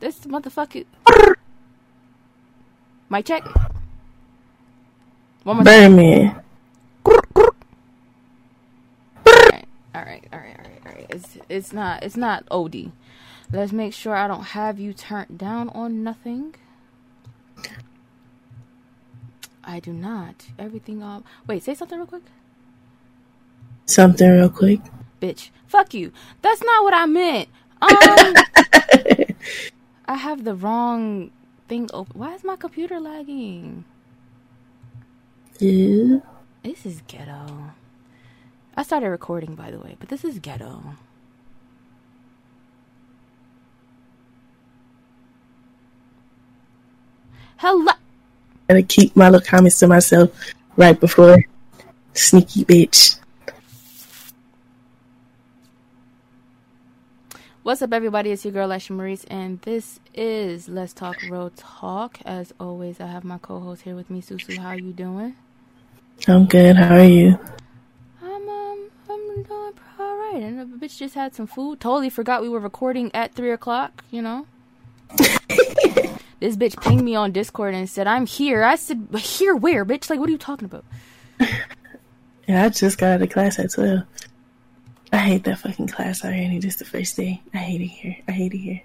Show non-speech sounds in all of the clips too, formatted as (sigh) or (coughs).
This motherfucker. Mic check. One more time. Birdman. All right, all right, all right, all right, all right. It's it's not it's not OD. Let's make sure I don't have you turned down on nothing. I do not. Everything um wait, say something real quick. Something real quick. Bitch. Fuck you. That's not what I meant. (laughs) Um I have the wrong thing open. Why is my computer lagging? Yeah. This is ghetto. I started recording by the way, but this is ghetto. Hello. Gotta keep my little comments to myself right before. Sneaky bitch. What's up, everybody? It's your girl, Ashley Maurice, and this is Let's Talk Real Talk. As always, I have my co-host here with me, Susu. How you doing? I'm good. How are you? I'm um, I'm doing all right. And the bitch just had some food. Totally forgot we were recording at three o'clock. You know. (laughs) this bitch pinged me on Discord and said, "I'm here." I said, "Here where, bitch? Like, what are you talking about?" (laughs) Yeah, I just got out of class at 12. I hate that fucking class already. This the first day. I hate it here. I hate it here.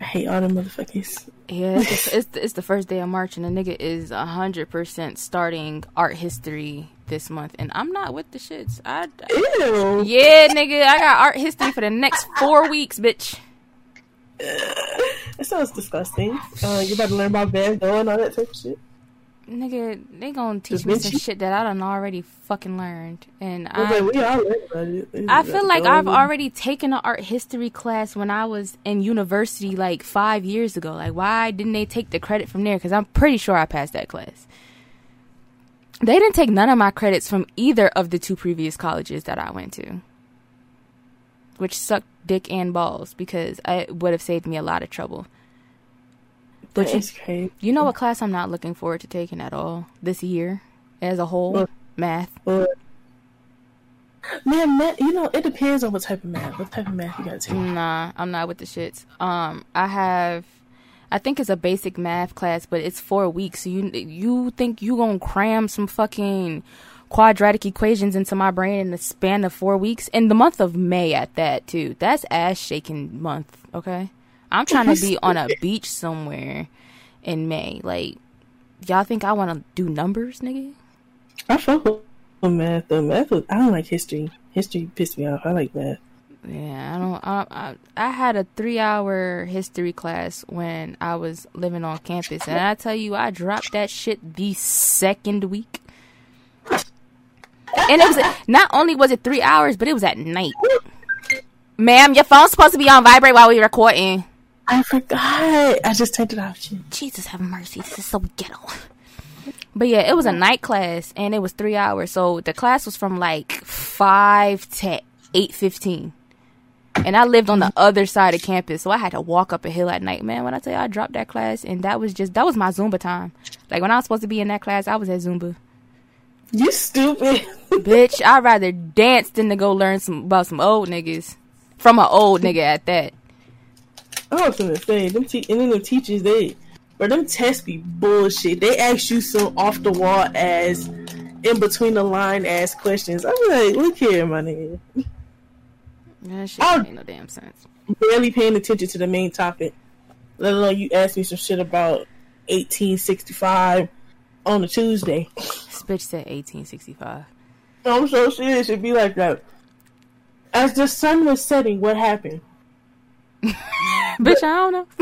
I hate all the motherfuckers. Yeah, it's the, it's, the, it's the first day of March, and the nigga is hundred percent starting art history this month, and I'm not with the shits. I, Ew. yeah, nigga, I got art history for the next four weeks, bitch. That sounds disgusting. Uh, you about to learn about Van Gogh and all that type of shit. Nigga, they gonna teach me some Vinci? shit that I done already fucking learned, and I was like, I. we all learned about it. It's I feel like I've already taken an art history class when I was in university like five years ago. Like, why didn't they take the credit from there? Because I'm pretty sure I passed that class. They didn't take none of my credits from either of the two previous colleges that I went to, which sucked dick and balls because it would have saved me a lot of trouble. But you, That's crazy. you know what class I'm not looking forward to taking at all this year as a whole? What? Math. But, man, math, you know, it depends on what type of math. What type of math you gotta take. Nah, I'm not with the shits. Um, I have, I think it's a basic math class, but it's four weeks. So you you think you gonna cram some fucking quadratic equations into my brain in the span of four weeks? In the month of May, at that too. That's ass shaking month. Okay, I'm trying to be (laughs) on a beach somewhere in May. Like, y'all think I want to do numbers, nigga? I fuck with math. though. math, was, I don't like history. History pissed me off. I like math. Yeah, I don't. I, I I had a three hour history class when I was living on campus, and I tell you, I dropped that shit the second week. And it was not only was it three hours, but it was at night. Ma'am, your phone's supposed to be on vibrate while we're recording. I forgot. I just turned it off. Jesus have mercy, this is so ghetto. But yeah, it was a night class, and it was three hours. So the class was from like five to eight fifteen. And I lived on the other side of campus, so I had to walk up a hill at night. Man, when I tell you I dropped that class, and that was just that was my Zumba time. Like when I was supposed to be in that class, I was at Zumba. You stupid. Bitch, I'd rather dance than to go learn some about some old niggas from an old nigga at that. I was gonna say them te- and then the teachers they, but them tests be bullshit. They ask you some off the wall as in between the line ass questions. I'm like, look here, my nigga. That shit don't make no damn sense. Barely paying attention to the main topic. Let alone you ask me some shit about 1865 on a Tuesday. This bitch said 1865. I'm so serious. It'd be like that. As the sun was setting, what happened? (laughs) bitch, I don't know. (laughs)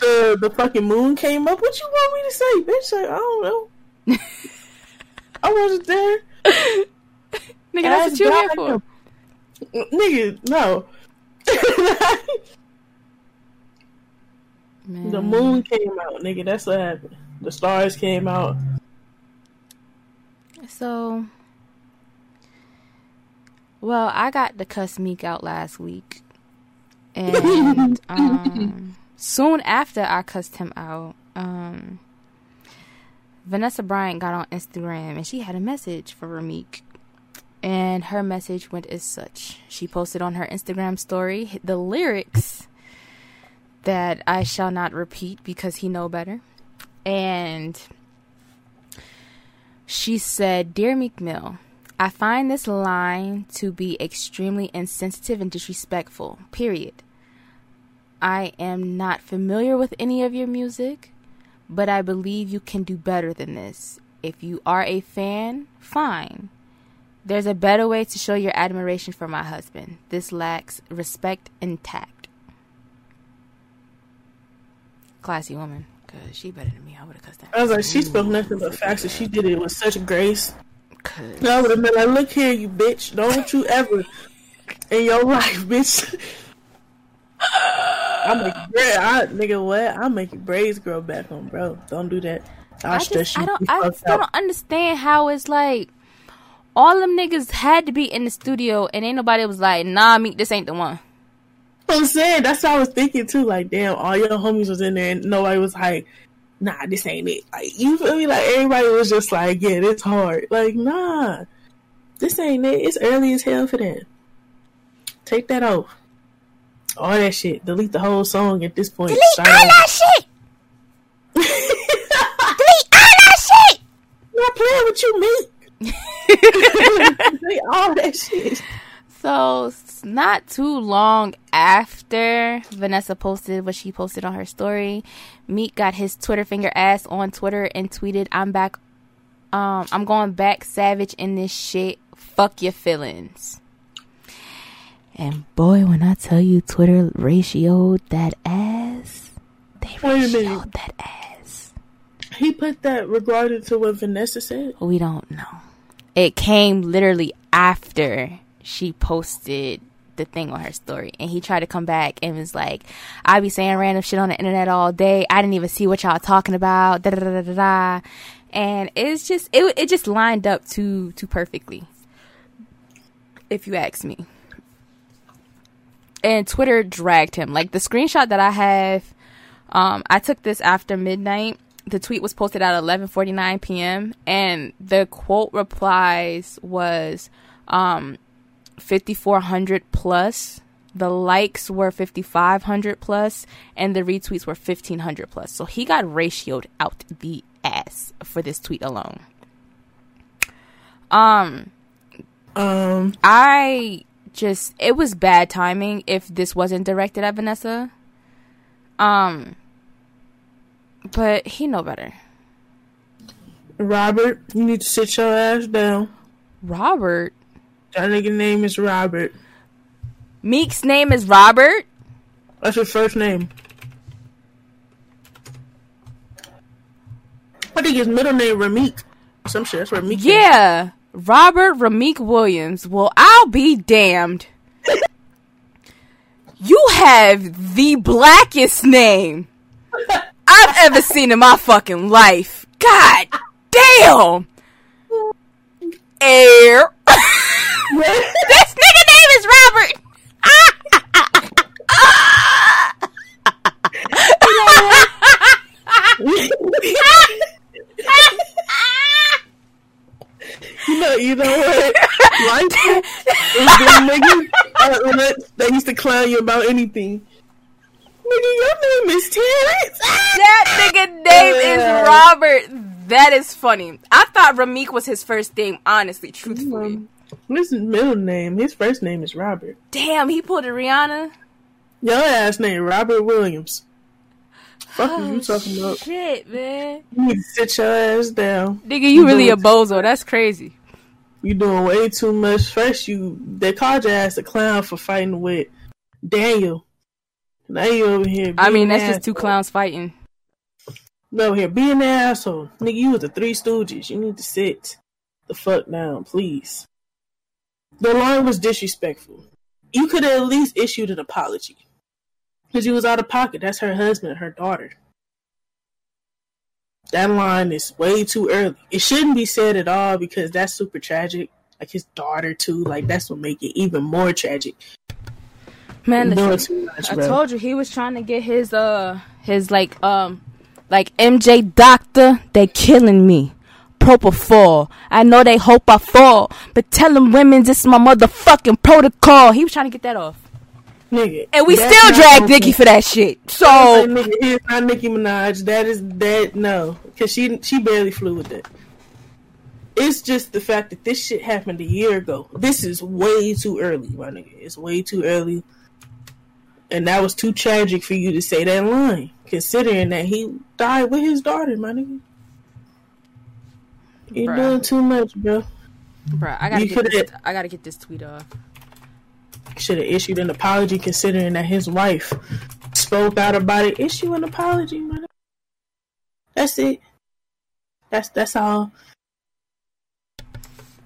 The the fucking moon came up. What you want me to say, bitch? Like, I don't know. (laughs) I wasn't there. Nigga, that's what you here for. Nigga, no. Man. the moon came out, nigga. That's what happened. The stars came out. So, well, I got to cuss Meek out last week, and (laughs) um, soon after I cussed him out, um, Vanessa Bryant got on Instagram and she had a message for Meek. And her message went as such. She posted on her Instagram story the lyrics that I shall not repeat because he know better. And she said, Dear Meek Mill, I find this line to be extremely insensitive and disrespectful. Period. I am not familiar with any of your music, but I believe you can do better than this. If you are a fan, fine. There's a better way to show your admiration for my husband. This lacks respect and tact. Classy woman, because she better than me. I would have cussed that. I was like, she spoke nothing but facts, and she did it with such grace. 'Cause- I would have been like, look here, you bitch. Don't you ever in your life, bitch. (laughs) I make bread. I nigga what? I make your braids grow back on, bro. Don't do that. I'll I just. I don't, I still out. don't understand how it's like all them niggas had to be in the studio and ain't nobody was like, nah, Meek, this ain't the one. I'm saying that's what I was thinking too. Like, damn, all your homies was in there, and nobody was like, "Nah, this ain't it." Like, you feel me? Like everybody was just like, "Yeah, it's hard." Like, nah, this ain't it. It's early as hell for that. Take that off. All that shit. Delete the whole song at this point. Delete all that shit! Delete all that shit! (laughs) Not playing with you, mate. (laughs) Delete all that shit. So, not too long after Vanessa posted what she posted on her story, Meek got his Twitter finger ass on Twitter and tweeted, I'm back. Um, I'm going back savage in this shit. Fuck your feelings. And boy, when I tell you Twitter ratioed that ass, they Wait a minute. ratioed that ass. He put that regarding to what Vanessa said. We don't know. It came literally after she posted the thing on her story. And he tried to come back and was like, I be saying random shit on the internet all day. I didn't even see what y'all talking about. Da da da da da. And it's just it it just lined up too too perfectly. If you ask me. And Twitter dragged him. Like the screenshot that I have, um, I took this after midnight. The tweet was posted at 11:49 p.m. and the quote replies was um 5400 plus. The likes were 5500 plus and the retweets were 1500 plus. So he got ratioed out the ass for this tweet alone. Um Um, I just it was bad timing if this wasn't directed at Vanessa. Um but he know better. Robert, you need to sit your ass down. Robert That nigga name is Robert. Meek's name is Robert. That's his first name. I think his middle name Ramik. Some shit. That's where Meek. came Yeah. Robert Rameek Williams. Well, I'll be damned. You have the blackest name I've ever seen in my fucking life. God damn. Air. (laughs) this nigga name is Robert. (laughs) You know, (laughs) you know what? Life is them niggas uh, when that- they used to clown you about anything. Nigga, your name is Terrence. That nigga name is Robert. That is funny. I thought Ramik was his first name, honestly, truthfully. This is middle name. His first name is Robert. Damn, he pulled a Rihanna. Your ass name Robert Williams. Fuck is oh, you talking about? Shit, man. You need to sit your ass down. Nigga, you really a bozo. That's crazy. You doing way too much. First, you they called your ass a clown for fighting with Daniel. Now you over here. I mean, that's just two clowns fighting. You over here being an asshole, nigga. You was the Three Stooges. You need to sit the fuck down, please. The line was disrespectful. You could have at least issued an apology because you was out of pocket. That's her husband, her daughter. That line is way too early. It shouldn't be said at all because that's super tragic. Like his daughter too. Like that's what make it even more tragic. Man, listen, much, I bro. told you he was trying to get his uh his like um like MJ doctor. They killing me. Propofol. I know they hope I fall, but tell them women this is my motherfucking protocol. He was trying to get that off. Nigga. And we still not drag okay. Nicki for that shit. Say, So nigga, it's not Nicki Minaj. That is that no, because she she barely flew with it. It's just the fact that this shit happened a year ago. This is way too early, my nigga. It's way too early, and that was too tragic for you to say that line, considering that he died with his daughter, my nigga. You're Bruh. doing too much, bro. Bruh, I gotta You get this, I gotta get this tweet off. Should have issued an apology, considering that his wife spoke out about it. Issue an apology, man. That's it. That's that's all.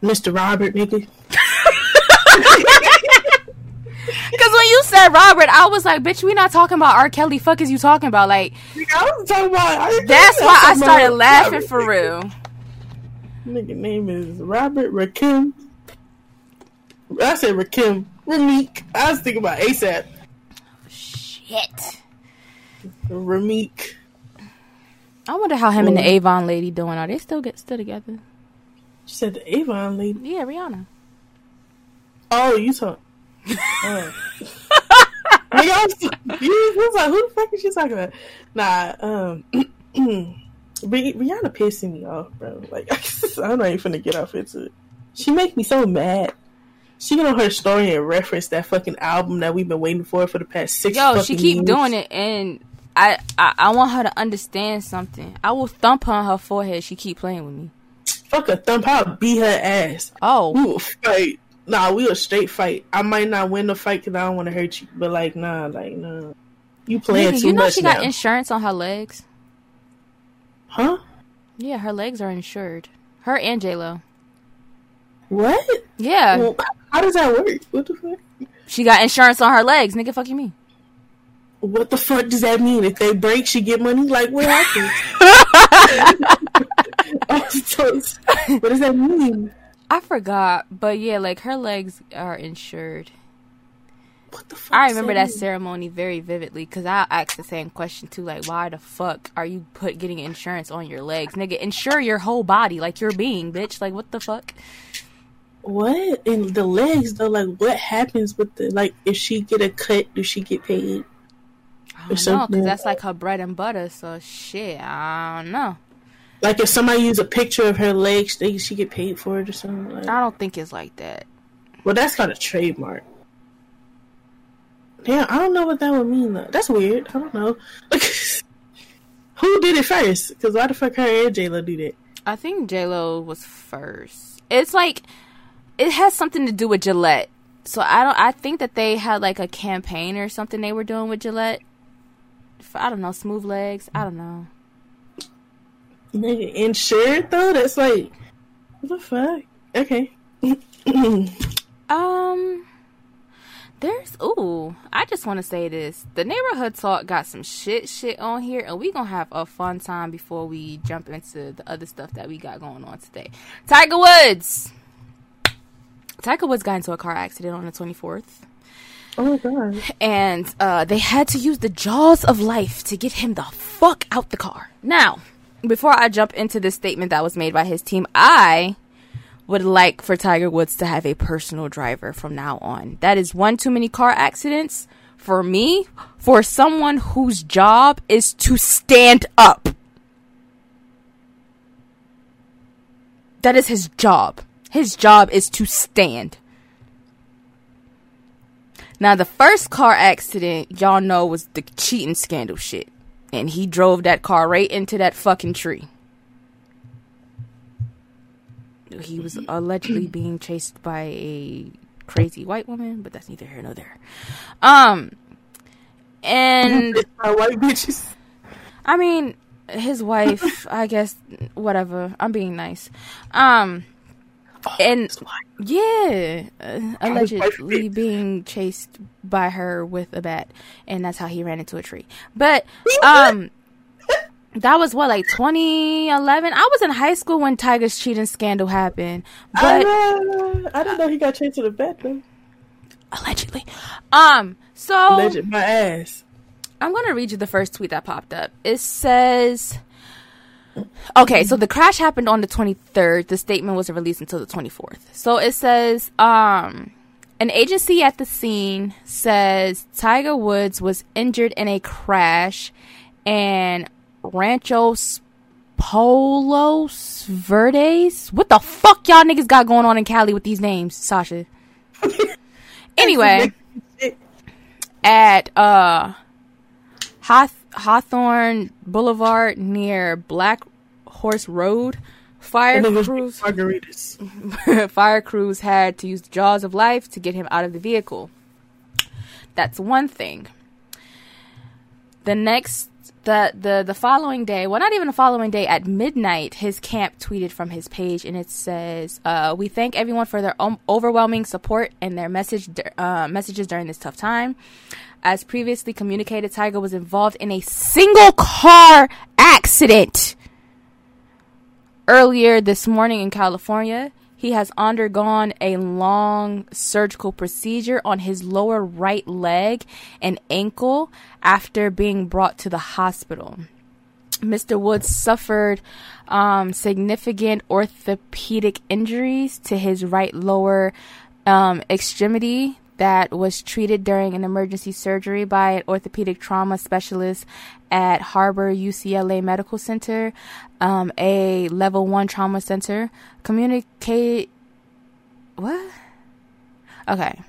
Mr. Robert, nigga. (laughs) Cause when you said Robert, I was like, bitch, we not talking about R. Kelly. Fuck is you talking about? Like, I was talking about. I, that's why I started laughing Robert. for real. Nigga name is Robert Rakim. I said Rakim. Ramik. I was thinking about ASAP. Shit. Ramik. I wonder how him and the Avon lady doing. Are they still get still together? She said the Avon lady. Yeah, Rihanna. Oh, you talk. (laughs) Oh. Nigga, I was confused. I was like, who the fuck is she talking about? Nah, um, (clears throat) Rihanna pissing me off, bro. Like, (laughs) I'm not even gonna get off into it. She make me so mad. She get on her story and reference that fucking album that we've been waiting for for the past six. Yo, she keep years. doing it, and I, I I want her to understand something. I will thump her on her forehead. She keep playing with me. Fuck a thump. I'll beat her ass. Oh, We will fight. Nah, we will straight fight. I might not win the fight because I don't want to hurt you, but like, nah, like, nah. You playing Nigga, too you know much she now. got insurance on her legs. huh? Yeah, her legs are insured. Her and J Lo. What? Yeah, Well, how does that work? What the fuck? she got insurance on her legs. Nigga, fuck you mean? What the fuck does that mean? If they break, she get money. Like what happens? (laughs) What does that mean? I forgot, but yeah, like her legs are insured. What the fuck? I remember that mean? ceremony very vividly because I asked the same question too. Like, why the fuck are you put getting insurance on your legs, nigga? Insure your whole body, like your being, bitch. Like, what the fuck? What in the legs though? Like what happens with the like? If she get a cut, do she get paid? I don't know something. because that's like her bread and butter. So shit, I don't know. Like if somebody use a picture of her legs, they she get paid for it or something. Like, I don't think it's like that. well, that's got a trademark. Yeah, I don't know what that would mean though. That's weird. I don't know. Like, (laughs) Who did it first? Because why the fuck her and J Lo do that? I think J Lo was first. It's like it has something to do with Gillette. So I don't. I think that they had like a campaign or something they were doing with Gillette. For, I don't know, smooth legs. I don't know. Nigga, insured though? That's like, what the fuck? Okay. (laughs) Um, there's ooh. I just want to say this: the neighborhood talk got some shit shit on here, and we gonna have a fun time before we jump into the other stuff that we got going on today. Tiger Woods. Tiger Woods got into a car accident on the 24th. oh my god. and uh, they had to use the jaws of life to get him the fuck out the car. Now, before I jump into this statement that was made by his team, I would like for Tiger Woods to have a personal driver from now on. That is one too many car accidents for me, for someone whose job is to stand up. That is his job. His job is to stand. Now, the first car accident, y'all know, was the cheating scandal shit. And he drove that car right into that fucking tree. He was allegedly (clears throat) being chased by a crazy white woman, but that's neither here nor there. Um, and (laughs) white bitches. I mean, his wife, I guess, whatever. I'm being nice. Um, and yeah, uh, allegedly being chased by her with a bat, and that's how he ran into a tree. But um, (laughs) that was what like 2011. I was in high school when Tiger's cheating scandal happened, but uh, I didn't know he got chased to the back though. allegedly. Um, so Legend my ass. I'm gonna read you the first tweet that popped up. It says, "Okay, so the crash happened on the 23rd. The statement wasn't released until the 24th. So it says, um, An agency at the scene says Tiger Woods was injured in a crash and Ranchos Polos Verdes. What the fuck y'all niggas got going on in Cali with these names, Sasha? (laughs) anyway, at uh Hawth- Hawthorne Boulevard near Black Horse Road, fire crews margaritas. (laughs) fire crews had to use the jaws of life to get him out of the vehicle. That's one thing. The next the the the following day, well not even the following day at midnight, his camp tweeted from his page and it says, uh, "We thank everyone for their um, overwhelming support and their message uh, messages during this tough time. As previously communicated, Tiger was involved in a single car accident earlier this morning in California. He has undergone a long surgical procedure on his lower right leg and ankle after being brought to the hospital. Mr. Woods suffered um, significant orthopedic injuries to his right lower um, extremity that was treated during an emergency surgery by an orthopedic trauma specialist at Harbor UCLA Medical Center, um, a level one trauma center. Communicate. What? Okay.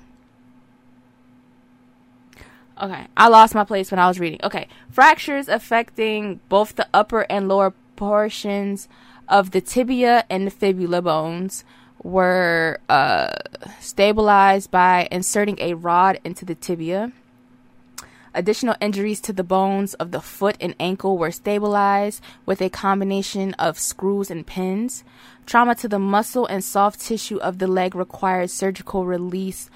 Okay, I lost my place when I was reading. Okay, fractures affecting both the upper and lower portions of the tibia and the fibula bones were uh, stabilized by inserting a rod into the tibia. Additional injuries to the bones of the foot and ankle were stabilized with a combination of screws and pins. Trauma to the muscle and soft tissue of the leg required surgical release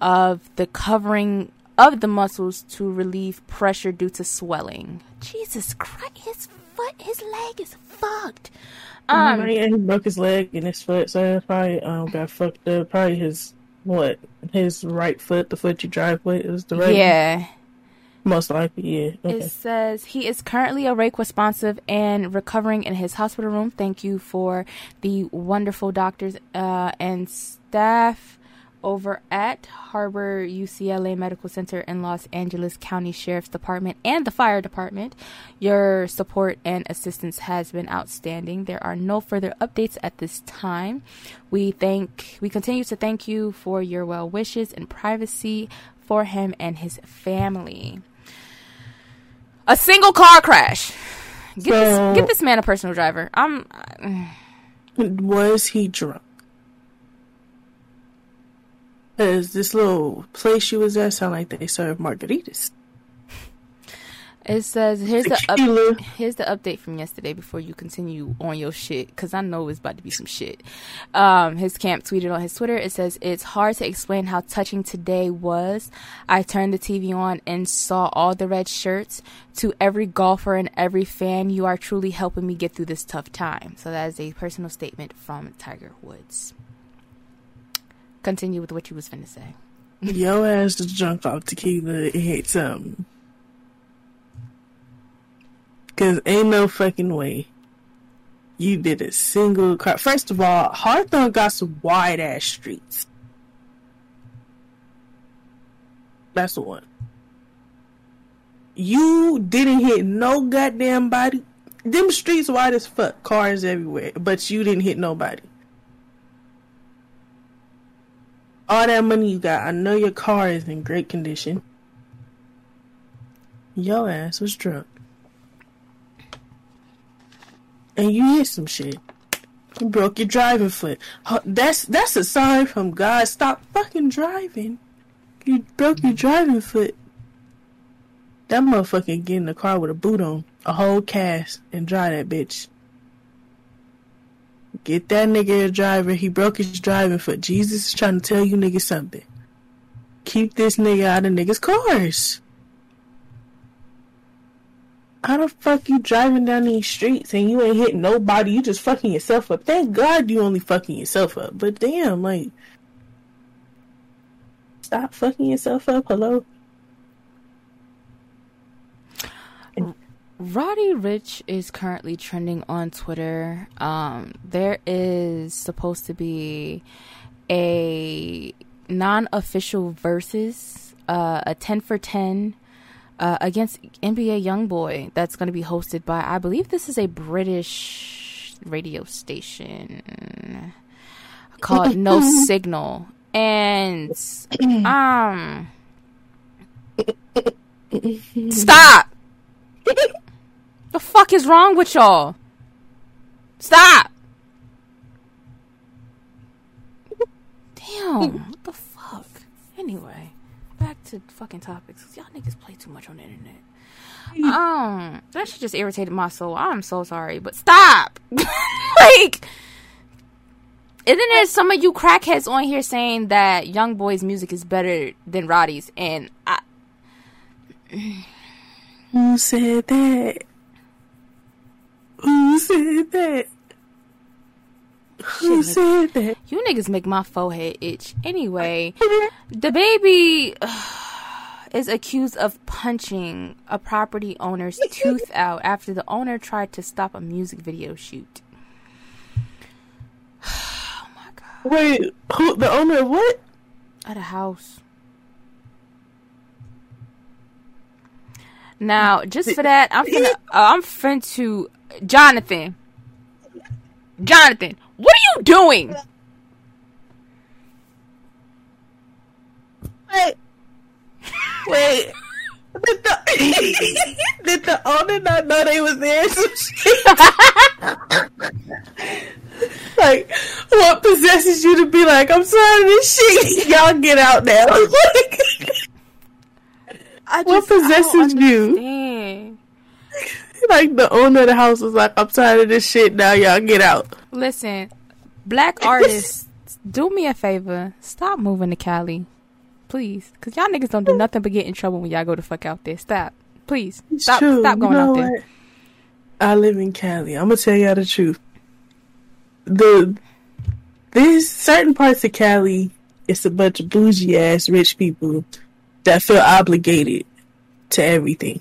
of the covering of the muscles to relieve pressure due to swelling. Jesus Christ, his foot, his leg is fucked. Um, yeah, he broke his leg and his foot, so it probably um got fucked up. Probably his what? His right foot, the foot you drive with, is the right. Yeah. Most likely, yeah. Okay. It says he is currently awake, responsive, and recovering in his hospital room. Thank you for the wonderful doctors uh, and staff over at Harbor UCLA Medical Center in Los Angeles County Sheriff's Department and the Fire Department. Your support and assistance has been outstanding. There are no further updates at this time. We thank we continue to thank you for your well wishes and privacy for him and his family. A single car crash. Get so, this get this man a personal driver. I'm uh, was he drunk? Cause this little place you was at sound like they serve margaritas. It says here's the up- here's the update from yesterday before you continue on your shit because I know it's about to be some shit. Um, his camp tweeted on his Twitter. It says it's hard to explain how touching today was. I turned the TV on and saw all the red shirts. To every golfer and every fan, you are truly helping me get through this tough time. So that is a personal statement from Tiger Woods continue with what you was finna say. Yo ass just drunk off tequila and hit something. Cause ain't no fucking way you did a single car. First of all, Hawthorne got some wide ass streets. That's the one. You didn't hit no goddamn body. Them streets wide as fuck, cars everywhere, but you didn't hit nobody. All that money you got, I know your car is in great condition. Your ass was drunk. And you hit some shit. You broke your driving foot. That's that's a sign from God. Stop fucking driving. You broke your driving foot. That motherfucker get in the car with a boot on, a whole cast, and drive that bitch. Get that nigga a driver. He broke his driving foot. Jesus is trying to tell you niggas something. Keep this nigga out of niggas' cars. How the fuck you driving down these streets and you ain't hitting nobody? You just fucking yourself up. Thank God you only fucking yourself up. But damn, like, stop fucking yourself up. Hello. Roddy Ricch is currently trending on Twitter. Um, there is supposed to be a non-official versus, uh, a ten for ten. Uh, against NBA YoungBoy, that's going to be hosted by, I believe this is a British radio station called No (laughs) Signal, and (clears throat) um, (laughs) stop. (laughs) the fuck is wrong with y'all? Stop. Damn, what the fuck? Anyway, back to fucking topics. 'cause y'all niggas play too much on the internet. Um, that shit just irritated my soul. I'm so sorry, but stop. (laughs) like, and then there's some of you crackheads on here saying that Young Boy's music is better than Roddy's, and I, Who said that? Who said that? Who Shit, said that? you niggas make my forehead itch. Anyway, (laughs) the baby (sighs) is accused of punching a property owner's (laughs) tooth out after the owner tried to stop a music video shoot. (sighs) Oh my god. Wait, who? The owner of what? At a house. Now, just for that, I'm finna, (laughs) uh, I'm finna to Jonathan. Jonathan, what are you doing? Wait. Wait. Did the, (laughs) did the owner not know they was there? (laughs) Some shit? like, what possesses you to be like, I'm sorry, this shit, (laughs) y'all get out now. I What just- don't possesses you? (laughs) like, the owner of the house was like, I'm tired of this shit, now y'all get out. Listen, black (laughs) artists, do me a favor. Stop moving to Cali. Please. Because y'all niggas don't do (laughs) nothing but get in trouble when y'all go to fuck out there. Stop. Please. Stop, true. stop You going know out there. what? I live in Cali. I'm gonna tell y'all the truth. The there's certain parts of Cali, it's a bunch of bougie ass rich people that feel obligated to everything.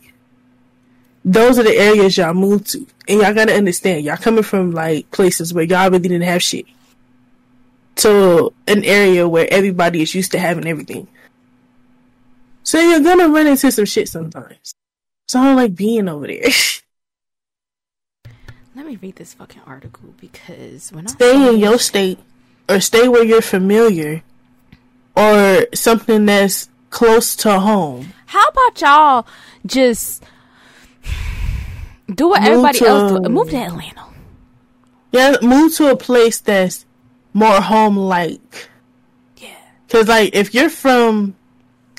Those are the areas y'all move to, and y'all gotta understand. Y'all coming from like places where y'all really didn't have shit to an area where everybody is used to having everything. So you're gonna run into some shit sometimes. So I don't like being over there. (laughs) Let me read this fucking article because when I stay in your state or stay where you're familiar or something that's close to home. How about y'all just do what Move everybody to- else do? Um, move to Atlanta. Yeah, move to a place that's more home like. Yeah. Cause like if you're from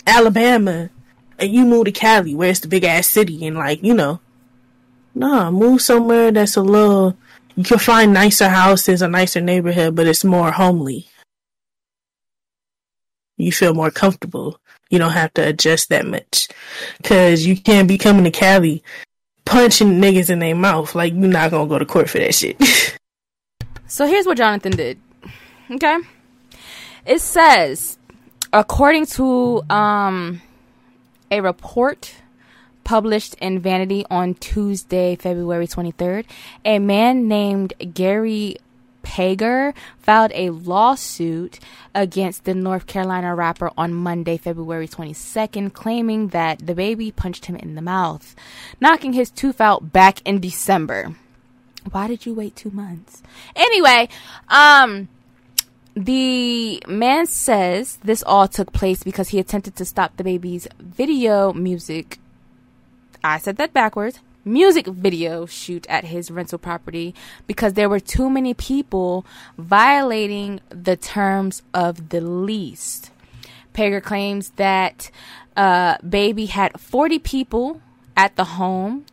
Alabama and you move to Cali where it's the big ass city and like, you know, nah, move somewhere that's a little you can find nicer houses, a nicer neighborhood, but it's more homely. You feel more comfortable. You don't have to adjust that much. Cause you can't be coming to Cali punching niggas in their mouth. Like you're not gonna go to court for that shit. (laughs) So here's what Jonathan did. Okay. It says, according to um, a report published in Vanity on Tuesday, February 23rd, a man named Gary Pager filed a lawsuit against the North Carolina rapper on Monday, February 22nd, claiming that the baby punched him in the mouth, knocking his tooth out back in December. Why did you wait two months? Anyway, um, the man says this all took place because he attempted to stop the baby's video music. I said that backwards. Music video shoot at his rental property because there were too many people violating the terms of the lease. Pager claims that uh, Baby had 40 people at the home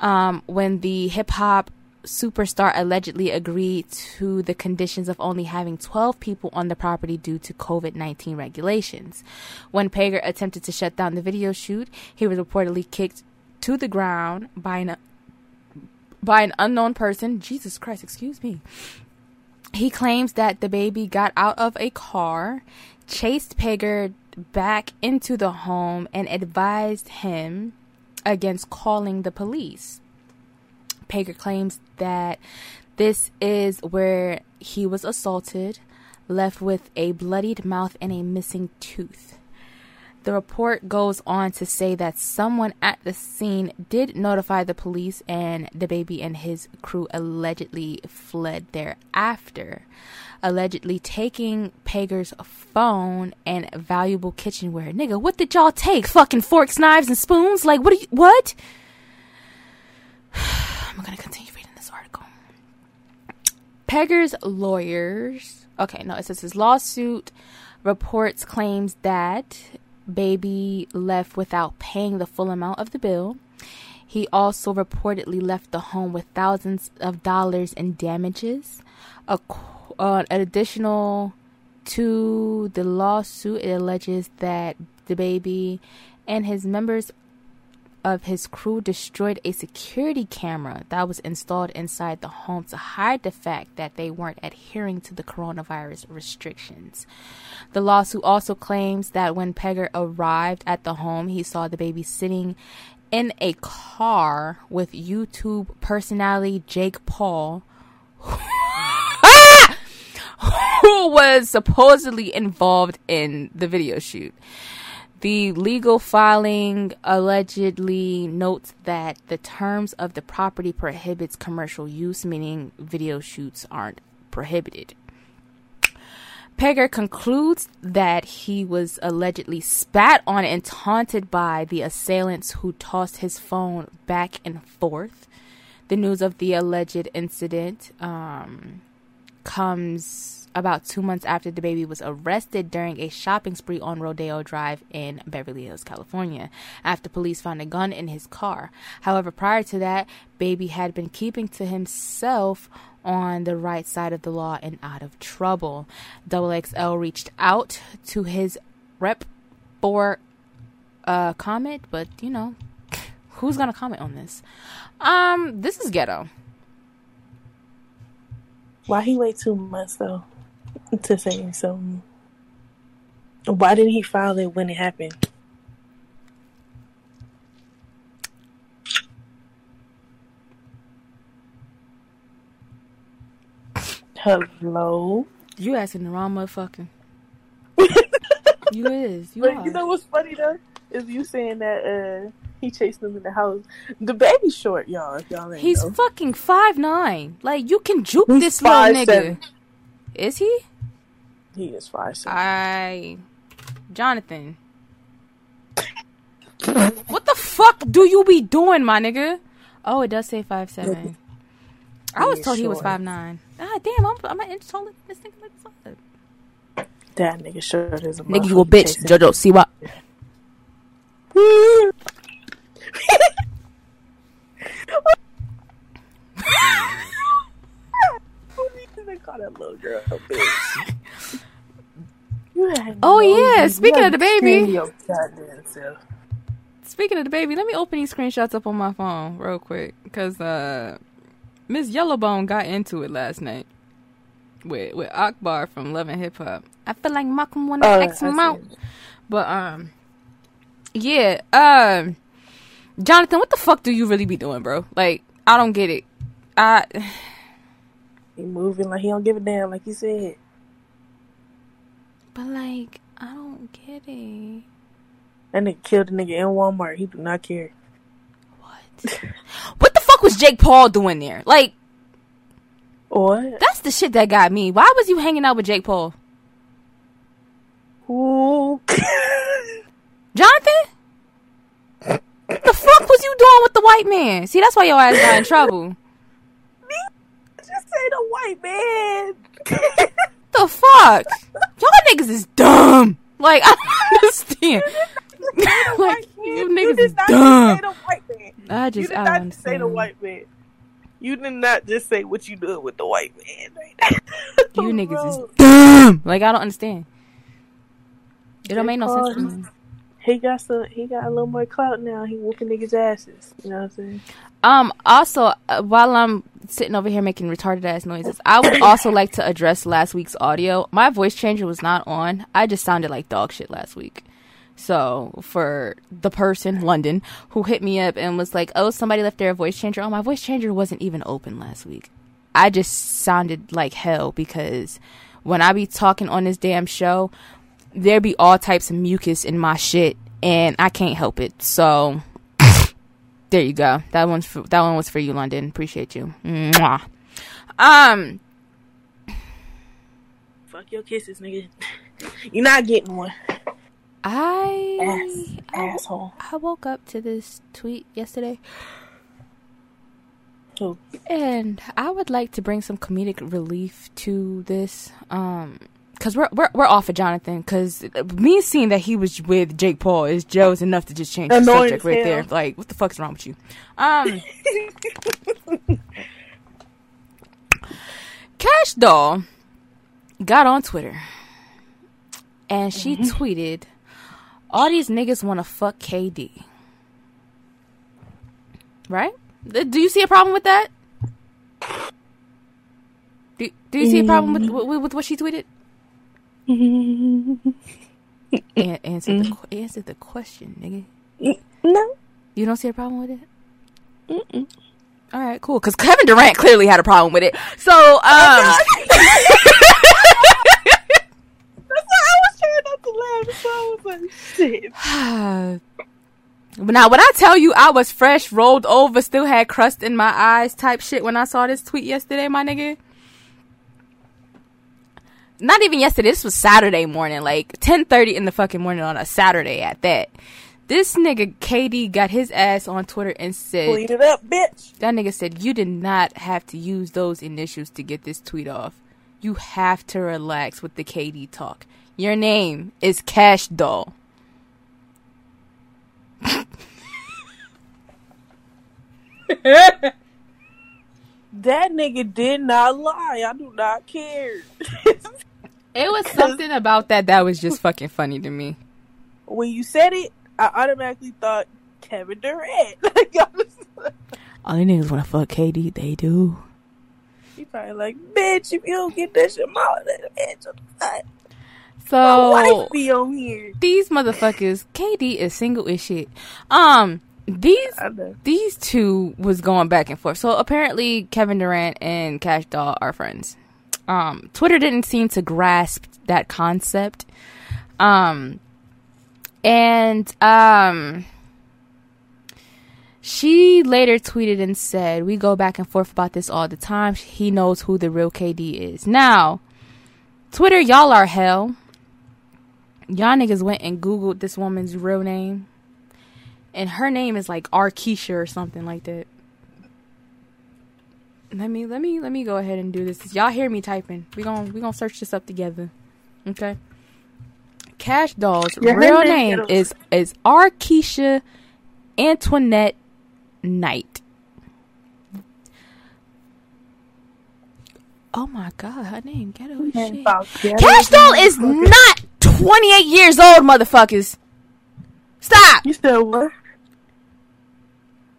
um, when the hip hop superstar allegedly agreed to the conditions of only having 12 people on the property due to COVID 19 regulations. When Pager attempted to shut down the video shoot, he was reportedly kicked to the ground by an by an unknown person. Jesus Christ, excuse me. He claims that the baby got out of a car, chased Pager back into the home, and advised him against calling the police. Pager claims that this is where he was assaulted, left with a bloodied mouth and a missing tooth. The report goes on to say that someone at the scene did notify the police, and the baby and his crew allegedly fled thereafter, allegedly taking Peger's phone and valuable kitchenware. Nigga, what did y'all take? Fucking forks, knives, and spoons? Like, what are you, what? (sighs) I'm gonna continue reading this article. Peger's lawyers, okay, no, it says his lawsuit reports claims that baby left without paying the full amount of the bill. He also reportedly left the home with thousands of dollars in damages. A, uh, an additional to the lawsuit, it alleges that the baby and his members of his crew destroyed a security camera that was installed inside the home to hide the fact that they weren't adhering to the coronavirus restrictions. The lawsuit also claims that when Peger arrived at the home, he saw the baby sitting in a car with YouTube personality Jake Paul. (laughs) who was supposedly involved in the video shoot. The legal filing allegedly notes that the terms of the property prohibits commercial use, meaning video shoots aren't prohibited. Peger concludes that he was allegedly spat on and taunted by the assailants who tossed his phone back and forth. The news of the alleged incident um, comes about two months after the baby was arrested during a shopping spree on Rodeo Drive in Beverly Hills, California, after police found a gun in his car. However, prior to that, Baby had been keeping to himself on the right side of the law and out of trouble. Double XL reached out to his rep for a comment, but you know, (laughs) who's gonna comment on this? Um, this is ghetto. Why he wait two months though? to say something. Why didn't he file it when it happened? Hello. You asking the wrong motherfucker. (laughs) you is. You but are. you know what's funny though is you saying that uh (laughs) he chased them in the house. DaBaby's short, y'all. If y'all ain't He's know. fucking five nine. Like you can juke He's this little nigga. seven. Is he? He is five. seven. I, Jonathan. (laughs) what the fuck do you be doing, my nigga? Oh, it does say five seven. I was is told he was five nine. Ah, damn! I'm I'm an inch taller than this nigga. Like five. That nigga short as a Nigga, you a bitch, Jojo. See what? (laughs) call that little girl a bitch. (laughs) Oh, no- yeah, you speaking of the baby. your goddamn self. Speaking of the baby, let me open these screenshots up on my phone real quick because uh, Miss Yellowbone got into it last night with with Akbar from Love and Hip Hop. I feel like Malcolm wanna Oh, X I him out, but um, yeah, um, Jonathan, what the fuck do you really be doing, bro? Like, I don't get it. I He moving like he don't give a damn, like you said. but like I don't get it. That nigga killed a nigga in Walmart. He do not care. What? (laughs) what the fuck was Jake Paul doing there? Like, Or that's the shit that got me. Why was you hanging out with Jake Paul? who? (laughs) Jonathan? What the fuck was you doing with the white man? See, that's why your ass got in (laughs) trouble. Just say the white man. (laughs) The fuck? Y'all niggas is dumb. Like, I don't (laughs) understand. (laughs) like, you niggas is dumb. Just say the white man. You did I not say the white man. You did not just say what you doing with the white man. Right You niggas is dumb. Like, I don't understand. It don't make no sense to me. He got some. He got a little more clout now. He whooping niggas' asses. You know what I'm saying? Um. Also, uh, while I'm sitting over here making retarded ass noises, I would also (coughs) like to address last week's audio. My voice changer was not on. I just sounded like dog shit last week. So for the person London who hit me up and was like, "Oh, somebody left their voice changer." Oh, my voice changer wasn't even open last week. I just sounded like hell because when I be talking on this damn show, there be all types of mucus in my shit, and I can't help it. So there you go. That one's for, that one was for you, London. Appreciate you. Mwah. Um. Fuck your kisses, nigga. (laughs) You're not getting one. I Ass, asshole. I woke up to this tweet yesterday. Who? And I would like to bring some comedic relief to this, um, because we're, we're we're off of Jonathan. Because me seeing that he was with Jake Paul is Joe's enough to just change the subject right there. Like, what the fuck's wrong with you? Um, (laughs) Cash Doll got on Twitter and she tweeted, "All these niggas want to fuck KD." Right? Do you see a problem with that? Do, do you see a problem with, with with what she tweeted? Mm-hmm. An- answer the mm-hmm. qu- answer the question, nigga. Mm-hmm. No. You don't see a problem with it? Mm-mm. All right, cool. Because Kevin Durant clearly had a problem with it. So, oh, um, (laughs) (laughs) That's why I was trying not to laugh. So I was like, shit. But (sighs) now, when I tell you I was fresh, rolled over, still had crust in my eyes type shit when I saw this tweet yesterday, my nigga. Not even yesterday. This was Saturday morning, like ten thirty in the fucking morning on a Saturday at that. This nigga KD got his ass on Twitter and said, Clean it up, bitch. That nigga said you did not have to use those initials to get this tweet off. You have to relax with the KD talk. Your name is Cash Doll. (laughs) That nigga did not lie. I do not care. (laughs) It was something about that that was just fucking funny to me. when you said it, I automatically thought Kevin Durant. (laughs) Like, I was- All these niggas want to fuck KD. They do. he probably like, bitch, if you don't get that shit, my bitch, what the fuck? My So wife be on here. these motherfuckers, KD is single as shit. Um, these I know. these two was going back and forth. So apparently Kevin Durant and Cash Doll are friends. Um, Twitter didn't seem to grasp that concept. Um, and um, she later tweeted and said, "We go back and forth about this all the time. He knows who the real KD is." Now, Twitter, y'all are hell. Y'all niggas went and googled this woman's real name and her name is like Arkeisha or something like that. Let me let me let me go ahead and do this. Y'all hear me typing? We gon' we gonna search this up together. Okay. Cash Doll's Yeah, real name- is is Arkeisha Antoinette Knight. Oh my god, her name ghetto shit. Cash Doll is not 28 years old, motherfuckers. Stop. You said what?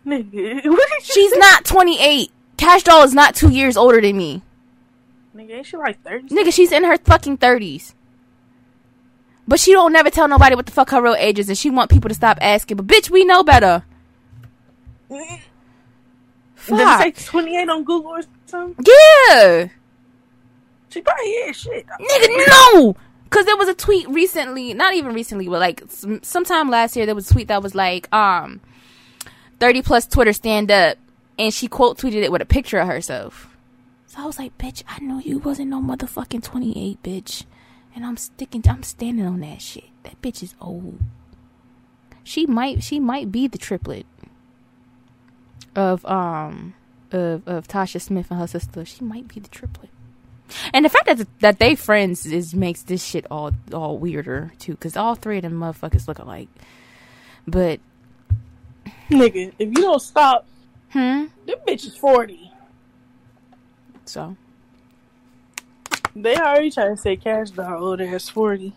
Nigga, (laughs) what did you She's not 28. Cash Doll is not two years older than me. Nigga, ain't she like 30? Nigga, she's in her fucking 30s. But she don't never tell nobody what the fuck her real age is, and she want people to stop asking. But bitch, we know better. (laughs) Did it say 28 on Google or something? Yeah. She probably is shit. Nigga, no! Cause there was a tweet recently, not even recently, but like some, sometime last year, there was a tweet that was like, um, 30 plus Twitter stand up, and she quote tweeted it with a picture of herself. So I was like, bitch, I know you wasn't no motherfucking 28, bitch. And I'm sticking, I'm standing on that shit. That bitch is old. She might, she might be the triplet of, um, of, of Tasha Smith and her sister. She might be the triplet. And the fact that that they friends is makes this shit all all weirder too, because all three of them motherfuckers look alike. But Nigga, if you don't stop, hmm, them bitches 40. so They already trying to say Cash Doll old ass 40.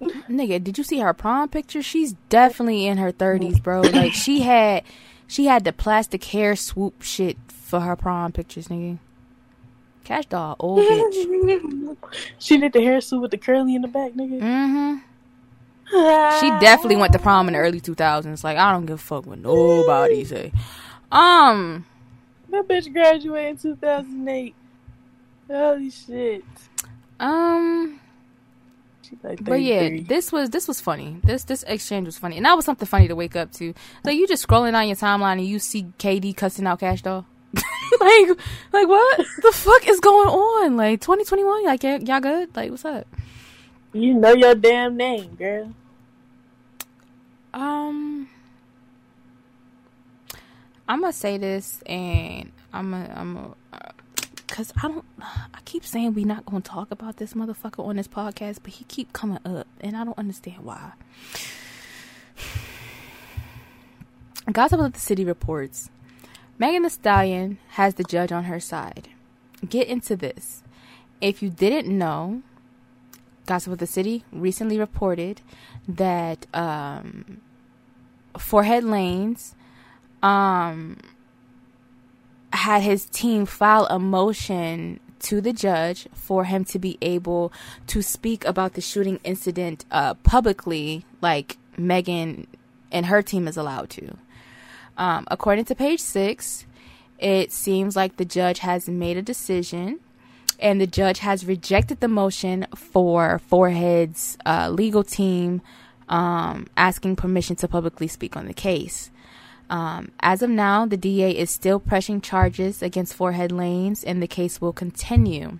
nigga, did you see her prom picture? She's definitely in her thirties, bro. Like she had she had the plastic hair swoop shit for her prom pictures, nigga. Cash doll, old bitch. (laughs) she did the hair suit with the curly in the back, nigga. Mm-hmm. She definitely went to prom in the early two thousands. Like I don't give a fuck what nobody say. Um. That bitch graduated in 2008. Holy shit. Um. Like But yeah, this was this was funny. This this exchange was funny, and that was something funny to wake up to. Like you just scrolling on your timeline and you see KD cussing out Cash Doll. (laughs) like like what the fuck is going on? Like 2021, like y- y'all good? Like what's up? You know your damn name, girl. Um, I'm gonna say this, and I'm a, I'm a, cause I don't. I keep saying we not gonna talk about this motherfucker on this podcast, but he keep coming up, and I don't understand why. Gossip of the City reports Megan Thee Stallion has the judge on her side. Get into this. If you didn't know, Gossip of the City recently reported that um, Forehead Lanez um, had his team file a motion to the judge for him to be able to speak about the shooting incident uh, publicly, like Megan and her team is allowed to. Um, according to page six, it seems like the judge has made a decision and the judge has rejected the motion for Forehead's uh, legal team um, asking permission to publicly speak on the case. Um, as of now, the DA is still pressing charges against Forehead Lanez, and the case will continue.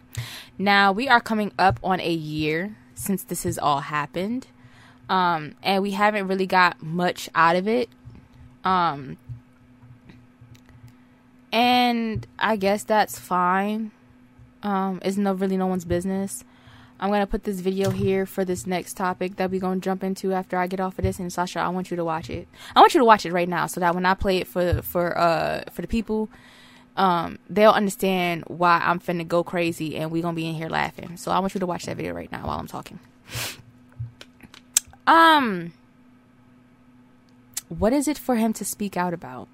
Now, we are coming up on a year since this has all happened, um, and we haven't really got much out of it. Um, and I guess that's fine. Um, no really no one's business. I'm gonna put this video here for this next topic that we're gonna jump into after I get off of this. And Sasha, I want you to watch it. I want you to watch it right now, so that when I play it for for uh for the people, um, they'll understand why I'm finna go crazy and we gonna be in here laughing. So I want you to watch that video right now while I'm talking. Um, what is it for him to speak out about?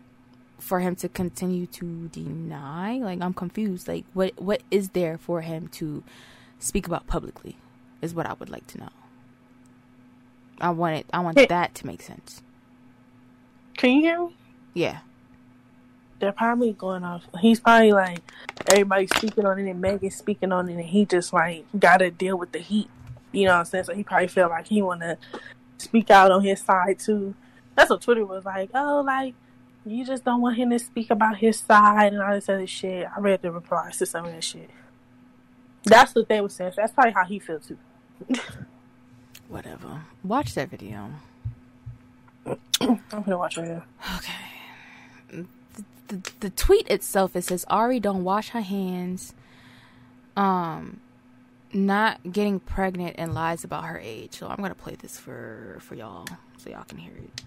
For him to continue to deny? Like I'm confused. Like what what is there for him to speak about publicly? Is what I would like to know. I want it. I want Hey. that to make sense. Can you hear me? Yeah. They're probably going off. He's probably like everybody speaking on it and Megan speaking on it, and he just like got to deal with the heat. You know what I'm saying? So he probably felt like he want to speak out on his side too. That's what Twitter was like. Oh, like you just don't want him to speak about his side and all this other shit. I read the replies to some of that shit. That's what they were saying. So that's probably how he feels too. (laughs) Whatever. Watch that video. I'm gonna watch right now. Okay. The, the, the tweet itself it says Ari don't wash her hands. Um, not getting pregnant and lies about her age. So I'm gonna play this for for y'all so y'all can hear it.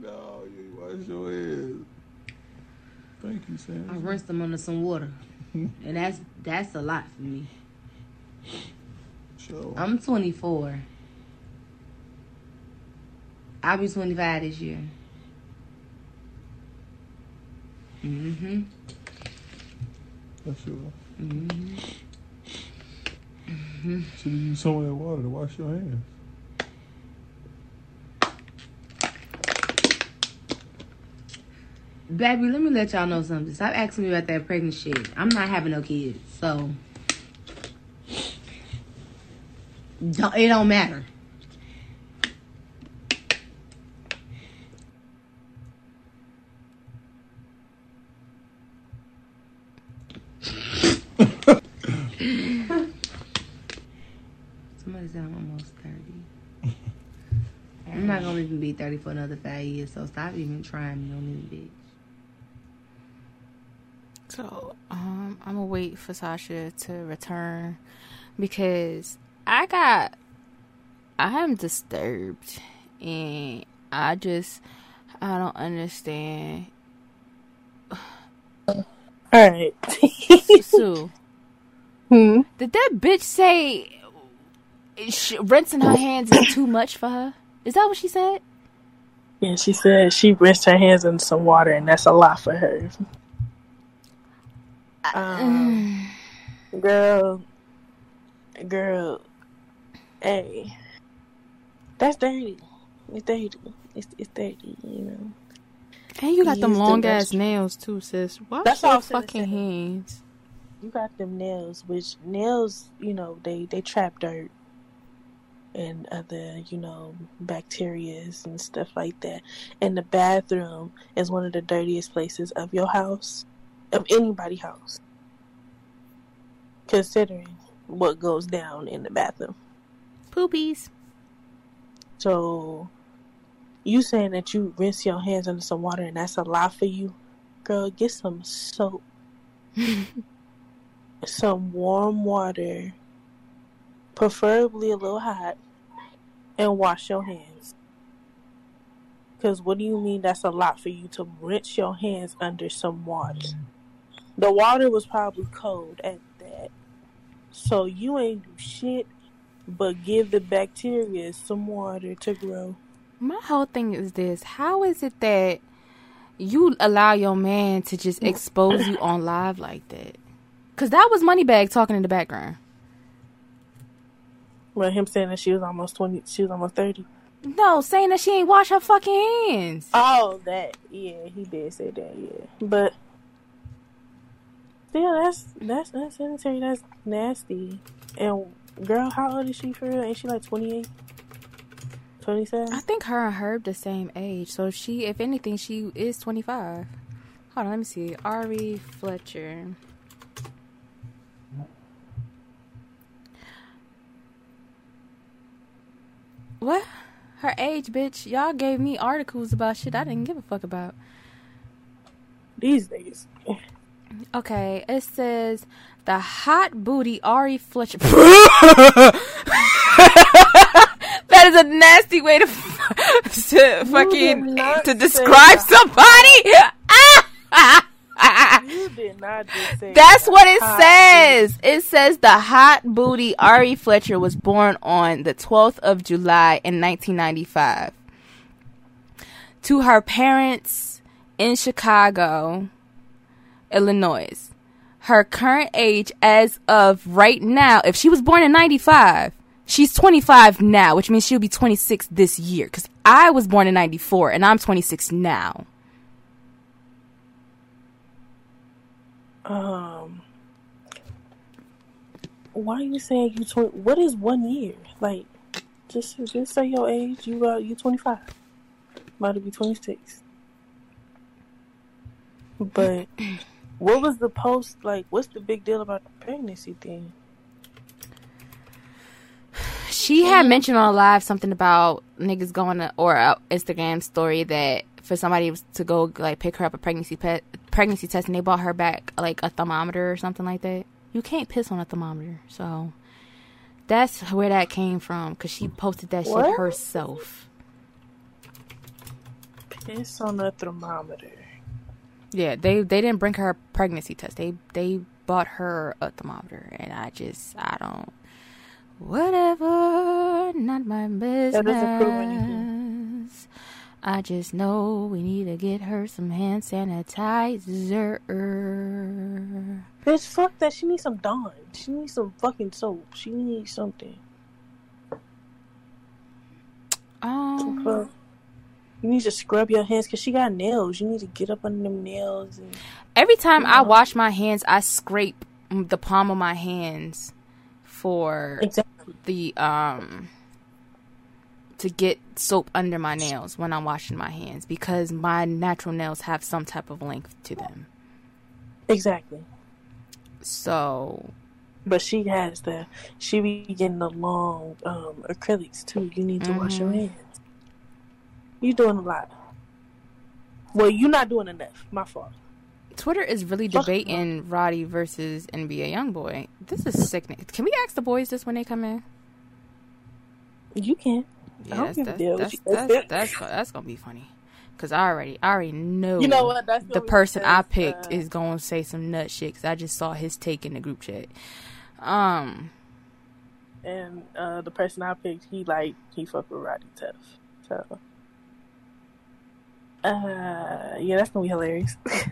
No, you wash your hands. Thank you, Sam. I Sam. rinsed them under some water, (laughs) and that's that's a lot for me. Sure. I'm 24. I'll be 25 this year. Mm Mhm. That's sure. Mhm. Should have use some of that water to wash your hands. Baby, let me let y'all know something. Stop asking me about that pregnant shit. I'm not having no kids, so don't, it don't matter. Somebody said I'm almost 30. I'm not gonna even be 30 for another five years, so stop even trying me on this bitch. So um, I'm gonna wait for Sasha to return because I got I am disturbed and I just I don't understand. (sighs) All right. Sue, (laughs) hmm. did that bitch say sh- rinsing her hands is too much for her? Is that what she said? Yeah, she said she rinsed her hands in some water, and that's a lot for her. Um, (sighs) girl, girl, hey, that's dirty. It's dirty. It's it's dirty. You know. And you got them long ass restroom. nails too, sis. Wash That's your fucking hands. you got them nails, which nails, you know, they they trap dirt and other, you know, bacterias and stuff like that. And the bathroom is one of the dirtiest places of your house, of anybody house. Considering what goes down in the bathroom. Poopies. So you saying that you rinse your hands under some water and that's a lot for you? Girl, get some soap. (laughs) some warm water, preferably a little hot, and wash your hands. Because what do you mean that's a lot for you to rinse your hands under some water? The water was probably cold at that. So you ain't do shit but give the bacteria some water to grow. My whole thing is this: How is it that you allow your man to just mm. expose you on live like that? Because that was Moneybagg talking in the background. Well, him saying that she was almost twenty, she was almost thirty. No, saying that she ain't wash her fucking hands. Oh, that yeah, he did say that, yeah. But still, that's that's unsanitary. That's nasty. And girl, how old is she for real? Ain't she like 28? 27? I think her and Herb the same age. So she, if anything, she is twenty five. Hold on, let me see. Ari Fletcher. What? Her age, bitch. Y'all gave me articles about shit I didn't give a fuck about. These days. Okay, it says the hot booty Ari Fletcher. (laughs) that is a nasty way to, f- to fucking to describe that. somebody. You did not just That's what it says. It says the hot booty Ari Fletcher was born on the 12th of July in 1995. To her parents in Chicago, Illinois. Her current age as of right now, if she was born in 95, she's 25 now, which means she'll be 26 this year. Because I was born in 94 and I'm 26 now. Um, why are you saying you twenty? What is one year? Like, just just say your age. You uh, you twenty five. About to be twenty six. But what was the post like? What's the big deal about the pregnancy thing? She had mm-hmm. mentioned on live something about niggas going to, or a Instagram story that for somebody to go like pick her up a pregnancy pet pregnancy test and they bought her back like a thermometer or something like that. You can't piss on a thermometer, so that's where that came from because she posted that shit herself. Piss on a thermometer. Yeah, they they didn't bring her a pregnancy test. They they bought her a thermometer, and I just I don't. Whatever, not my business. doesn't prove anything. I just know we need to get her some hand sanitizer. Bitch, fuck that. She needs some Dawn. She needs some fucking soap. She needs something. Um. You need to scrub your hands because she got nails. You need to get up under them nails and every time I wash my hands, I scrape the palm of my hands for exactly. the um to get soap under my nails when I'm washing my hands because my natural nails have some type of length to them. Exactly. So But she has the she be getting the long um acrylics too. You need to wash your Mhm. hands. You doing a lot. Well, you're not doing enough. My fault. Twitter is really debating Roddy versus NBA YoungBoy. This is sickening. Can we ask the boys this when they come in? You can. I Yeah, that's that's that's, That's that's, gonna be funny. Cause I already I already know You know what? That's the person I picked uh, is gonna say some nut shit. Cause I just saw his take in the group chat. Um, And uh the person I picked, he like he fuck with Roddy Tough. So uh yeah, that's gonna be hilarious. (laughs)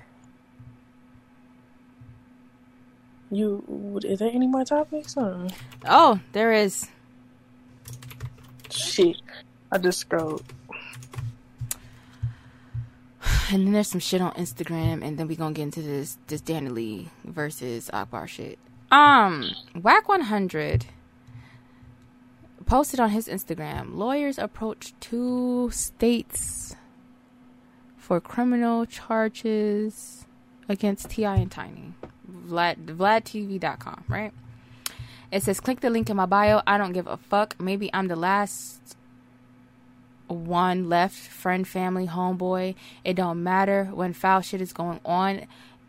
you is there any more topics? Or? oh, there is. Shit. I just scrolled. and then there's some shit on Instagram, and then we gonna get into this this DaniLeigh versus Akbar shit. Um, Wack 100 posted on his Instagram. Lawyers approach two states for criminal charges against T.I. and Tiny. Vlad VladTV.com, right? It says, click the link in my bio. I don't give a fuck. Maybe I'm the last one left, friend, family, homeboy. It don't matter when foul shit is going on.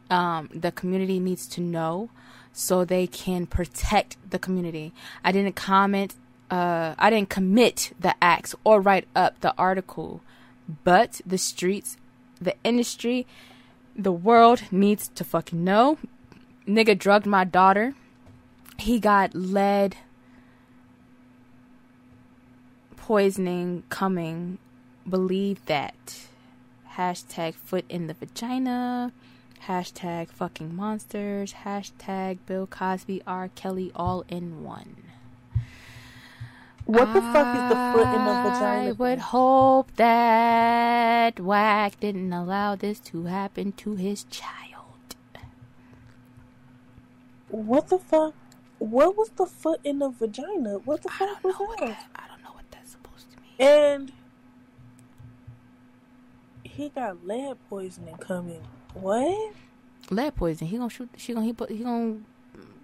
Um, the community needs to know so they can protect the community. I didn't comment, uh, I didn't commit the acts or write up the article, but the streets, the industry, the world needs to fucking know. Nigga drugged my daughter. He got lead poisoning coming. Believe that. Hashtag foot in the vagina. Hashtag fucking monsters. Hashtag Bill Cosby, R. Kelly, all in one. What the fuck is the foot in the vagina? I would hope that Wack didn't allow this to happen to his child. What the fuck? What was the foot in the vagina? What the fuck was that? that, I don't know what that's supposed to mean. And he got lead poisoning coming. What? Lead poison. He gonna shoot. She gonna he, he gonna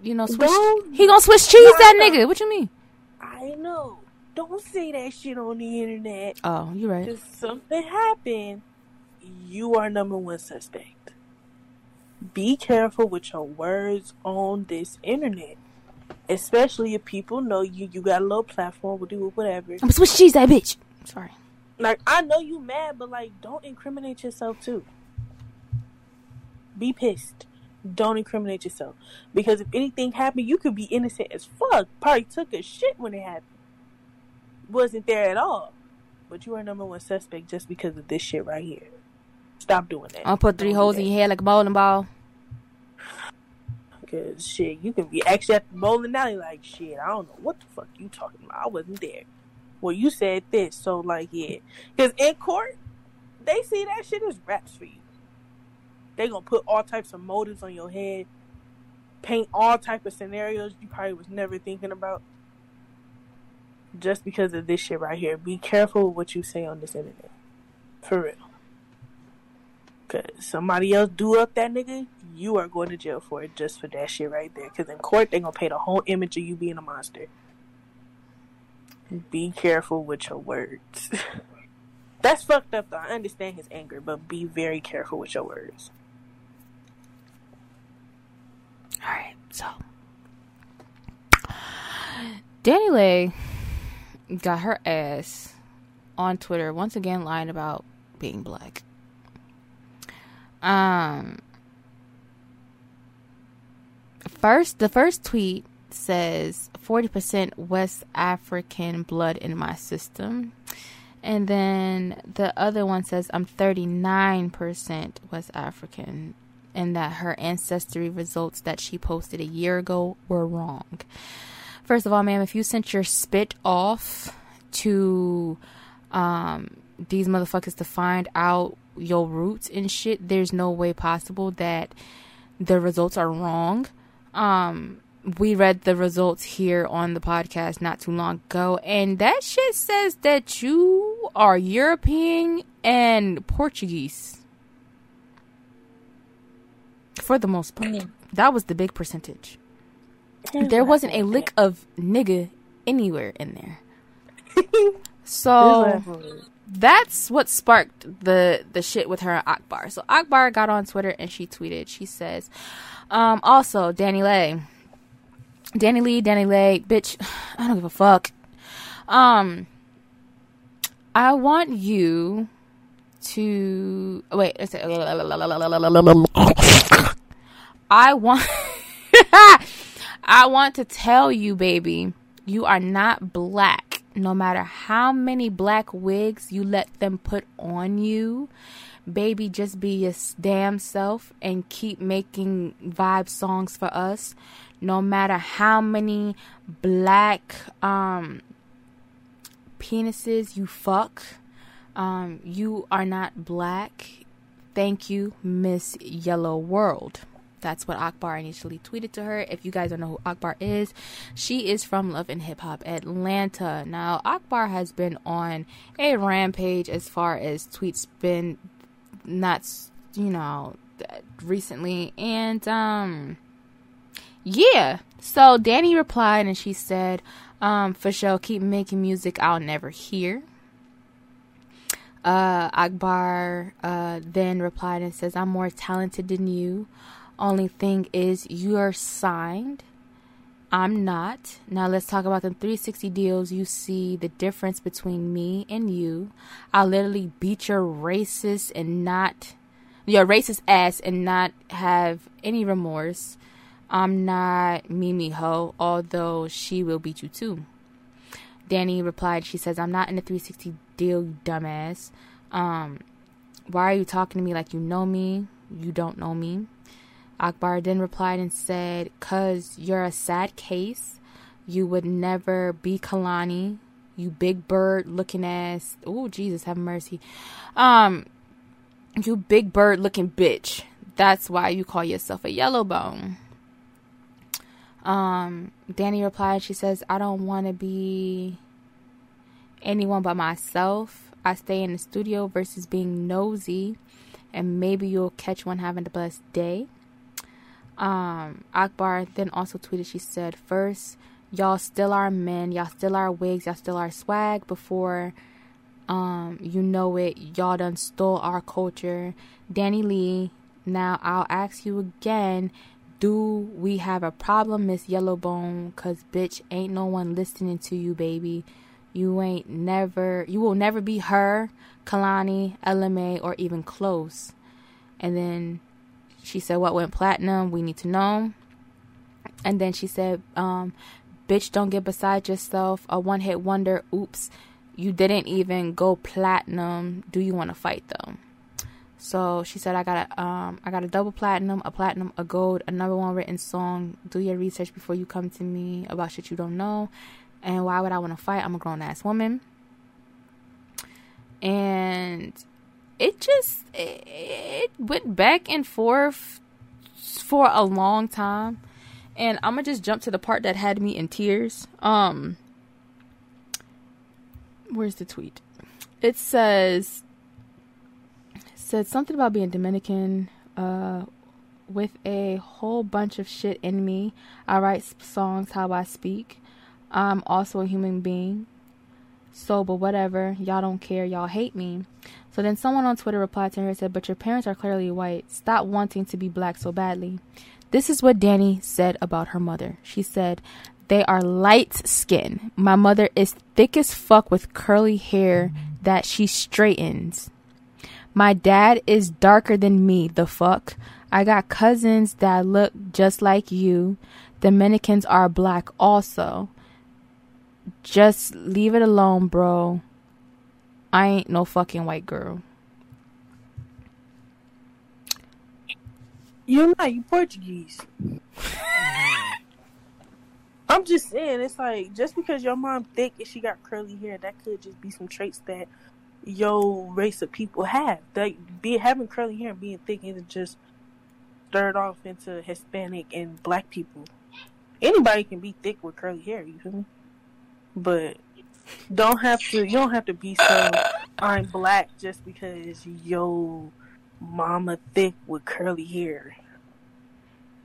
you know switch. Don't- He gonna switch cheese that nigga. What you mean? I know. Don't say that shit on the internet. Oh, you're right. If something happened, you are number one suspect. Be careful with your words on this internet. Especially if people know you, you got a little platform, will do whatever. I'm switch cheese that bitch. Sorry. Like I know you mad, but like don't incriminate yourself too. Be pissed. Don't incriminate yourself. Because if anything happened, you could be innocent as fuck. Probably took a shit when it happened. Wasn't there at all. But you are number one suspect just because of this shit right here. Stop doing that. Gonna put three Don't holes in your head like a bowling ball. Cause shit, you can be actually at the bowling alley like shit. I don't know what the fuck you talking about. I wasn't there. Well, you said this, so like yeah. Cause in court, they see that shit as raps for you. They gonna put all types of motives on your head, paint all type of scenarios you probably was never thinking about. Just because of this shit right here. Be careful what you say on this internet. For real. Cause somebody else do up that nigga, you are going to jail for it just for that shit right there. Cause in court they gonna paint a whole image of you being a monster. Be careful with your words. (laughs) That's fucked up though. I understand his anger, but be very careful with your words. All right, so Danny Lay got her ass on Twitter once again lying about being black. Um, first, the first tweet says 40% West African blood in my system. And then the other one says I'm 39% West African and that her ancestry results that she posted a year ago were wrong. First of all, ma'am, if you sent your spit off to um, these motherfuckers to find out your roots and shit, there's no way possible that the results are wrong. Um, we read the results here on the podcast not too long ago, and that shit says that you are European and Portuguese. For the most part. That was the big percentage. There wasn't a lick of nigga anywhere in there. (laughs) So that's what sparked the the shit with her and Akbar. So Akbar got on Twitter and she tweeted. She says, um, also Danny Lay, DaniLeigh, Danny Lay, bitch, (sighs) I don't give a fuck. Um, I want you to wait. I want. (laughs) I want to tell you, baby, you are not black. No matter how many black wigs you let them put on you, baby, just be your damn self and keep making vibe songs for us. No matter how many black um, penises you fuck, um, you are not black. Thank you, Miss Yellow World. That's what Akbar initially tweeted to her. If you guys don't know who Akbar is, she is from Love and Hip Hop Atlanta. Now, Akbar has been on a rampage as far as tweets been not, you know, recently. And, um, yeah. So Danny replied and she said, um, for sure, keep making music I'll never hear. Uh, Akbar uh, then replied and says, I'm more talented than you. Only thing is, you're signed. I'm not. Now let's talk about the 360 deals. You see the difference between me and you. I'll literally beat your racist and not your racist ass and not have any remorse. I'm not Mimi Ho, although she will beat you too. Danny replied, she says, I'm not in a 360 deal, you dumbass. Um, why are you talking to me like you know me? You don't know me. Akbar then replied and said, Cause you're a sad case. You would never be Kehlani. You big bird looking ass. Oh, Jesus, have mercy. Um, you big bird looking bitch. That's why you call yourself a yellow bone. Um, Danny replied, she says, I don't want to be anyone but myself. I stay in the studio versus being nosy, and maybe you'll catch one having a blessed day. Um, Akbar then also tweeted, she said, First, y'all still are men, y'all still are wigs, y'all still are swag before um you know it, y'all done stole our culture. DaniLeigh, now I'll ask you again do we have a problem, Miss Yellowbone? Cause bitch, ain't no one listening to you, baby. You ain't never, you will never be her, Kehlani, LMA, or even close. And then she said, What went platinum? We need to know. And then she said, um, Bitch, don't get beside yourself. A one hit wonder. Oops. You didn't even go platinum. Do you want to fight though? So she said, I got a, um, I got a double platinum, a platinum, a gold, a number one written song. Do your research before you come to me about shit you don't know. And why would I want to fight? I'm a grown ass woman. And it just it, went back and forth for a long time. And I'm gonna just jump to the part that had me in tears. Um, where's the tweet? It says said something about being Dominican uh, with a whole bunch of shit in me. I write songs how I speak. I'm also a human being. So, but whatever. Y'all don't care. Y'all hate me. So then someone on Twitter replied to her and said, But your parents are clearly white. Stop wanting to be black so badly. This is what Danny said about her mother. She said, They are light skin. My mother is thick as fuck with curly hair that she straightens. My dad is darker than me, the fuck. I got cousins that look just like you. Dominicans are black also. Just leave it alone, bro. I ain't no fucking white girl. You're not. You Portuguese. (laughs) I'm just saying, it's like just because your mom thick and she got curly hair, that could just be some traits that your race of people have. That be having curly hair and being thick isn't just stirred off into Hispanic and black people. Anybody can be thick with curly hair, you feel me? But don't have to you don't have to be so I'm black just because yo mama thick with curly hair.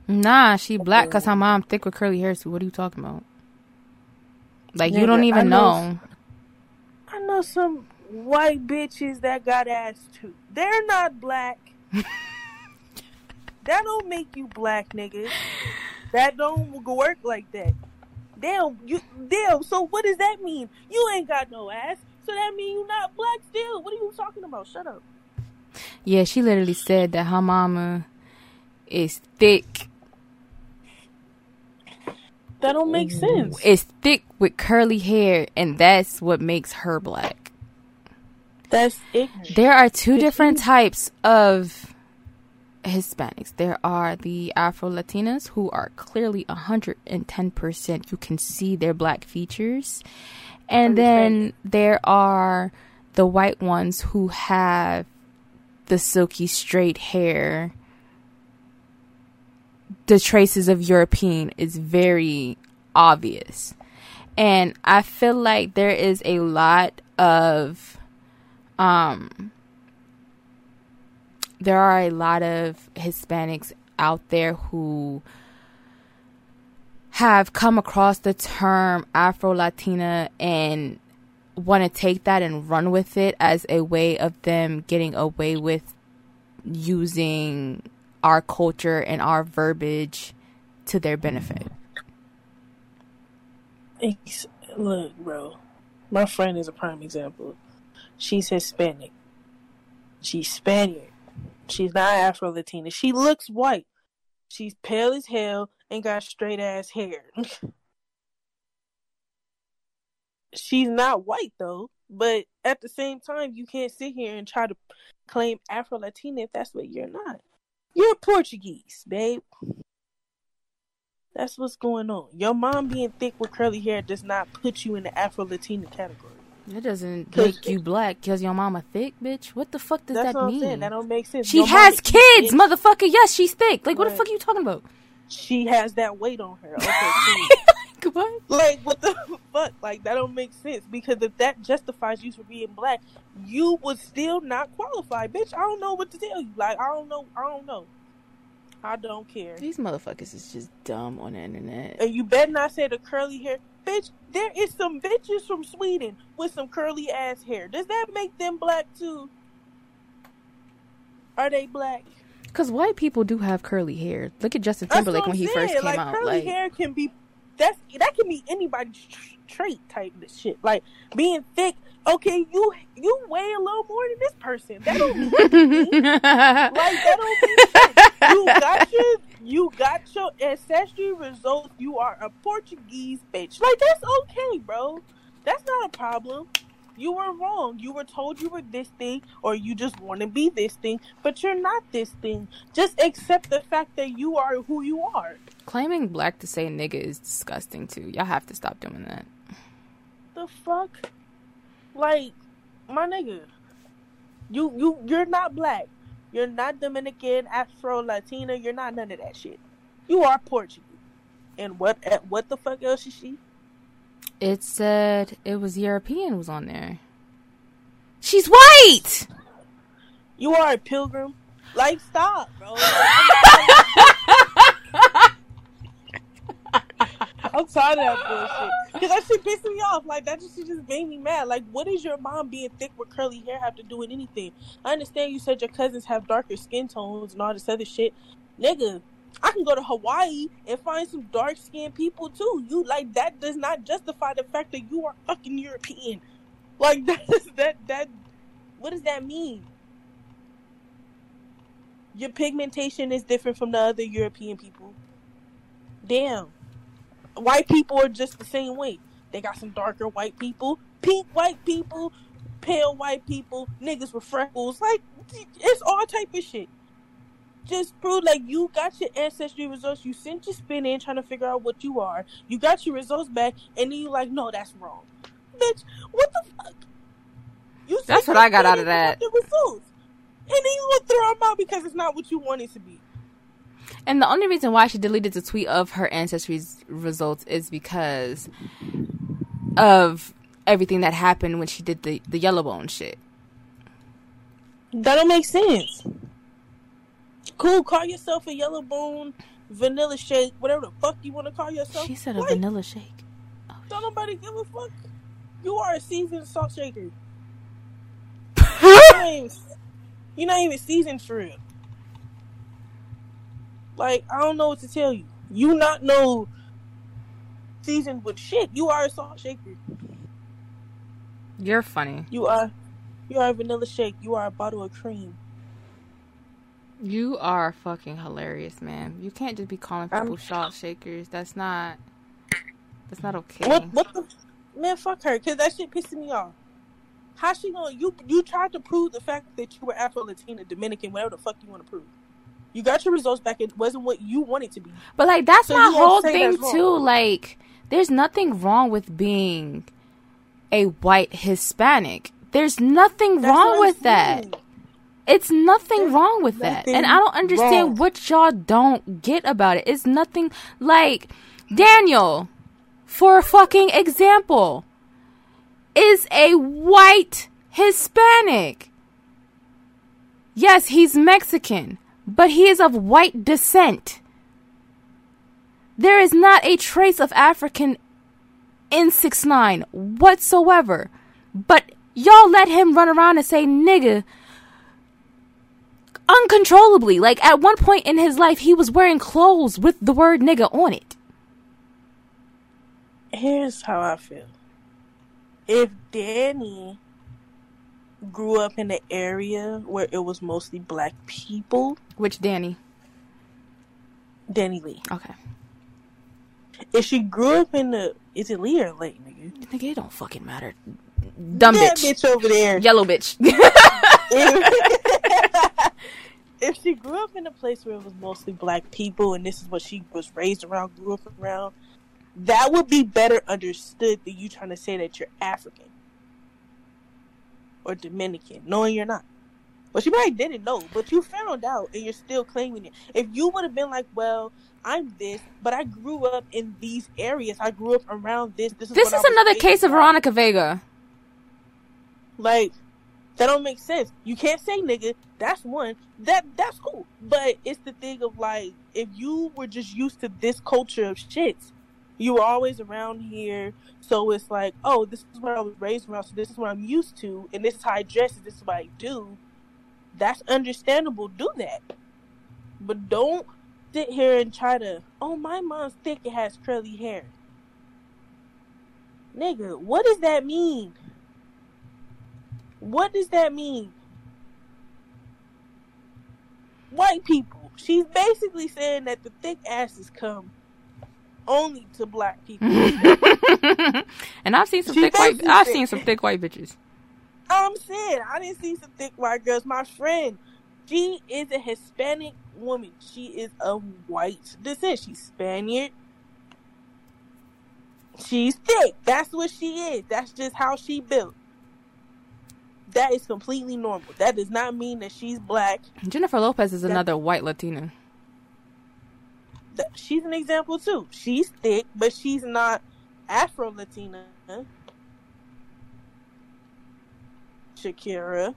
Nah, she black because her mom thick with curly hair. So what are you talking about? Like you don't I even know- know. I know some white bitches that got ass too. They're not black. (laughs) that don't make you black, nigga. That don't work like that. Damn, you damn. So what does that mean? You ain't got no ass. So that mean you not black still. What are you talking about? Shut up. Yeah, she literally said that her mama is thick. That don't make sense. It's thick with curly hair, and that's what makes her black. That's ignorant. There are two different types of Hispanics. There are the Afro Latinas who are clearly 110%. You can see their black features. And then there are the white ones who have the silky straight hair, the traces of European is very obvious. And I feel like there is a lot of um there are a lot of Hispanics out there who have come across the term Afro Latina and want to take that and run with it as a way of them getting away with using our culture and our verbiage to their benefit. Ex- Look, bro. My friend is a prime example. She's Hispanic. She's Spaniard. She's not Afro Latina. She looks white. She's pale as hell and got straight ass hair. (laughs) She's not white though, but at the same time, you can't sit here and try to claim Afro Latina if that's what you're not. You're Portuguese, babe. That's what's going on. Your mom being thick with curly hair does not put you in the Afro Latina category. It doesn't make you black because your mama thick, bitch. What the fuck does That's that mean? saying. That don't make sense. she has kids, motherfucker. Yes, she's thick. Like, what the fuck are you talking about? She has that weight on her. (laughs) Okay, cool. What? like what the (laughs) fuck? Like that don't make sense because if that justifies you for being black, you would still not qualify, bitch. I don't know what to tell you. Like I don't know. I don't know. I don't care. These motherfuckers is just dumb on the internet. And you better not say the curly hair. Bitch, there is some bitches from Sweden with some curly ass hair. Does that make them black too? Are they black? Because white people do have curly hair. Look at Justin Timberlake when he saying. first came like, out. Curly Like, hair can be that's that can be anybody's tr- trait type of shit. Like being thick. Okay, you you weigh a little more than this person. That don't mean (laughs) like that don't sense. You got your you got your ancestry results. You are a Portuguese bitch. Like that's okay, bro. That's not a problem. You were wrong. You were told you were this thing, or you just want to be this thing, but you're not this thing. Just accept the fact that you are who you are. Claiming black to say nigga is disgusting too. Y'all have to stop doing that. The fuck? Like, my nigga, you you you're not black. You're not Dominican, Afro, Latina. You're not none of that shit. You are Portuguese. And what eh, what the fuck else is she? It said it was European was on there. She's white. You are a pilgrim. Like, stop, bro. (laughs) I'm tired of that bullshit. Because that shit pissed me off. Like, that just, just made me mad. Like, what does your mom being thick with curly hair have to do with anything? I understand you said your cousins have darker skin tones and all this other shit. Nigga, I can go to Hawaii and find some dark skinned people too. You, like, that does not justify the fact that you are fucking European. Like, (laughs) that is, that, that, what does that mean? Your pigmentation is different from the other European people. Damn. White people are just the same way. They got some darker white people, pink white people, pale white people, niggas with freckles. Like, it's all type of shit. Just prove like you got your ancestry results. You sent your spin in trying to figure out what you are. You got your results back, and then you like, no, that's wrong, bitch. What the fuck? You That's what I got out of that. The results, and then you gonna throw them out because it's not what you want it to be. And the only reason why she deleted the tweet of her ancestry's results is because of everything that happened when she did the the yellow bone shit. That don't make sense. Cool, call yourself a yellow bone, vanilla shake, whatever the fuck you want to call yourself. She said a Like, vanilla shake. Oh, don't nobody give a fuck. You are a seasoned salt shaker. (laughs) You're not even, you're not even seasoned for real. Like, I don't know what to tell you. You not know seasoned with shit. You are a salt shaker. You're funny. You are you are a vanilla shake. You are a bottle of cream. You are fucking hilarious, man. You can't just be calling I'm- people salt shakers. That's not. That's not okay. What what the man? Fuck her, cause that shit pissing me off. How she gonna you you tried to prove the fact that you were Afro Latina, Dominican, whatever the fuck you want to prove. You got your results back. It wasn't what you wanted to be. But like that's So my whole thing too. Like there's nothing wrong with being a white Hispanic. There's nothing That's wrong with that. It's nothing wrong with that. And I don't understand wrong. what y'all don't get about it. It's nothing like Daniel, for a fucking example, is a white Hispanic. Yes, he's Mexican, but he is of white descent. There is not a trace of African in 6 9 whatsoever. But y'all let him run around and say nigga uncontrollably. Like at one point in his life, he was wearing clothes with the word nigga on it. Here's how I feel. If Danny grew up in an area where it was mostly black people, Which Danny? DaniLeigh. Okay, If she grew up in the is it Lee or Lake, nigga? nigga, it don't fucking matter. Dumb that bitch. bitch over there. yellow bitch. if, (laughs) (laughs) if she grew up in a place where it was mostly black people and this is what she was raised around, grew up around, that would be better understood than you trying to say that you're African or Dominican, knowing you're not. But she probably didn't know, but you found out and you're still claiming it. If you would have been like, well, I'm this, but I grew up in these areas. I grew up around this. This is, this is another case of around." Veronica Vega. Like that don't make sense. You can't say nigga. That's one. That that's cool. But it's the thing of like if you were just used to this culture of shits, you were always around here. So it's like, oh, this is what I was raised around. So this is what I'm used to, and this is how I dress. And this is what I do. That's understandable. Do that, but don't sit here and try to. Oh, my mom's thick. It has curly hair. Nigga, what does that mean? What does that mean? White people. She's basically saying that the thick asses come only to black people. (laughs) and I've seen some She thick white. I've seen some thick white bitches. I'm saying I didn't see some thick white girls. My friend, she is a Hispanic woman. She is of white descent. She's Spaniard. She's thick. That's what she is. That's just how she built. That is completely normal. That does not mean that she's black. Jennifer Lopez is That- another white Latina. She's an example too. She's thick, but she's not Afro Latina. Shakira.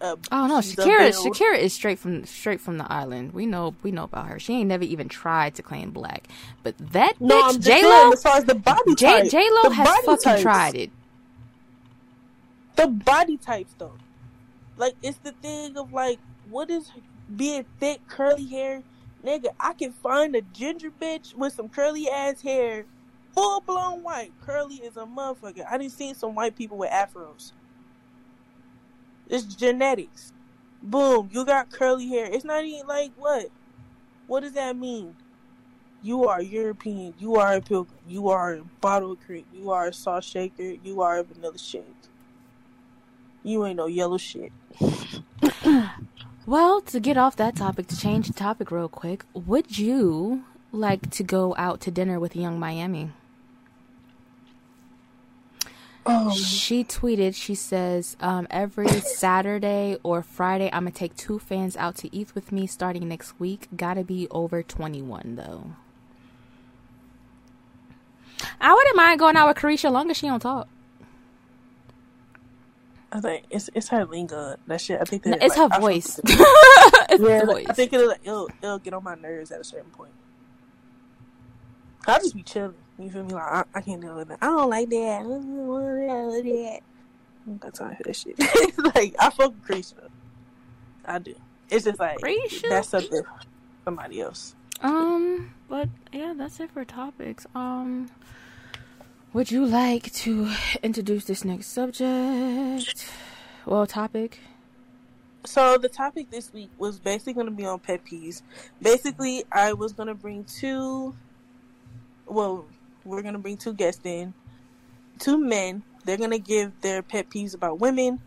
Uh, Oh no, Shakira. Shakira is straight from straight from the island. We know we know about her. She ain't never even tried to claim black. But that no, bitch, J Lo, as far as the body J type, J Lo has fucking types. tried it. The body types, though, like it's the thing of like, what is being thick, curly hair, nigga? I can find a ginger bitch with some curly ass hair, full blown white, curly as a motherfucker. I didn't see some white people with afros. It's genetics. Boom, you got curly hair. It's not even like what? What does that mean? You are European. You are a pilgrim. You are a bottle cream. You are a salt shaker. You are a vanilla shake. You ain't no yellow shit. (clears throat) Well, to get off that topic, to change the topic real quick, would you like to go out to dinner with Young Miami? Oh, She tweeted, she says, um, every Saturday or Friday, I'm going to take two fans out to eat with me starting next week. Gotta be over 21, though. I wouldn't mind going out with Caresha long as she don't talk. I think it's it's her lingo. That shit. I think No, that, it's like, her voice. fuck with it. (laughs) it's Yeah, like, voice. I think it'll, it'll it'll get on my nerves at a certain point. I'll just be chilling. You feel me? Like I, I can't deal with that. I don't like that. I don't want that. I don't got time for that shit. (laughs) like I fuck with Crease. I do. It's just like Creature? that's something somebody else. Um, but yeah, that's it for topics. Um, would you like to introduce this next subject? Well, topic. So the topic this week was basically going to be on pet peeves. Basically, I was going to bring two. Well, we're going to bring two guests in, two men. They're going to give their pet peeves about women,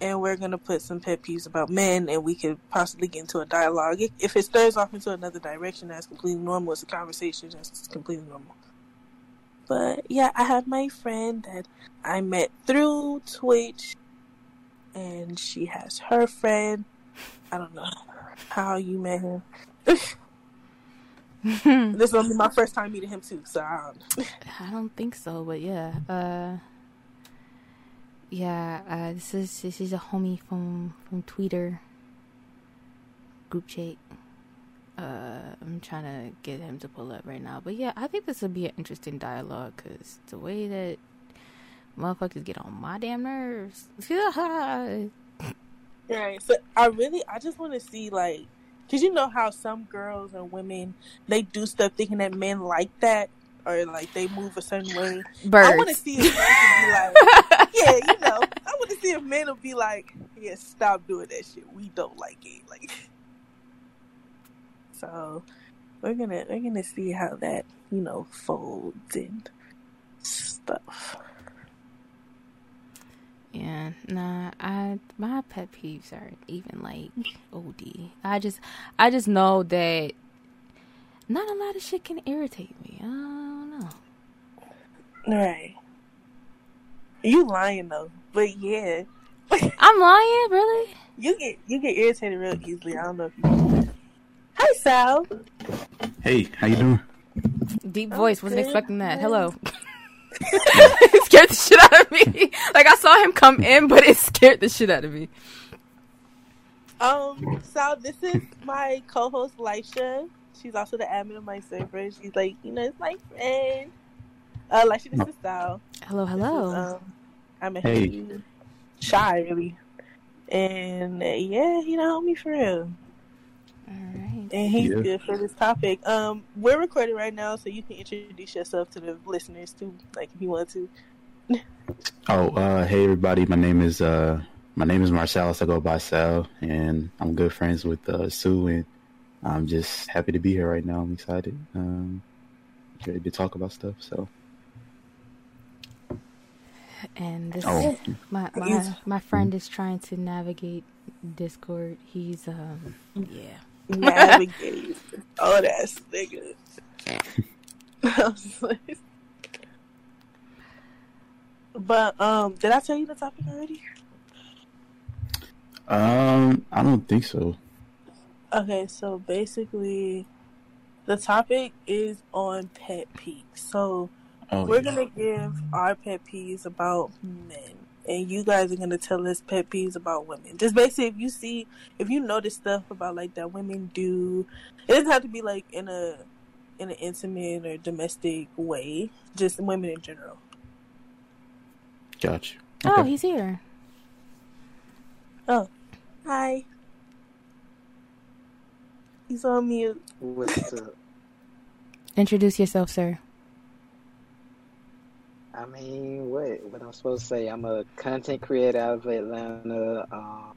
and we're going to put some pet peeves about men, and we could possibly get into a dialogue. If- it stirs off into another direction, that's completely normal. It's a conversation. That's completely normal. But yeah, I have my friend that I met through Twitch and she has her friend. I don't know how you met him. (laughs) this will be my first time meeting him too, so I don't. (laughs) I don't think so, but yeah. Uh, yeah. Uh, this is this is a homie from from Twitter group chat. Uh, I'm trying to get him to pull up right now, but yeah, I think this would be an interesting dialogue because the way that motherfuckers get on my damn nerves. (laughs) Right. So I really, I just want to see like, cause you know how some girls or women they do stuff thinking that men like that or like they move a certain way. Birds. I want to see if men be like, (laughs) yeah, you know, I want to see if men will be like, yeah, stop doing that shit. We don't like it. Like, so we're gonna we're gonna see how that you know folds and stuff. Yeah, nah, I my pet peeves are even like (laughs) OD. I just I just know that not a lot of shit can irritate me. I don't know. Right. You lying though, but yeah, (laughs) I'm lying, really? you get you get irritated real easily. I don't know if you. Hi, Sal. Hey, how you doing? Deep voice, wasn't expecting that. Hello. (laughs) it scared the shit out of me. Like I saw him come in, but it scared the shit out of me. Um, so this is my co-host Lisha. She's also the admin of my server. She's like, you know, it's my friend. Uh, Lisha, this is Sal. Hello, This is, hello. um, I'm a Hey. hey. shy really, and uh, yeah, you know, me for real. All right. And he's Yeah. good for this topic. Um, we're recording right now, so you can introduce yourself to the listeners too, like if you want to. Oh, uh, hey everybody. My name is uh, my name is Marcellus. I go by Sal, and I'm good friends with uh, Sue, and I'm just happy to be here right now. I'm excited. Um, ready to talk about stuff. So, And this oh, my my my friend is trying to navigate Discord. He's um yeah. Navigate. oh, that's nigga. I was like- but um, did I tell you the topic already? um, I don't think so. Okay, so basically, the topic is on pet peeves. So Oh, we're yeah. gonna give our pet peeves about men, and you guys are gonna tell us pet peeves about women. Just basically, if you see, if you notice stuff about like that women do, it doesn't have to be like in a in an intimate or domestic way. Just women in general. Got you. Oh, he's here. Oh, hi. He's on mute. What's up? Introduce yourself, sir. I mean, what? What I'm supposed to say? I'm a content creator out of Atlanta. Um,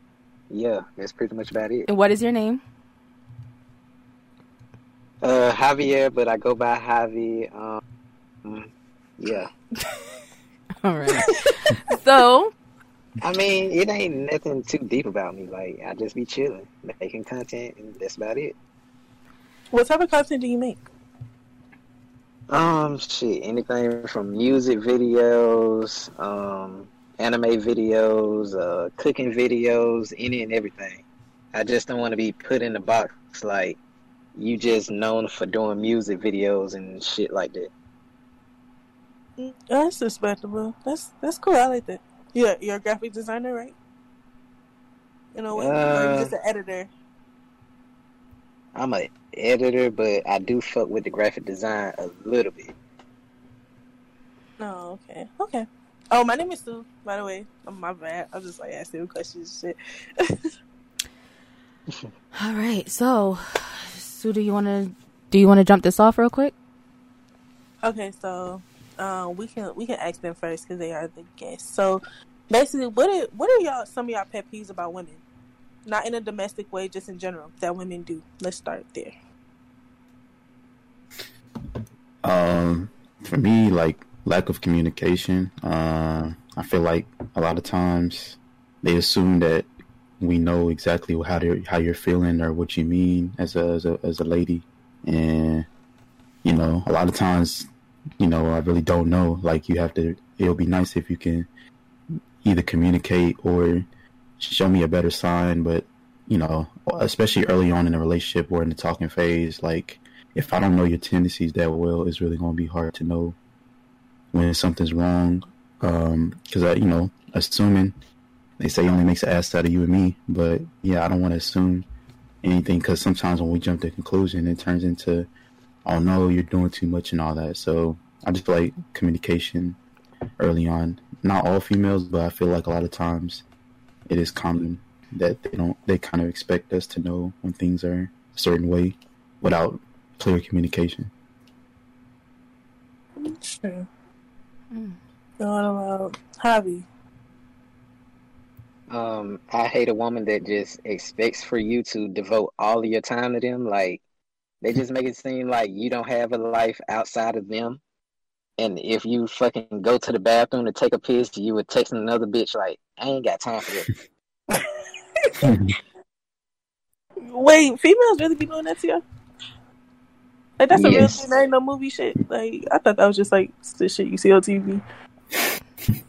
yeah, that's pretty much about it. And what is your name? Uh, Javier, but I go by Javi. Um, yeah. (laughs) All right. so, I mean, it ain't nothing too deep about me. Like, I just be chilling, making content, and that's about it. What type of content do you make? Um, shit, anything from music videos, um, anime videos, uh, cooking videos, any and everything. I just don't want to be put in the box like you just known for doing music videos and shit like that. That's respectable. That's that's cool. I like that. Yeah, you're a graphic designer, right? In a way, or Uh, you're just an editor. I'm a editor, but I do fuck with the graphic design a little bit. Oh, okay, okay. Oh, my name is Sue. By the way, oh, my bad. I'm just like asking questions. and Shit. (laughs) all right. So, Sue, do you want to do you want to jump this off real quick? okay, so um, we can we can ask them first because they are the guests. So basically, what are what are y'all some of y'all pet peeves about women? Not in a domestic way, just in general that women do. Let's start there. Um, for me, like lack of communication. Uh, I feel like a lot of times they assume that we know exactly how they how you're feeling or what you mean as a as a as a lady, and you know, a lot of times, you know, I really don't know. Like you have to. It'll be nice if you can either communicate or show me a better sign. But you know, especially early on in a relationship or in the talking phase, like if I don't know your tendencies that well, it's really going to be hard to know when something's wrong. Um, because I, you know, assuming they say only makes an ass out of you and me, but yeah, I don't want to assume anything because sometimes when we jump to conclusion, it turns into, oh no, you're doing too much and all that. So I just feel like communication early on. Not all females, but I feel like a lot of times it is common that they don't. They kind of expect us to know when things are a certain way without clear communication. True. Mm. What about hobby? Um, I hate a woman that just expects for you to devote all of your time to them. Like they just make it seem like you don't have a life outside of them. And if you fucking go to the bathroom to take a piss, you would text another bitch like, "I ain't got time for this." (laughs) Wait, females really be doing that to you? Like that's a real thing. That ain't no movie shit. Like I thought that was just like the shit you see on TV. (laughs)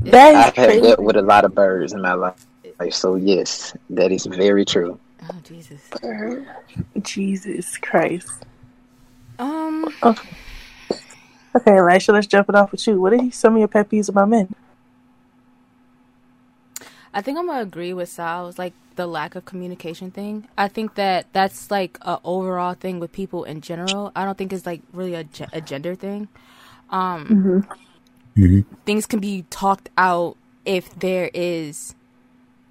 That I've is had crazy. dealt with a lot of birds in my life, Like, so yes, that is very true. Oh Jesus. Jesus Christ. Um. Okay, Elisha, let's jump it off with you. What are some of your pet peeves about men? I think I'm gonna agree with Sal's like the lack of communication thing. I think that that's like a overall thing with people in general. I don't think it's like really a, ge- a gender thing. Um, things can be talked out if there is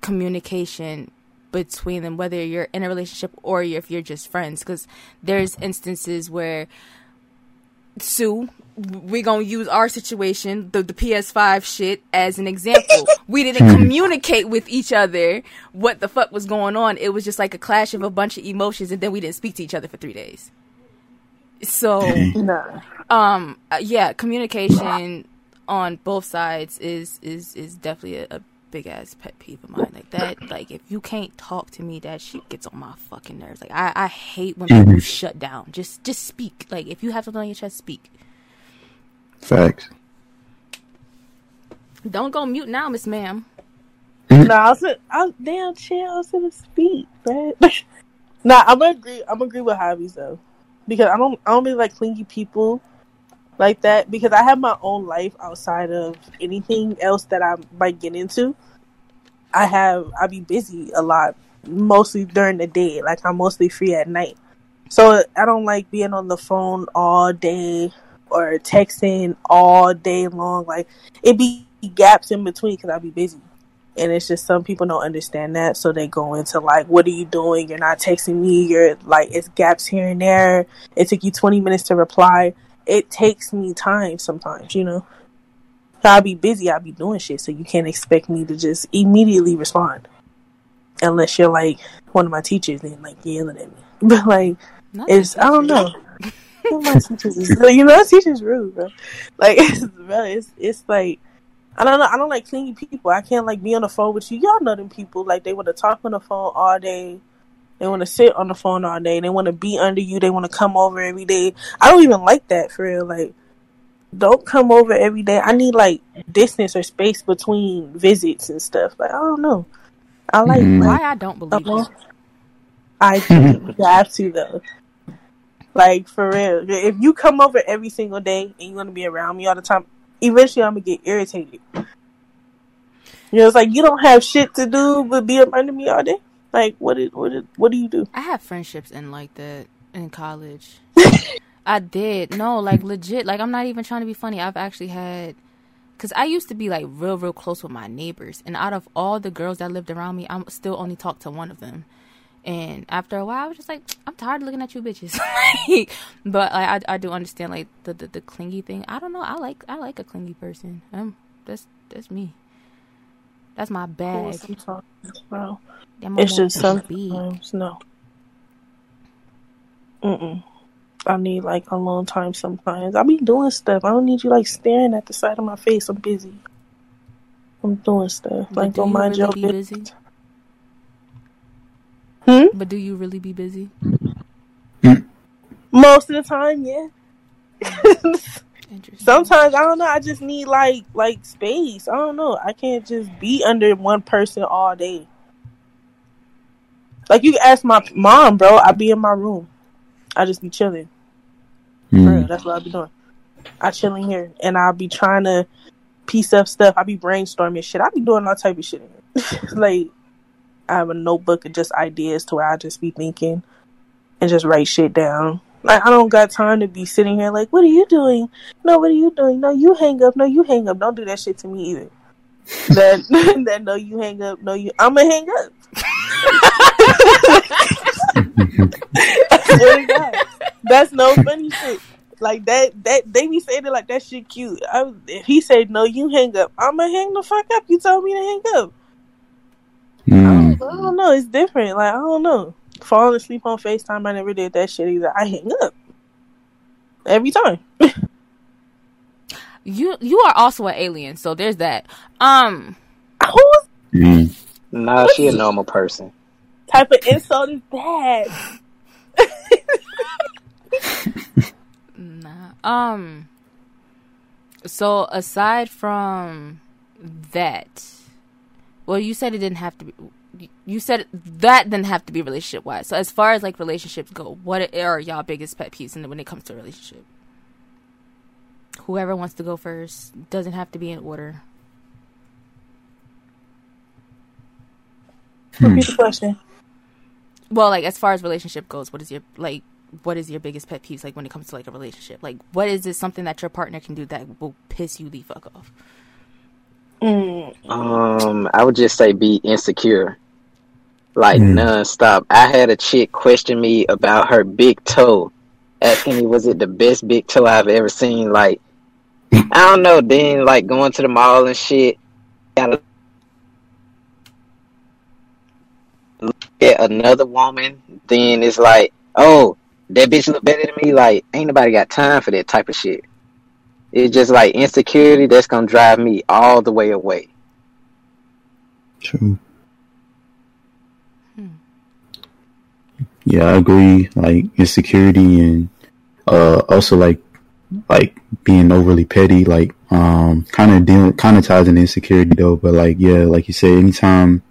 communication between them, whether you're in a relationship or if you're just friends. Because there's instances where Sue, we're gonna use our situation, the, the PS5 shit, as an example. (laughs) we didn't communicate with each other what the fuck was going on. It was just like a clash of a bunch of emotions, and then we didn't speak to each other for three days. So, Nah. um, uh, yeah, communication on both sides is is is definitely a, a big ass pet peeve of mine. Like that, like if you can't talk to me, that shit gets on my fucking nerves. Like I, I hate when people shut down. Just just speak. Like if you have something on your chest, speak. Facts. Don't go mute now, Miss Ma'am. (laughs) nah, I was, I was damn chill. I was gonna speak, man. (laughs) nah, I'm gonna agree. I'm gonna agree with hobbies though, because I don't. I don't really like clingy people like that because I have my own life outside of anything else that I might get into. I have. I be busy a lot, mostly during the day. Like I'm mostly free at night, so I don't like being on the phone all day or texting all day long. Like it be gaps in between because I be busy. And it's just some people don't understand that, so they go into like, "What are you doing? You're not texting me. You're like, it's gaps here and there. It took you 20 minutes to reply. It takes me time sometimes, you know. I'll be busy. I'll be doing shit, so you can't expect me to just immediately respond, unless you're like one of my teachers and like yelling at me. (laughs) But like, Not it's I don't know. (laughs) my teachers is you know, that teacher's rude, bro. Like, (laughs) it's, bro, it's it's like I don't know. I don't like clingy people. I can't like be on the phone with you. Y'all know them people. Like they want to talk on the phone all day. They want to sit on the phone all day. They want to be under you. They want to come over every day. I don't even like that for real. Like, don't come over every day. I need like distance or space between visits and stuff. Like I don't know. I like. Mhm. Why I don't believe uh-huh. I do. (laughs) you have to though. Like for real. If you come over every single day and you want to be around me all the time, eventually I'm gonna get irritated. You know, it's like you don't have shit to do but be up under me all day. Like what? Did, what? Did, what do you do? I have friendships in like that in college. (laughs) I did. No, like legit. Like I'm not even trying to be funny. I've actually had cuz I used to be like real real close with my neighbors and out of all the girls that lived around me, I'm still only talk to one of them. And after a while, I was just like, I'm tired of looking at you bitches. (laughs) Like, but like, I I do understand like the, the the clingy thing. I don't know. I like I like a clingy person. Um, that's that's me. That's my bag. sometimes, bro. That my It's just sometimes no. Mm-mm. I need like a long time sometimes. I be doing stuff. I don't need you like staring at the side of my face. I'm busy. I'm doing stuff. But Like do don't mind your business. Busy? Hmm? But do you really be busy? Most of the time, yeah. Sometimes I don't know. I just need like like space. I don't know. I can't just be under one person all day. Like you ask my mom, bro. I be in my room. I just be chilling. Mm. real, that's what I be doing. I chilling here, and I'll be trying to piece up stuff. I be brainstorming shit. I be doing all type of shit. in here. (laughs) like I have a notebook of just ideas to where I just be thinking and just write shit down. Like I don't got time to be sitting here like, what are you doing? No, what are you doing? No, you hang up. No, you hang up. Don't do that shit to me either. (laughs) that (laughs) that no, you hang up. No, you. I'ma hang up. I (laughs) swear to That's no funny shit. Like that, that they be saying it like that shit cute. I, if he said no, you hang up. I'ma hang the fuck up. You told me to hang up. Mm. I don't know. It's different. Like I don't know. Falling asleep on Facetime, I never did that shit either. I hang up every time. (laughs) You you are also an alien, so there's that. Um, Whose Mm. Nah, she a normal person. type of insult is that? nah. Um. So aside from that, well, you said it didn't have to be. You said that didn't have to be relationship wise. So as far as like relationships go, what are y'all biggest pet peeves in- when it comes to a relationship? Whoever wants to go first doesn't have to be in order. Hmm. Repeat the question. Well, like as far as relationship goes, what is your like? What is your biggest pet peeves like when it comes to like a relationship? Like, what is it something that your partner can do that will piss you the fuck off? Mm, Um, I would just say be insecure, like Mm. nonstop. I had a chick question me about her big toe, asking me was it the best big toe I've ever seen. Like, I don't know. Then like going to the mall and shit, gotta look at another woman. Then it's like, oh, that bitch look better than me. Like, ain't nobody got time for that type of shit. It's just like insecurity that's gonna drive me all the way away. True. Yeah, I agree. Like insecurity and uh also like like being overly petty, like um kind of dealing kind of ties into insecurity though, but like yeah, like you say, anytime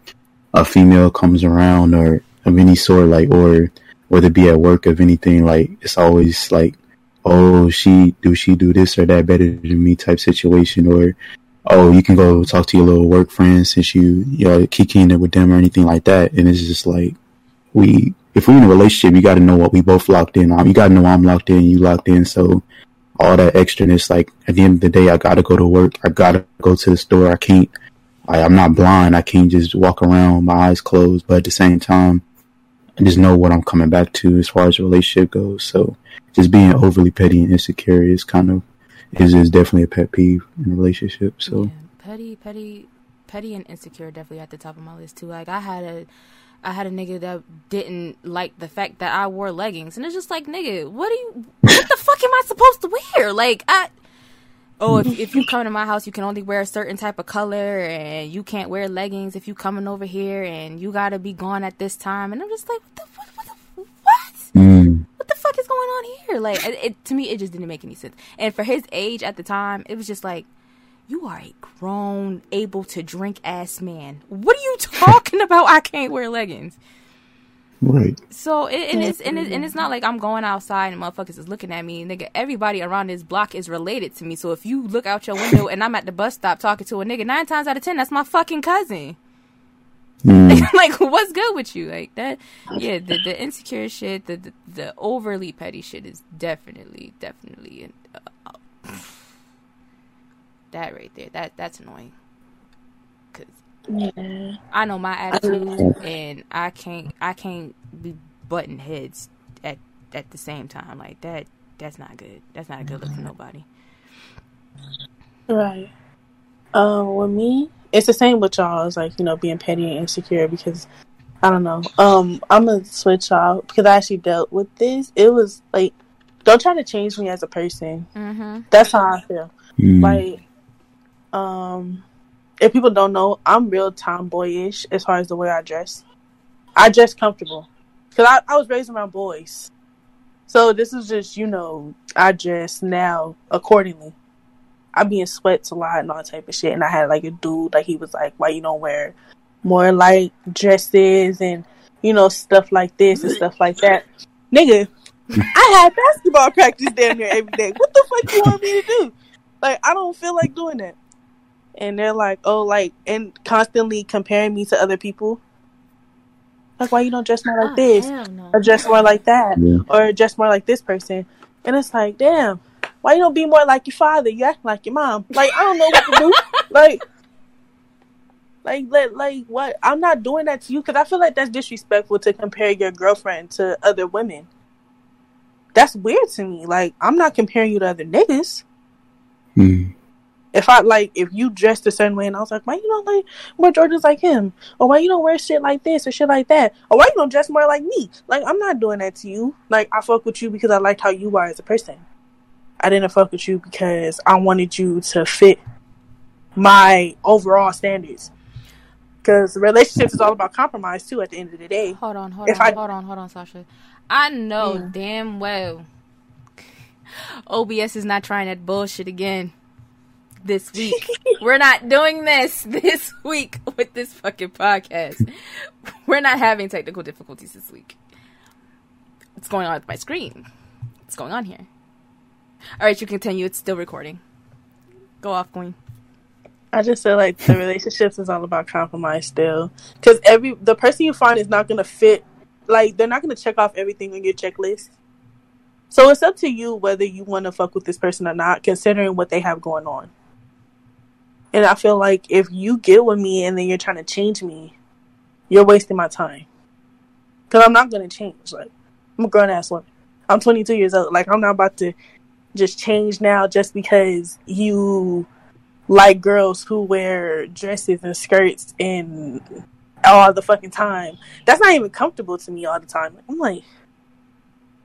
a female comes around or of any sort, like or whether it be at work of anything, like it's always like, oh, she do she do this or that better than me type situation, or oh, you can go talk to your little work friends since you you know kicking it with them or anything like that, and it's just like we if we're in a relationship, you got to know what we both locked in on. You got to know I'm locked in, you locked in, so all that extraness, like at the end of the day, I got to go to work, I got to go to the store, I can't. I, I'm not blind. I can't just walk around my eyes closed, but at the same time, I just know what I'm coming back to as far as relationship goes. So just being overly petty and insecure is kind of is is definitely a pet peeve in a relationship. So Yeah, petty, petty, petty, and insecure definitely at the top of my list too. Like I had a, I had a nigga that didn't like the fact that I wore leggings, and it's just like, nigga, what do you, what the (laughs) fuck am I supposed to wear? Like I. Oh, if, if you come to my house, you can only wear a certain type of color, and you can't wear leggings if you coming over here, and you gotta be gone at this time. And I'm just like, what the, what, what, the, what? mm, what the fuck is going on here? Like, it, it, to me, it just didn't make any sense. And for his age at the time, it was just like, you are a grown, able to drink ass man. What are you (laughs) talking about? I can't wear leggings. Right, So it, and it's and, it, and it's not like I'm going outside and motherfuckers is looking at me. Nigga, everybody around this block is related to me. So if you look out your window and I'm at the bus stop talking to a nigga, nine times out of ten, that's my fucking cousin. mm, (laughs) like, what's good with you? Like that? Yeah, the the insecure shit, the the, the overly petty shit is definitely, definitely uh, uh, that right there. That that's annoying. Cause yeah. I know my attitude, and I can't I can't be butting heads at at the same time. Like that. That's not good. That's not a good look for nobody. Right. Um, with me, it's the same with y'all. It's like you know being petty and insecure because I don't know. Um, I'm gonna switch y'all because I actually dealt with this. It was like, don't try to change me as a person. Mm-hmm. That's how I feel. mm, Like, um, if people don't know, I'm real tomboyish as far as the way I dress. I dress comfortable because I, I was raised around boys, So this is just, you know, I dress now accordingly. I be in sweats a lot and all type of shit. And I had like a dude, like he was like, why you don't wear more light dresses and, you know, stuff like this and stuff like that. Nigga, I had basketball practice damn near every day. What the fuck you want me to do? Like, I don't feel like doing that. And they're like, oh, like, and constantly comparing me to other people. Like, why you don't dress more like Oh, this? no. Or dress more like that? Yeah. Or dress more like this person? And it's like, damn, why you don't be more like your father? You act like your mom. Like, I don't know what to do. (laughs) like, like, like, like, what? I'm not doing that to you because I feel like that's disrespectful to compare your girlfriend to other women. That's weird to me. Like, I'm not comparing you to other niggas. Mm. If I like, if you dressed a certain way, and I was like, why you don't like wear Jordans like him, or why you don't wear shit like this or shit like that, or why you don't dress more like me? Like, I'm not doing that to you. Like, I fuck with you because I liked how you are as a person. I didn't fuck with you because I wanted you to fit my overall standards. Because relationships is all about compromise too. At the end of the day, Hold on, hold If on, I- hold on, hold on, Sasha. I know damn well OBS is not trying that bullshit again this week. We're not doing this (laughs) this week with this fucking podcast. We're not having technical difficulties this week. What's going on with my screen? What's going on here? All right, you continue. It's still recording. Go off, Queen. I just feel like the relationships is all about compromise still. Because every the person you find is not gonna fit. Like they're not gonna check off everything on your checklist. So it's up to you whether you want to fuck with this person or not, considering what they have going on. And I feel like if you get with me and then you're trying to change me, you're wasting my time. Because I'm not gonna change. Like I'm a grown ass woman. I'm 22 years old. Like I'm not about to just change now just because you like girls who wear dresses and skirts and all the fucking time. That's not even comfortable to me all the time. I'm like,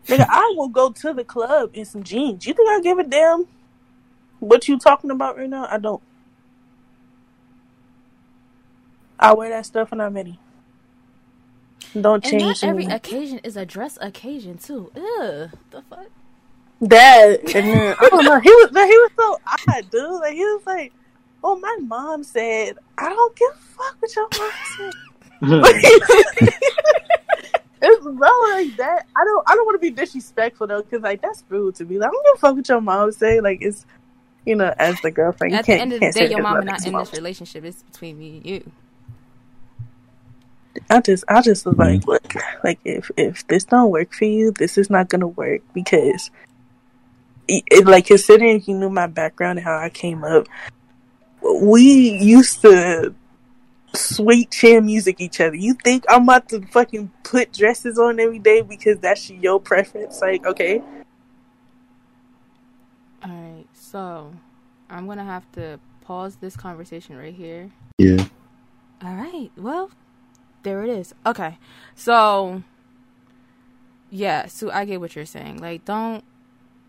nigga, (laughs) I will go to the club in some jeans. You think I give a damn what you talking about right now? I don't. I wear that stuff when I'm ready. Don't And change not every me. occasion is a dress occasion too. Ugh, the fuck. that and then I don't know. He was he was so odd, dude. Like he was like, "Oh, my mom said I don't give a fuck what your mom said." (laughs) it's bro like that. I don't. I don't want to be disrespectful though, because like that's rude to me. like, I don't give a fuck what your mom say. Like it's, you know, as the girlfriend, At the can't. end of the day, your mom mama about not in this relationship. It's between me and you. I just, I just was like, Mm-hmm. look, like if if this don't work for you, this is not gonna work because, it, it- like considering you knew my background and how I came up, we used to sweet chin music each other. You think I'm about to fucking put dresses on every day because that's your preference? Like, okay, All right, so I'm gonna have to pause this conversation right here. Yeah. All right, well, there it is. Okay, so yeah, so I get what you're saying. Like, don't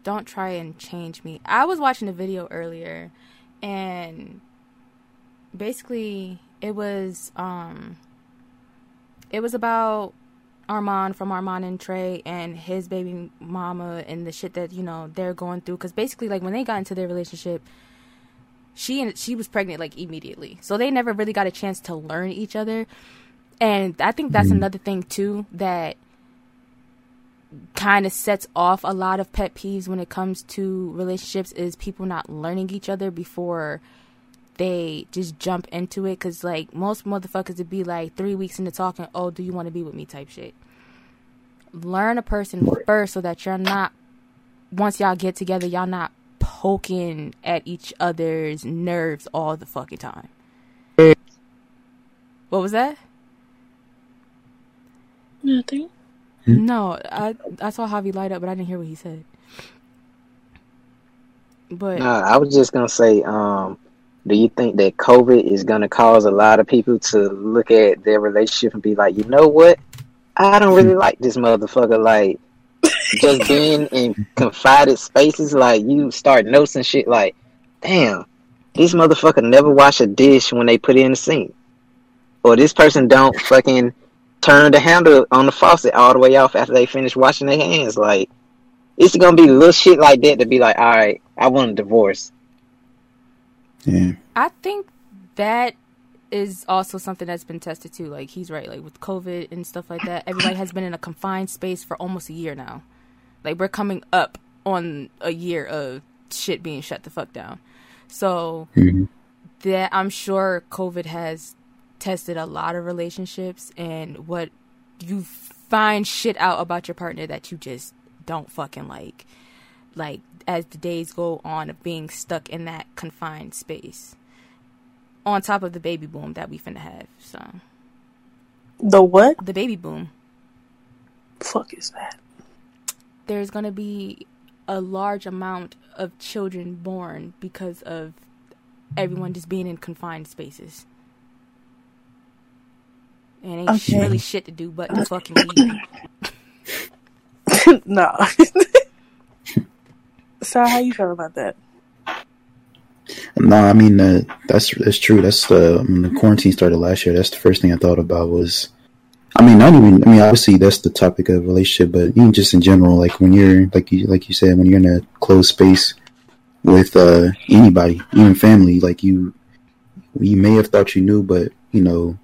don't try and change me. I was watching a video earlier, and basically it was um it was about Armon from Armon and Trey and his baby mama and the shit that you know they're going through. Because basically, like when they got into their relationship, she and she was pregnant like immediately, so they never really got a chance to learn each other. And I think that's mm-hmm. another thing too that kind of sets off a lot of pet peeves when it comes to relationships is people not learning each other before they just jump into it. Because like most motherfuckers would be like three weeks into talking oh do you want to be with me? type shit. Learn a person first so that you're not once y'all get together y'all not poking at each other's nerves all the fucking time. What was that nothing. no i i saw javi light up but i didn't hear what he said but Nah, I was just gonna say, um, do you think that COVID is gonna cause a lot of people to look at their relationship and be like, you know what? I don't really like this motherfucker. Like, just being in confided spaces, like you start noticing shit. Like, damn, this motherfucker never wash a dish when they put it in the sink, or this person don't fucking turn the handle on the faucet all the way off after they finish washing their hands. Like, it's gonna be little shit like that to be like, all right, I want a divorce. Yeah. I think that is also something that's been tested too. Like he's right, like with COVID and stuff like that, everybody has been in a confined space for almost a year now. Like we're coming up on a year of shit being shut the fuck down. So Mhm. that I'm sure COVID has tested a lot of relationships and what you find shit out about your partner that you just don't fucking like. Like as the days go on of being stuck in that confined space. On top of the baby boom that we finna have. So The what? the baby boom. Fuck is that? There's gonna be a large amount of children born because of everyone just being in confined spaces. And ain't Okay. really shit to do but to fucking eat. (laughs) no. (laughs) so how you feel about that? No, I mean uh, that's that's true. That's the when the quarantine started last year. That's the first thing I thought about was, I mean, not even. I mean, obviously that's the topic of relationship, but even just in general, like when you're like you like you said, when you're in a closed space with uh, anybody, even family, like you, you may have thought you knew, but you know,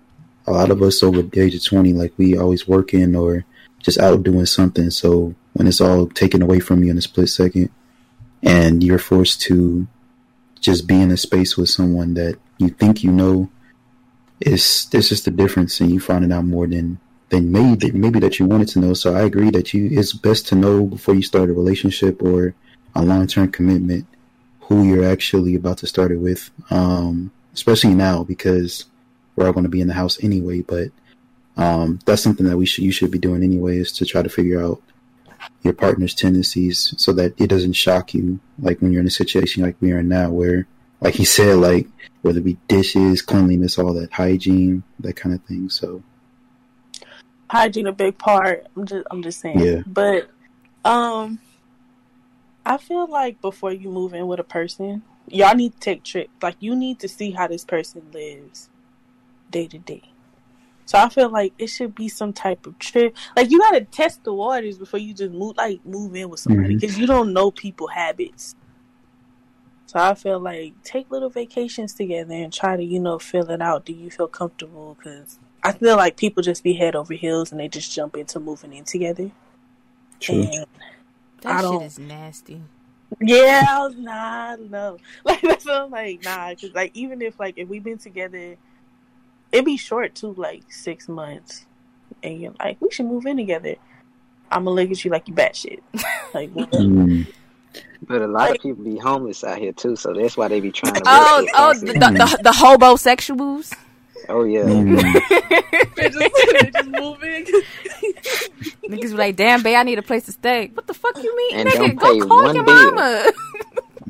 a lot of us over the age of twenty, like we always working or just out doing something. So when it's all taken away from you in a split second, and you're forced to just be in a space with someone that you think you know is there's just a difference and you finding out more than than maybe maybe that you wanted to know. So I agree that you it's best to know before you start a relationship or a long term commitment who you're actually about to start it with. Um, especially now because we're all going to be in the house anyway. But um, that's something that we should you should be doing anyway is to try to figure out your partner's tendencies so that it doesn't shock you like when you're in a situation like we are in now where like he said like whether it be dishes cleanliness all that hygiene that kind of thing so hygiene a big part. I'm just I'm just saying. Yeah. But um I feel like before you move in with a person, y'all need to take trips. Like you need to see how this person lives day to day. So I feel like it should be some type of trip. Like you gotta test the waters before you just move like move in with somebody mm-hmm. because you don't know people habits. So I feel like take little vacations together and try to you know fill it out. Do you feel comfortable? Because I feel like people just be head over heels and they just jump into moving in together. true And That I shit don't- is nasty. yeah, I was nah, no. (laughs) Like that's what I'm like, nah, because like even if like if we've been together, it'd be short too, like six months, and you're like, we should move in together. I'm gonna look at you like you batshit. Like, what? (laughs) Mm, But a lot of people be homeless out here too, so that's why they be trying to. Oh, work oh, the, constantly. the, the, the hobosexuals. oh yeah. (laughs) mm, (laughs) they just, they just move. Niggas be like, damn, babe, I need a place to stay. What the fuck you mean? And Nigga, go call your bill. mama.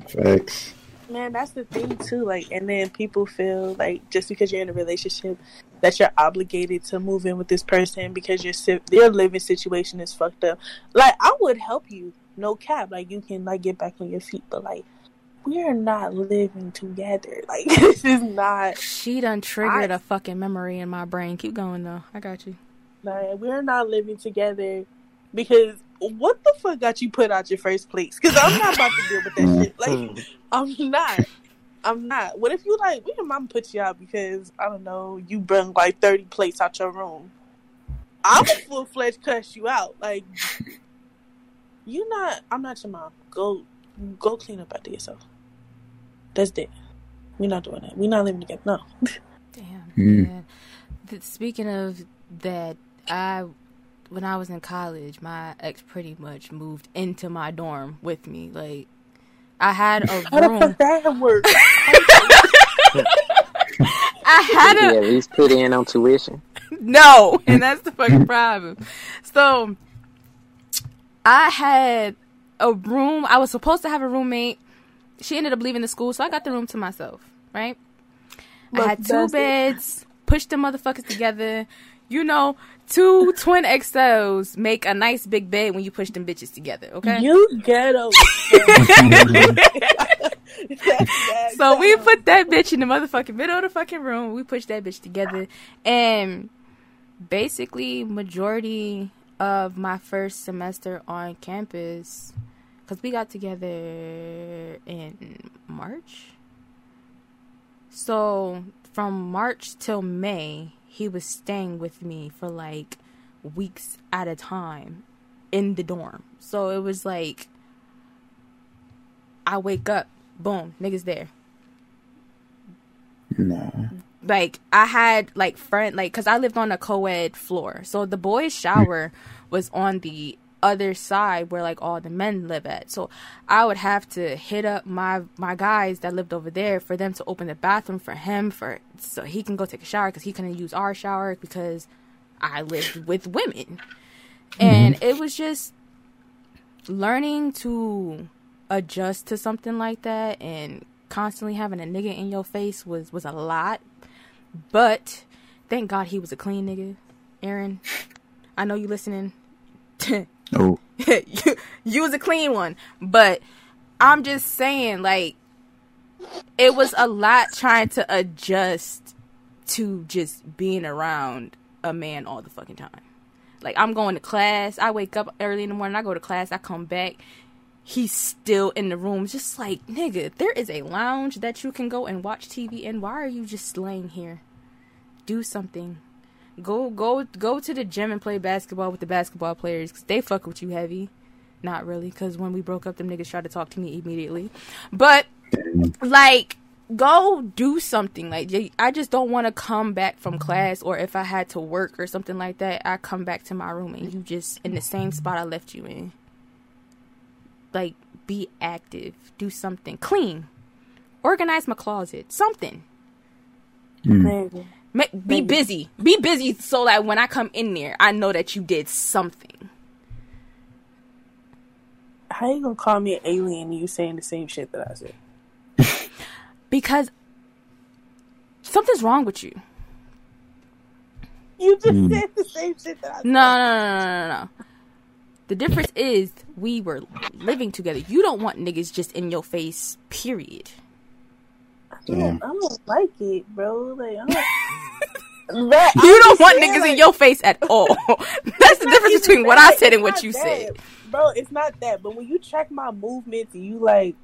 facts Man, that's the thing too. Like, and then people feel like just because you're in a relationship, that you're obligated to move in with this person because your si- their living situation is fucked up. Like, I would help you, no cap. Like, you can like get back on your feet, but like, we are not living together. (laughs) Like, this is not. She done triggered I- a fucking memory in my brain. Keep going though. I got you. Like, we're not living together because what the fuck got you put out your first place? Because I'm not about to deal with that shit. Like, I'm not. I'm not. What if you like? What if mom put you out because I don't know? You bring like thirty plates out your room. I'm a full fledged cuss you out. Like you not. I'm not your mom. Go, go clean up after yourself. That's it. We're not doing that. We're not living together. No. (laughs) Damn. Mm. speaking of that, I when I was in college, my ex pretty much moved into my dorm with me. Like I had a How the room. fuck that work? (laughs) I had a you at least put in on tuition? (laughs) no, and that's the fucking problem. So I had a room. I was supposed to have a roommate. She ended up leaving the school, so I got the room to myself. Right. I had two that's it. beds, pushed the motherfuckers together. You know, two (laughs) twin XLs make a nice big bed when you push them bitches together. Okay. You ghetto. (laughs) so we put that bitch in the motherfucking middle of the fucking room. We pushed that bitch together, and basically, majority of my first semester on campus, because we got together in March. So from March till May, he was staying with me for like weeks at a time in the dorm. So it was like I wake up, boom, niggas there. Nah. Like I had like friend like cuz I lived on a co-ed floor. So the boys shower was on the other side where like all the men live at. So I would have to hit up my my guys that lived over there for them to open the bathroom for him for so he can go take a shower cuz he couldn't use our shower because I lived with women. Mm-hmm. And it was just learning to adjust to something like that and constantly having a nigga in your face was was a lot. But thank God he was a clean nigga. Aaron, I know you listening. (laughs) Oh, (laughs) was a clean one, but I'm just saying, like, it was a lot trying to adjust to just being around a man all the fucking time. Like, I'm going to class. I wake up early in the morning. I go to class. I come back. He's still in the room. Just like, nigga, there is a lounge that you can go and watch TV in. Why are you just laying here? Do something. Go go go to the gym and play basketball with the basketball players because they fuck with you heavy. Not really, because when we broke up, them niggas tried to talk to me immediately. But like, go do something. Like, I just don't want to come back from class, or if I had to work or something like that, I come back to my room and you just in the same spot I left you in. Like, be active, do something, clean, organize my closet, something. Mm. Maybe. Ma- be busy. Be busy so that when I come in there, I know that you did something. How you gonna call me an alien you saying the same shit that I said? Because something's wrong with you. You just Mm. said the same shit that I said. No, no, no, no, no, no. The difference is we were living together. You don't want niggas just in your face, period. I don't, I don't like it, bro. Like, I don't. But You don't want niggas like, in your face at all. (laughs) (laughs) That's the difference even between what. I said and what you that. said. bro. It's not that, but when you track my movements and you like,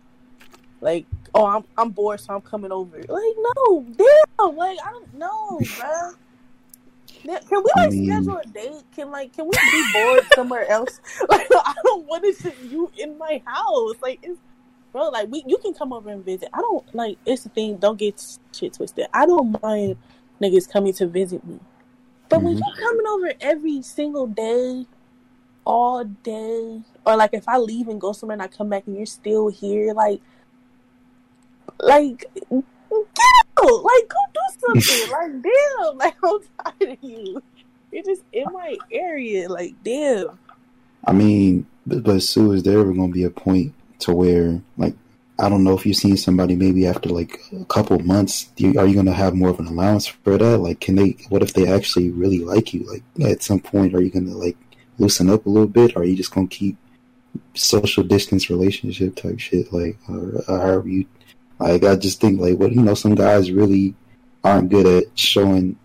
like, oh, I'm I'm bored, so I'm coming over. Like, no, damn, like I don't know, bro. Can we I like mean- schedule a date? Can like can we be bored somewhere else? (laughs) Like I don't want to see you in my house. Like it's bro, like we you can come over and visit. I don't like it's the thing, don't get shit twisted. I don't mind niggas coming to visit me. But when Mhm. you coming over every single day, all day, or like if I leave and go somewhere and I come back and you're still here, like like get out! Like go do something. (laughs) like damn, like (laughs) I'm tired of you. You're just in my area, like damn. I mean, but, but Sue, is there ever going to be a point to where, like, I don't know if you've seen somebody maybe after like a couple months, you, are you going to have more of an allowance for that? Like, can they, what if they actually really like you? Like, at some point, are you going to like loosen up a little bit? Or are you just going to keep social distance relationship type shit? Like, or, or you, like, I just think, like, what, you know, some guys really aren't good at showing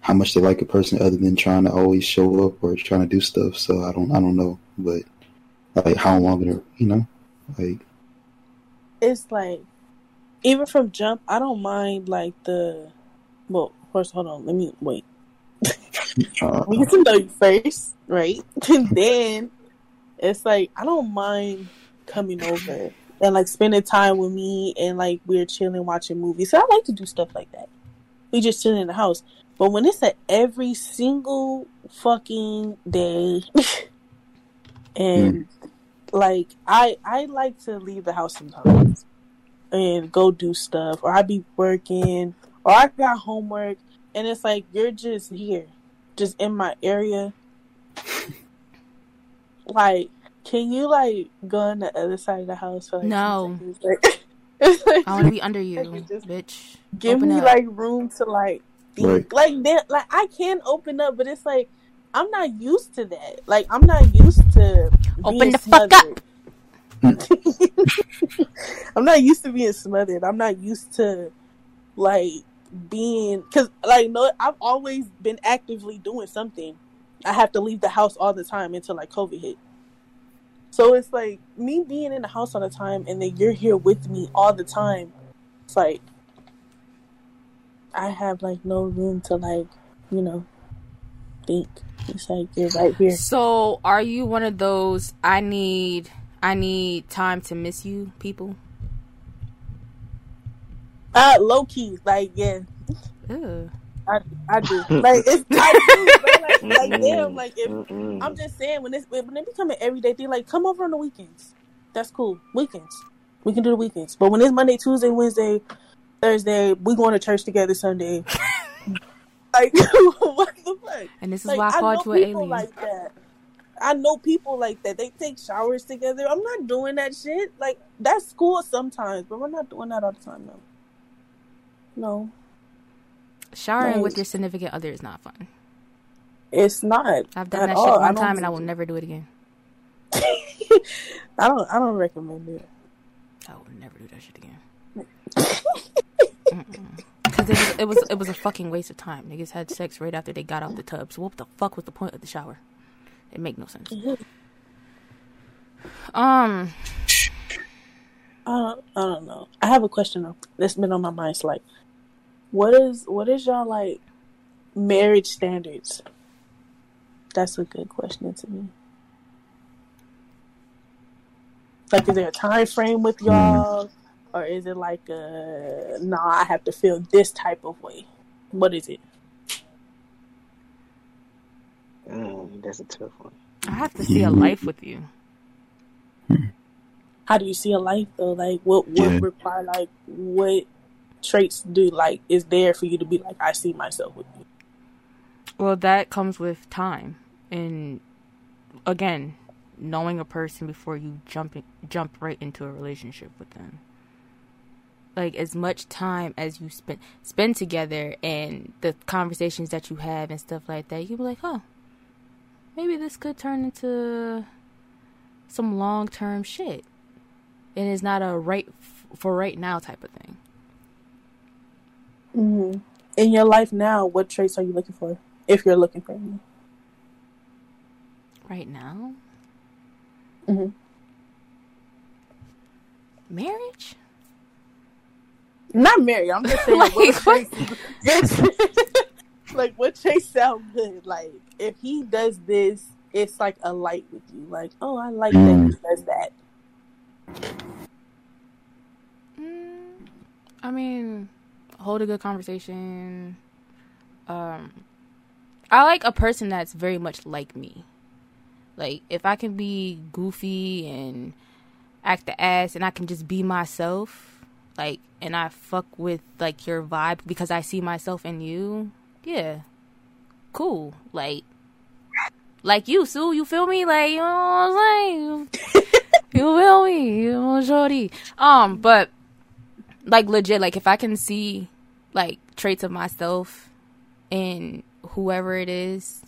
how much they like a person other than trying to always show up or trying to do stuff. So I don't, I don't know, but like how long, it, you know, like, It's like even from jump, I don't mind like the well, first hold on, let me wait. uh, We get to know you first, right? (laughs) And then it's like I don't mind coming over and like spending time with me and like we're chilling watching movies. So I like to do stuff like that. We just chill in the house. But when it's a every single fucking day (laughs) and like I I like to leave the house sometimes and go do stuff or I be working or I got homework and it's like you're just here just in my area (laughs) like can you like go on the other side of the house for like No. Like, (laughs) like, I want to be under (laughs) you, just bitch. give Open me up. like room to like think. Like that like I can open up but it's like I'm not used to that like I'm not used to Open being the fuck up. smothered. (laughs) I'm not used to being smothered I'm not used to like being because like no I've always been actively doing something I have to leave the house all the time until like COVID hit So it's like me being in the house all the time, and then you're here with me all the time. It's like I have like no room to like, you know, think. It's like you're right here. So, are you one of those I need I need time to miss you people? Uh, low key, like yeah, Ew. I, I do. (laughs) Like it's I do. bro. Like, like damn, like if Mm-mm. I'm just saying when it's when it become an everyday thing, like come over on the weekends. That's cool. Weekends. We can do the weekends. But when it's Monday, Tuesday, Wednesday, Thursday, we going to church together Sunday. Like (laughs) what the fuck? And this is Like why I called you an alien. like that. I know people like that. They take showers together. I'm not doing that shit. Like that's cool sometimes, but we're not doing that all the time. No. No, Showering with your significant other is not fun. it's not. I've done that all. shit one time and I will never do it again. (laughs) I don't. I don't recommend it. I will never do that shit again. (laughs) Because it was, it was it was a fucking waste of time. Niggas had sex right after they got out the tub. So what the fuck was the point of the shower? It make no sense. Um, I don't, I don't know. I have a question though. That's been on my mind. It's like, what is what is y'all like marriage standards? That's a good question to me. Like, is there a time frame with y'all, or is it like, uh, nah, I have to feel this type of way? What is it? Mm, that's a tough one. I have to see a life with you. How do you see a life though? Like, what what Yeah. require like what traits do like is there for you to be like, I see myself with you? Well, that comes with time, and again, knowing a person before you jump in, jump right into a relationship with them. Like as much time as you spend spend together, and the conversations that you have and stuff like that, you'll be like, oh, maybe this could turn into some long term shit, and it's not a right f- for right now type of thing. hmm In your life now, what traits are you looking for? If you're looking for any. Right now, Mhm. marriage. Not married. I'm just saying, Like, what what? (laughs) traits, like what traits sound good? Like if he does this, it's like a light with you. Like, oh, I like that Mm. he does that. Mm, I mean, hold a good conversation. Um, I like a person that's very much like me. Like, if I can be goofy and act the ass and I can just be myself, like, and I fuck with, like, your vibe because I see myself in you, yeah, cool. Like, like you, Sue, you feel me? Like, you know what I'm saying? (laughs) you feel me? You know, shorty. Um, but like legit, like if I can see like traits of myself in whoever it is,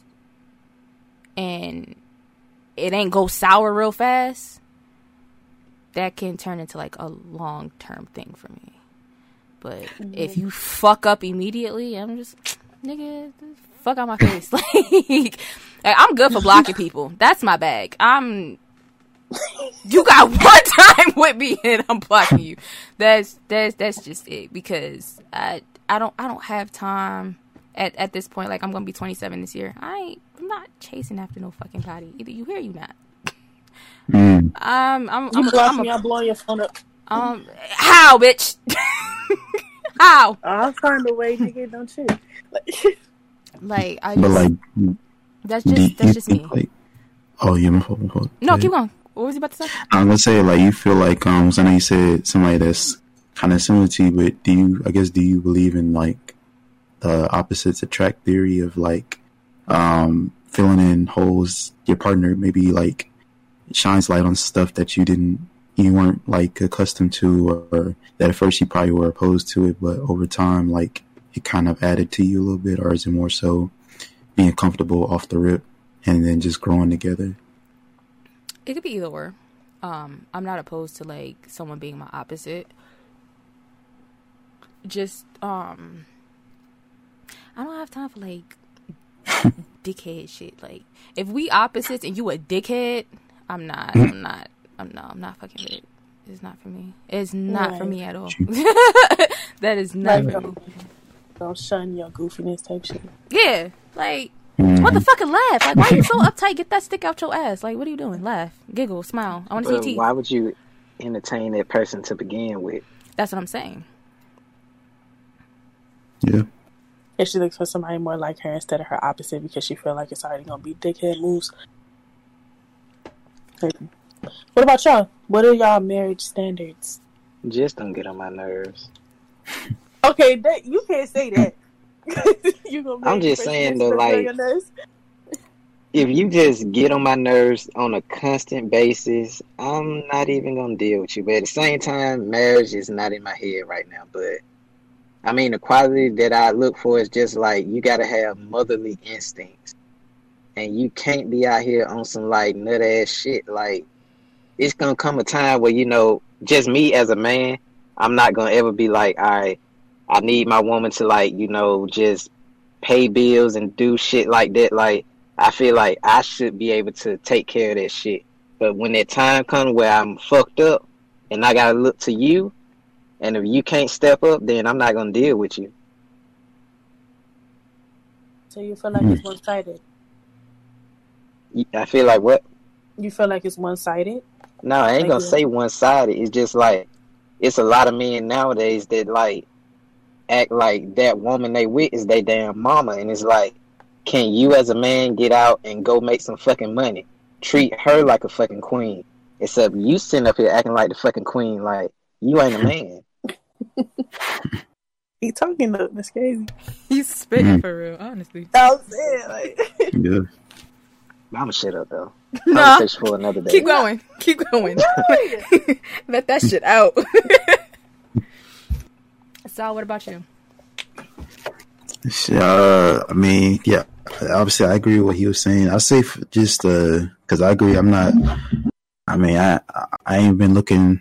and it ain't go sour real fast, that can turn into like a long term thing for me. But mm-hmm. if you fuck up immediately, I'm just nigga, fuck out my face. (laughs) like, like I'm good for blocking people. That's my bag. I'm you got (laughs) one time with me and I'm blocking you. That's that's that's just it because I I don't I don't have time at at this point. Like I'm gonna be 27 this year. I ain't I'm not chasing after no fucking body. Either you here, or you not. Mm. Um, I'm You I'm, block I'm me, a, I'm blowing your phone up. um how bitch (laughs) how I'll find a way to get don't you? (laughs) like I But just like, that's do just you that's just me. think, like, oh, yeah, my fault, my fault. No, Go keep ahead. going. What was you about to say? I'm gonna say like you feel like um 'cause I know you said somebody that's kind of similar to you, but do you I guess do you believe in like the opposites attract theory of like um filling in holes your partner maybe like shines light on stuff that you didn't you weren't like accustomed to or, that at first you probably were opposed to it but over time like it kind of added to you a little bit or is it more so being comfortable off the rip and then just growing together It could be either or. Um, I'm not opposed to like someone being my opposite. Just um, I don't have time for like (laughs) dickhead shit. Like if we opposites and you a dickhead, I'm not. Mm. I'm not. I'm no. I'm not fucking with it. It's not for me. It's not for me at all. (laughs) that is not Like, for me. don't, don't shun your goofiness type shit. Yeah, like mm. what the fucking laugh? Like why are you so (laughs) uptight? Get that stick out your ass. Like what are you doing? Laugh, giggle, smile. I want to see teeth. why would you entertain that person to begin with? That's what I'm saying. Yeah. If she looks for somebody more like her instead of her opposite because she feel like it's already gonna be dickhead moves. What about y'all? What are y'all marriage standards? Just don't get on my nerves. Okay, that you can't say that. (laughs) you gonna I'm just saying, though, gonna be on like- If you just get on my nerves on a constant basis, I'm not even gonna deal with you. But at the same time, marriage is not in my head right now. But I mean, the quality that I look for is just like you gotta have motherly instincts, and you can't be out here on some like nut ass shit. Like it's gonna come a time where you know, just me as a man, I'm not gonna ever be like, all right, I need my woman to like, you know, just pay bills and do shit like that. Like I feel like I should be able to take care of that shit. But when that time comes where I'm fucked up and I gotta look to you, and if you can't step up, then I'm not gonna deal with you. So you feel like it's one sided. I feel like what? You feel like it's one sided. No, I ain't Like gonna you. say one sided. It's just like it's a lot of men nowadays that like act like that woman they with is they damn mama, and it's like, can you as a man get out and go make some fucking money? Treat her like a fucking queen. Except you sitting up here acting like the fucking queen, like you ain't a man. (laughs) (laughs) He talking though. That's crazy. He's spitting Mm. for real, honestly. I'm saying like Yeah. I'ma shut up though. No, Conversation for another day. keep going, keep going. (laughs) Let that shit out. (laughs) so, what about you? Uh, I mean, yeah. Obviously, I agree with what he was saying. I say just because I agree. I'm not. I mean, I I ain't been looking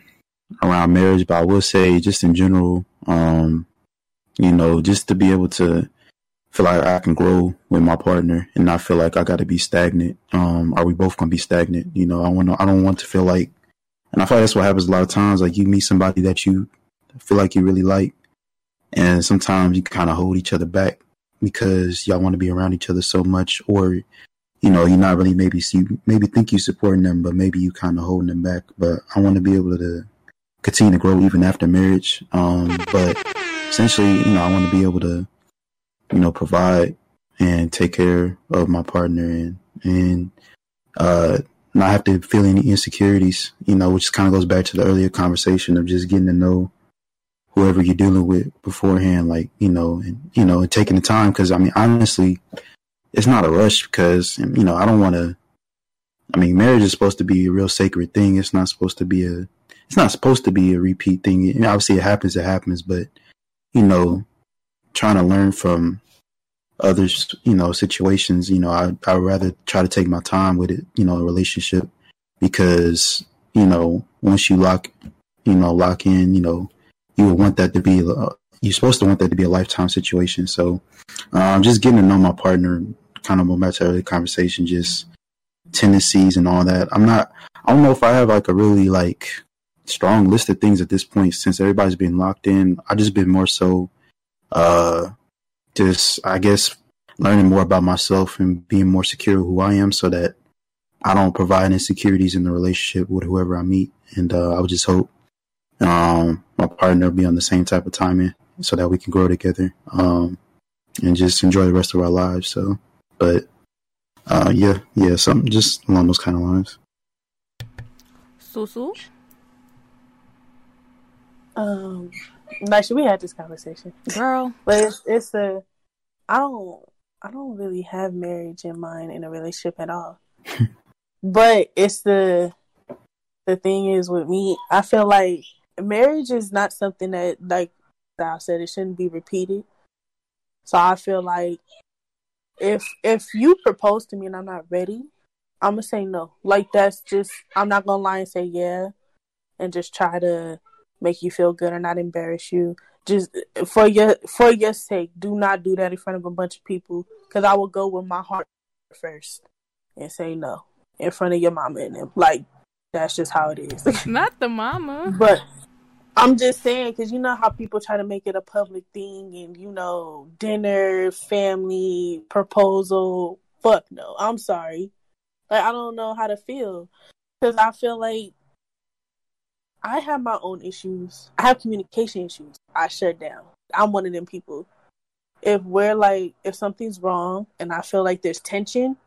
around marriage, but I will say just in general, um, you know, just to be able to feel like I can grow with my partner and not feel like I got to be stagnant. Um, are we both gonna be stagnant? You know, I want to. I don't want to feel like, and I feel like that's what happens a lot of times. Like you meet somebody that you feel like you really like, and sometimes you kind of hold each other back because y'all want to be around each other so much, or you know, you're not really maybe see maybe think you supporting them, but maybe you kind of holding them back. But I want to be able to continue to grow even after marriage. Um, but essentially, you know, I want to be able to, you know, provide and take care of my partner and and uh, not have to feel any insecurities. You know, which kind of goes back to the earlier conversation of just getting to know whoever you're dealing with beforehand, like you know, and you know, and taking the time. Because I mean, honestly, it's not a rush because you know I don't want to. I mean, marriage is supposed to be a real sacred thing. It's not supposed to be a. It's not supposed to be a repeat thing. You obviously, it happens. It happens, but you know, trying to learn from others, you know, situations. You know, I I rather try to take my time with it. You know, a relationship because you know once you lock, you know, lock in, you know, you would want that to be. Uh, you're supposed to want that to be a lifetime situation. So, um, just getting to know my partner, kind of going back to conversation, just tendencies and all that. I'm not. I don't know if I have like a really like strong list of things at this point since everybody's been locked in. I just been more so, uh, just I guess learning more about myself and being more secure who I am, so that I don't provide insecurities in the relationship with whoever I meet. And uh, I would just hope um, my partner will be on the same type of timing so that we can grow together um, and just enjoy the rest of our lives. So, but uh, yeah, yeah, something just along those kind of lines. Susu? um like we had this conversation. Girl. But it's it's a I don't I don't really have marriage in mind in a relationship at all. (laughs) but it's the the thing is with me, I feel like marriage is not something that like I said it shouldn't be repeated. So I feel like if if you propose to me and I'm not ready, I'm gonna say no. Like that's just I'm not gonna lie and say yeah, and just try to make you feel good or not embarrass you. Just for your for your sake, do not do that in front of a bunch of people because I will go with my heart first and say no. in front of your mama and them. Like that's just how it is. (laughs) Not the mama. but I'm just saying because you know how people try to make it a public thing and you know dinner, family, proposal. Fuck no, I'm sorry. Like I don't know how to feel because I feel like I have my own issues. I have communication issues. I shut down. I'm one of them people. If we're like, if something's wrong and I feel like there's tension,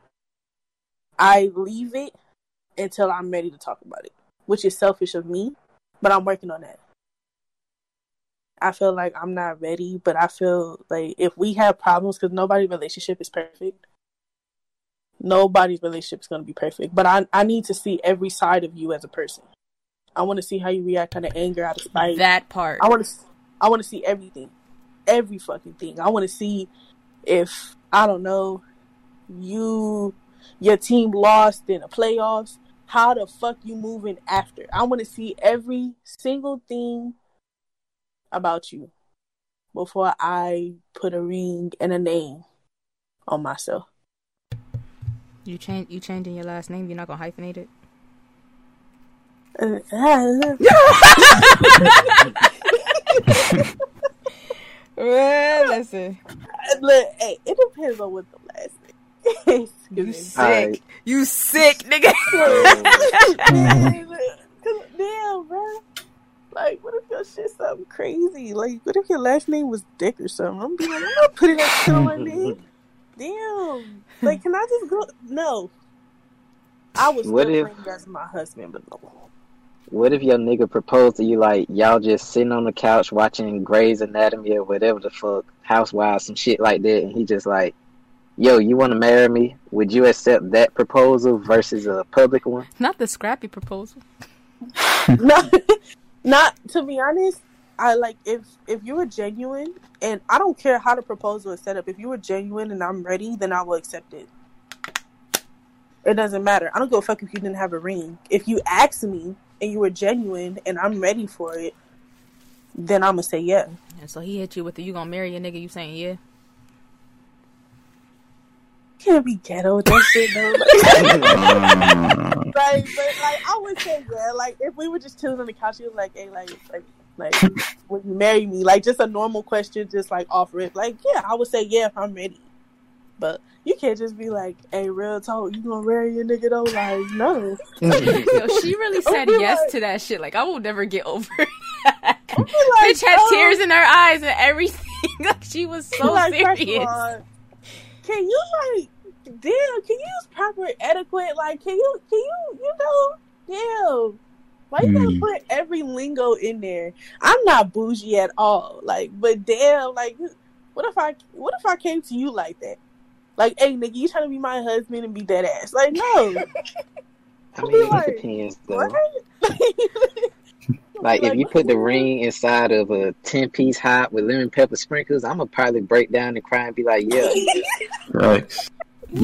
I leave it until I'm ready to talk about it, which is selfish of me, but I'm working on that. I feel like I'm not ready, but I feel like if we have problems, because nobody's relationship is perfect, nobody's relationship is going to be perfect. But I, I need to see every side of you as a person. I want to see how you react out of anger, out of spite. That part. I want to, I want to see everything, every fucking thing. I want to see if I don't know, you, your team lost in the playoffs. How the fuck you moving after? I want to see every single thing about you before I put a ring and a name on myself. You change. You changing your last name. You're not gonna hyphenate it. Uh, (laughs) Well, listen. Look, hey, it depends on what the last name is. You sick. me. Alright. You sick, nigga. (laughs) (laughs) Damn, bro. Like, what if your shit something crazy? Like, what if your last name was Dick or something? I'm be like, I'm not putting that shit on my name. Damn. Like, can I just go? No. I was What still if- bring as my husband, but no. What if your nigga proposed to you like y'all just sitting on the couch watching Grey's Anatomy or whatever the fuck, Housewives, some shit like that, and he just like, yo, you want to marry me? Would you accept that proposal versus a public one? (laughs) Not the scrappy proposal. (laughs) not, not to be honest. I like if if you were genuine, and I don't care how the proposal is set up. If you were genuine and I'm ready, then I will accept it. It doesn't matter. I don't give a fuck if you didn't have a ring. If you ask me and you were genuine and I'm ready for it, then I'm gonna say yeah. And so he hit you with the "You gonna marry a nigga?" You saying yeah? can't be ghetto with that shit though. Like, (laughs) like, but like I would say yeah. Like if we were just chilling on the couch, you was like, "Hey, like, like, like, would you marry me?" Like just a normal question, just like off rip. Like yeah, I would say yeah if I'm ready. But you can't just be like, "Hey, real talk, you gonna marry your nigga though?" Like no. Yo, she really said yes like- to that shit. Like I will never get over (laughs) that. Like, Bitch had oh, tears in her eyes and everything. (laughs) like she was so like, serious. all, can you like, damn? Can you use proper etiquette? Like, can you, can you, you know, damn. Why you gotta Mm. put every lingo in there? I'm not bougie at all. Like, but damn, like, what if I, what if I came to you like that? Like, hey, nigga, you trying to be my husband and be dead ass? Like, no. (laughs) I mean, it Like, depends though. (laughs) Like if you put the ring inside of a ten piece hot with lemon pepper sprinkles, I'm gonna probably break down and cry and be like, yeah. Facts. (laughs) See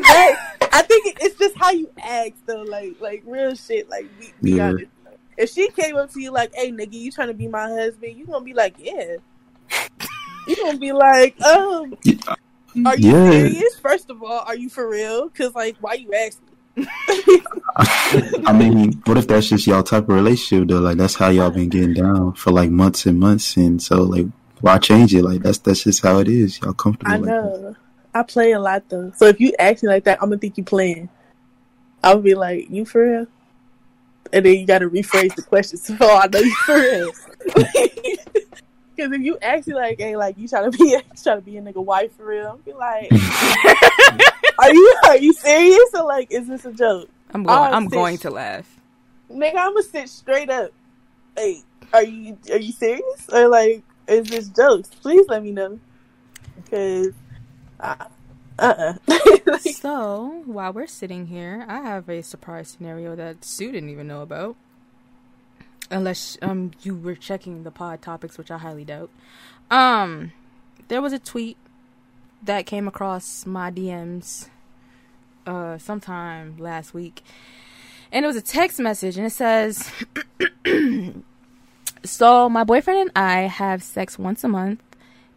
that? I think it's just how you act though, like like real shit. Like be, be Yeah. honest. If she came up to you like, "Hey, nigga, you trying to be my husband?" You gonna be like, "Yeah." You gonna be like, "Um, are you Yeah. serious? First of all, are you for real? Cause like, why you asking? me?" (laughs) I mean, what if that's just y'all type of relationship though? Like that's how y'all been getting down for like months and months, and so like why change it? Like that's that's just how it is. Y'all comfortable? I like that. know. I play a lot though, so if you ask me like that, I'm gonna think you playing. I would be like, "You for real?" And then you got to rephrase the question (laughs) so I know you for real. (laughs) Because if you actually like, "Hey, like you trying to be (laughs) you trying to be a nigga wife for real?" I'll be like, (laughs) "Are you are you serious or like is this a joke?" I'm going. I'm sis. going to laugh. Nigga, I'm gonna sit straight up. Hey, are you are you serious or like is this jokes? Please let me know because uh uh (laughs) So while we're sitting here, I have a surprise scenario that Sue didn't even know about. Unless um you were checking the pod topics, which I highly doubt. Um, there was a tweet that came across my DMs uh sometime last week, and it was a text message, and it says, (clears throat) "So my boyfriend and I have sex once a month."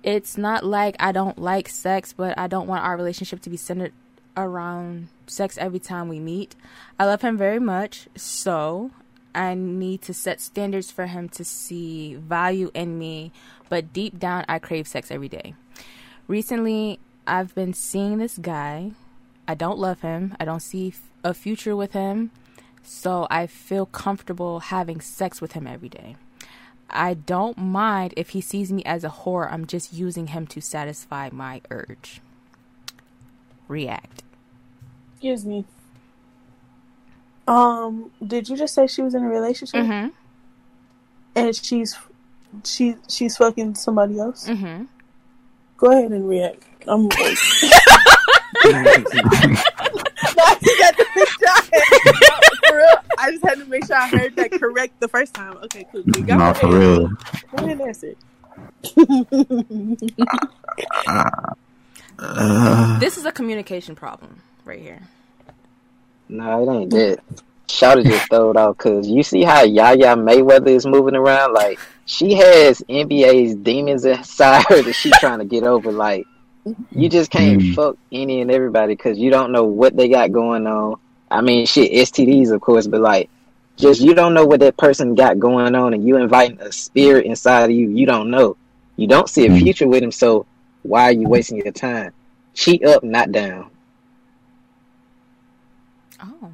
it's not like I don't like sex, but I don't want our relationship to be centered around sex every time we meet. I love him very much, so I need to set standards for him to see value in me, but deep down, I crave sex every day. Recently, I've been seeing this guy. I don't love him, I don't see a future with him, so I feel comfortable having sex with him every day. I don't mind if he sees me as a whore, I'm just using him to satisfy my urge. React. Excuse me. Um, did you just say she was in a relationship Mm-hmm. and she's she she's fucking somebody else? Mm-hmm. Go ahead and react. I'm like, (laughs) real, I just had to make sure I heard that correct the first time. Okay, cool. cool. Go Not for real. Go ahead and answer. Uh, (laughs) This is a communication problem right here. No, it ain't that. Shout just throw it out because you see how Yaya Mayweather is moving around. Like she has NBA's demons (laughs) inside her that she trying to get over. Like you just can't Mm. fuck any and everybody because you don't know what they got going on. I mean, shit, STDs of course, but like just you don't know what that person got going on, and you inviting a spirit inside of you. You don't know. You don't see a Mm. future with him, so why are you wasting your time? Cheat up, not down. Oh.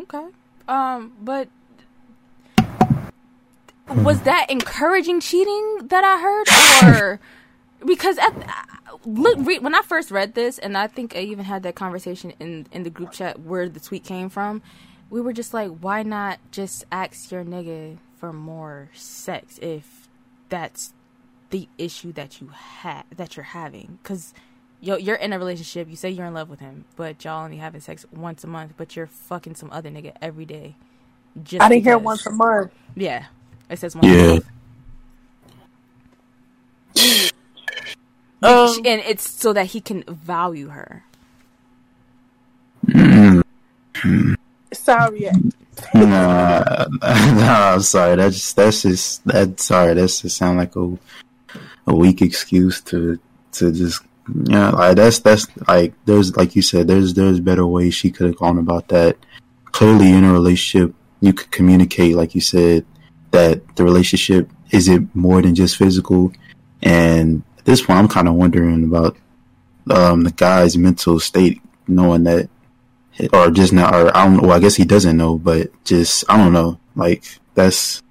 Okay. Um, but was that encouraging cheating that I heard, or because at look re, when I first read this, and I think I even had that conversation in in the group chat where the tweet came from. We were just like, why not just ask your nigga for more sex if that's the issue that you have that you're having? Because yo, you're in a relationship. You say you're in love with him, but y'all only having sex once a month. But you're fucking some other nigga every day. Just I didn't hear once a month. Yeah, it says once a yeah. month. Um, and it's so that he can value her. Sorry. Nah, (laughs) no, I'm sorry. That's just, that's just that. Sorry, that's just sound like a a weak excuse to to just yeah. Like that's that's like there's like you said there's there's better ways she could have gone about that. Clearly, in a relationship, you could communicate, like you said, that the relationship is it more than just physical. And at this point, I'm kind of wondering about um, the guy's mental state, knowing that or just not, or I don't know. Well, I guess he doesn't know, but just I don't know. Like that's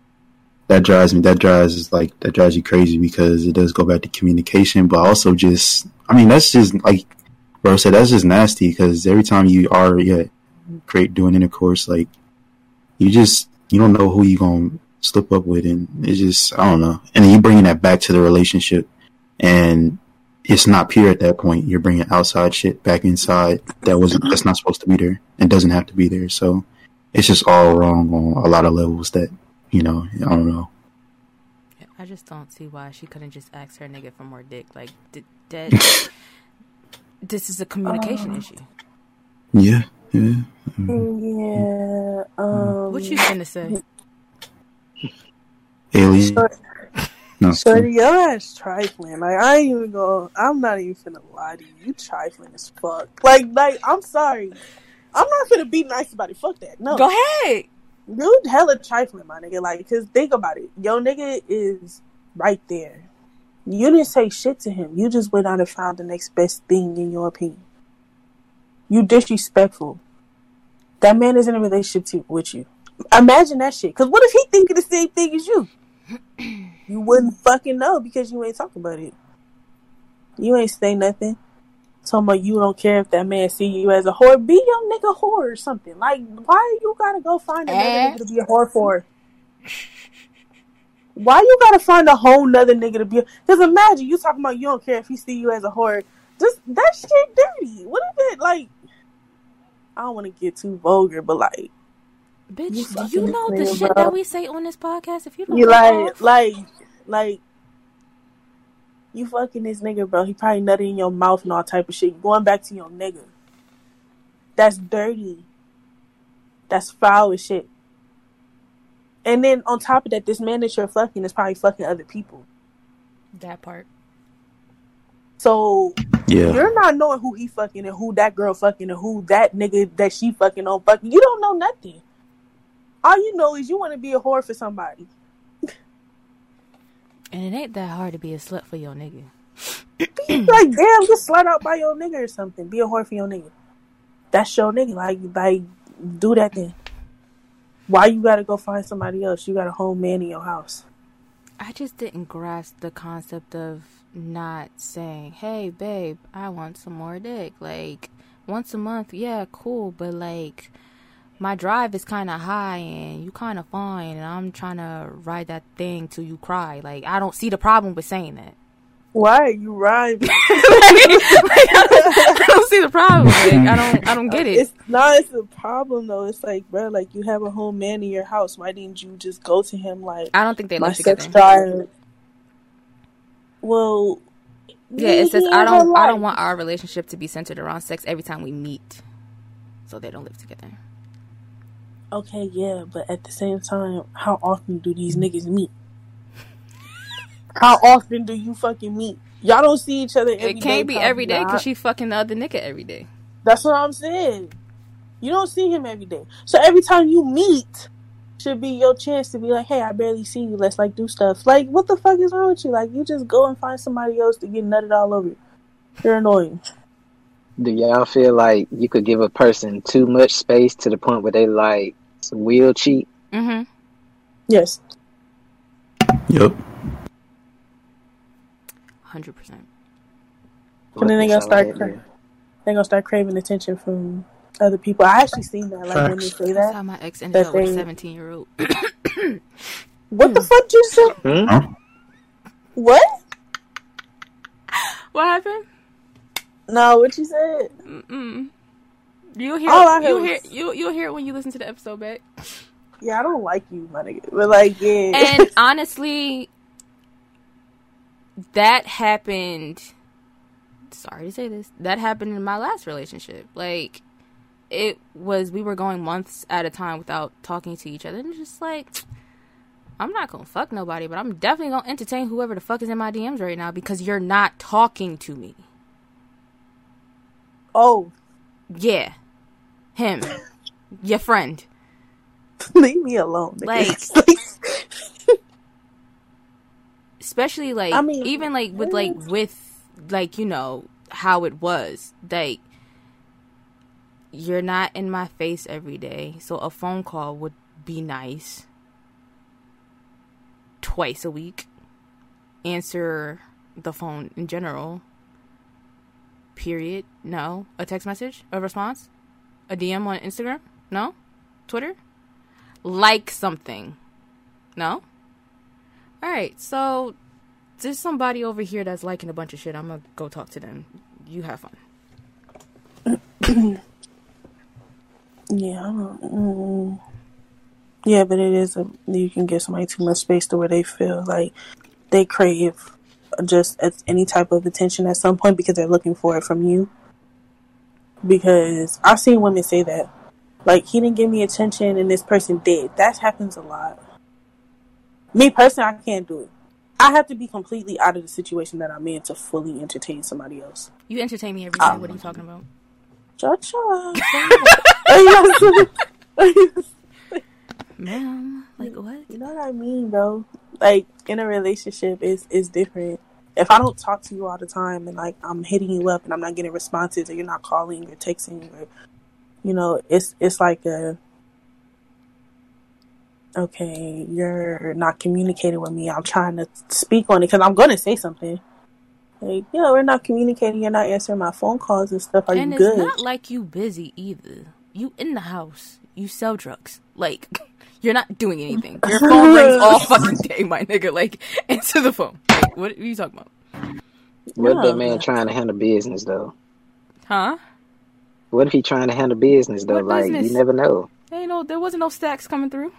that drives me. That drives like that drives you crazy because it does go back to communication, but also just I mean that's just like bro said. That's just nasty because every time you are yeah create doing intercourse, like you just you don't know who you gonna slip up with, and it's just I don't know. And then you bringing that back to the relationship, and it's not pure at that point. You're bringing outside shit back inside that wasn't that's not supposed to be there and doesn't have to be there. So it's just all wrong on a lot of levels. That you know, I don't know. I just don't see why she couldn't just ask her nigga for more dick. Like, d- that. (laughs) this is a communication issue. Yeah, yeah. Yeah. Um, What you gonna say? Alien. Short- No. Shorty, your ass trifling. Like I ain't even go. I'm not even finna lie to you. You trifling as fuck. Like, like I'm sorry. I'm not finna be nice about it. Fuck that. No, Go ahead. Dude, hella trifling, my nigga. Like, cause think about it. Yo, nigga is right there. You didn't say shit to him. You just went out and found the next best thing in your opinion. You disrespectful. That man is in a relationship to, with you. Imagine that shit. Cause what if he thinking the same thing as you? You wouldn't fucking know because you ain't talking about it. You ain't say nothing. Talking about you don't care if that man see you as a whore. Be your nigga whore or something. Like, why you gotta go find another Eh? nigga to be a whore for? Why you gotta find a whole nother nigga to be? Because imagine you talking about you don't care if he see you as a whore. Just that shit dirty. What is it like? I don't want to get too vulgar, but like Bitch, You do you know the shit bro. that we say on this podcast? If you don't You like, like, like, you fucking this nigga, bro. He probably nutted in your mouth and all type of shit. You going back to your nigga. That's dirty. That's foul as shit. And then on top of that, this man that you're fucking is probably fucking other people. that part. So Yeah. You're not knowing who he fucking and who that girl fucking and who that nigga that she fucking on fucking. You don't know nothing. All you know is you want to be a whore for somebody. And it ain't that hard to be a slut for your nigga. like, damn, just slut out by your nigga or something. Be a whore for your nigga. That's your nigga. Like, like, do that then. Why you gotta go find somebody else? You got a whole man in your house. I just didn't grasp the concept of not saying, "Hey, babe, I want some more dick." Like once a month, yeah, cool, but like my drive is kind of high and you kind of fine, and I'm trying to ride that thing till you cry. Like I don't see the problem with saying that. Why you rhyming? (laughs) I don't see the problem. Like, I don't. I don't get it. It's not. It's a problem though. It's like, bro, like you have a home man in your house. Why didn't you just go to him like I don't think they my live sex drive? Well, Yeah, it says I don't. I don't want our relationship to be centered around sex every time we meet. So they don't live together. Okay, yeah, but at the same time, how often do these niggas meet? How often do you fucking meet? Y'all don't see each other every It can't be every day because she fucking the other nigga every day. That's what I'm saying. You don't see him every day. So every time you meet should be your chance to be like, hey, I barely see you. Let's like do stuff. Like, what the fuck is wrong with you? Like, you just go and find somebody else to get nutted all over. you. You're annoying. Do y'all feel like you could give a person too much space to the point where they like will cheat? Mm-hmm. Yes. Yep. Hundred percent. And then they gonna That's all I start had cra- there. they're gonna start craving attention from other people. I actually seen that. Like when they Facts. say That's that. how my ex ended That up with a seventeen year old. (coughs) What the fuck you said? Hmm? What? what happened? No, what you said? Mm-mm. You'll hear. All I heard You'll hear. was- You you'll hear it when you listen to the episode back. Yeah, I don't like you, my nigga. But like, yeah. And (laughs) honestly, that happened. Sorry to say this. That happened in my last relationship. Like, it was we were going months at a time without talking to each other, and just like. I'm not gonna fuck nobody, but I'm definitely gonna entertain whoever the fuck is in my DMs right now because you're not talking to me. Oh, Yeah. Him. (laughs) Your friend. leave me alone. (laughs) Like- Especially like I mean, even like with like eh. with like, you know, how it was. Like you're not in my face every day. So a phone call would be nice. Twice a week. Answer the phone in general. Period. No. A text message? A response? A DM on Instagram? No? Twitter? Like something. No? Alright, so there's somebody over here that's liking a bunch of shit. I'm gonna go talk to them. You have fun. (coughs) Yeah, mm, yeah, but it is a you can give somebody too much space to where they feel like they crave just as any type of attention at some point because they're looking for it from you. Because I've seen women say that, like he didn't give me attention and this person did. That happens a lot. Me personally, I can't do it. I have to be completely out of the situation that I'm in to fully entertain somebody else. You entertain me every day. What are you talking about? Cha-cha. (laughs) (laughs) Ma'am, like what? You know what I mean, though. Like in a relationship is is different. If I don't talk to you all the time and like I'm hitting you up and I'm not getting responses or you're not calling or texting or you know, it's it's like a okay, you're not communicating with me. I'm trying to speak on it because I'm going to say something. Like, yeah, we're not communicating. You're not answering my phone calls and stuff. Are and you it's good? not like you busy either. You in the house. You sell drugs. Like (laughs) you're not doing anything. Your (laughs) phone rings all fucking day, my nigga. Like (laughs) answer the phone. Like, what are you talking about? What if Yeah. that man trying to handle business though? Huh? What if he trying to handle business though? What like business? you never know. Ain't no. There wasn't no stacks coming through,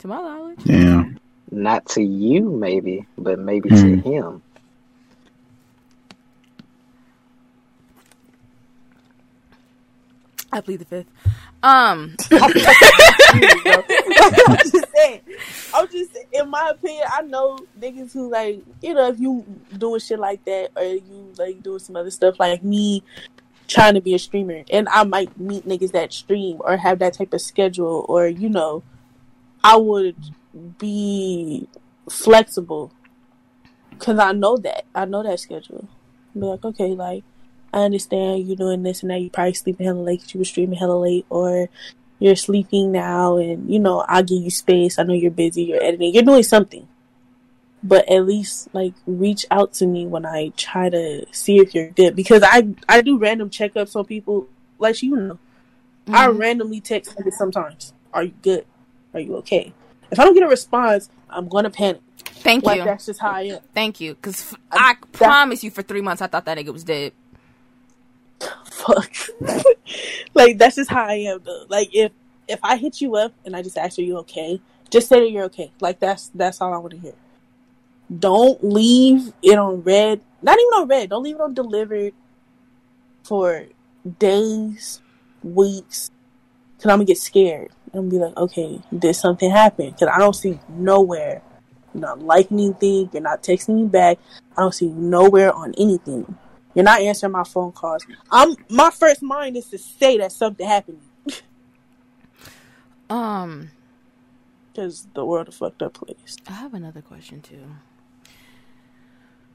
to my knowledge. Yeah. Not to you, maybe, but maybe Hmm. to him. I plead the fifth. Um. (laughs) (laughs) I'm just saying. I'm just in my opinion, I know niggas who like, you know, if you doing shit like that or you like doing some other stuff like me trying to be a streamer and I might meet niggas that stream or have that type of schedule or, you know, I would be flexible because I know that. I know that schedule. Be like, okay, like, I understand you doing this and that. You probably sleeping hella late 'cause you were streaming hella late, or you're sleeping now, and you know I'll give you space. I know you're busy. You're editing. You're doing something, but at least like reach out to me when I try to see if you're good because I I do random checkups on people like you know. I mm-hmm. randomly text niggas sometimes. Are you good? Are you okay? If I don't get a response, I'm gonna panic. Thank Like you. that's just how I am. Thank you. Because I promise you for three months I thought that nigga was dead. Fuck. (laughs) like that's just how I am though. Like if if I hit you up and I just ask you, you okay? Just say that you're okay. Like that's that's all I want to hear. Don't leave it on red. Not even on red. Don't leave it on delivered for days, weeks. Cause I'm gonna get scared. I'm gonna be like, okay, did something happen? Cause I don't see nowhere. You're not liking anything. You're not texting me back. I don't see nowhere on anything. You're not answering my phone calls. I'm my first mind is to say that something happened (laughs) Um, because the world a fucked up place. I have another question too.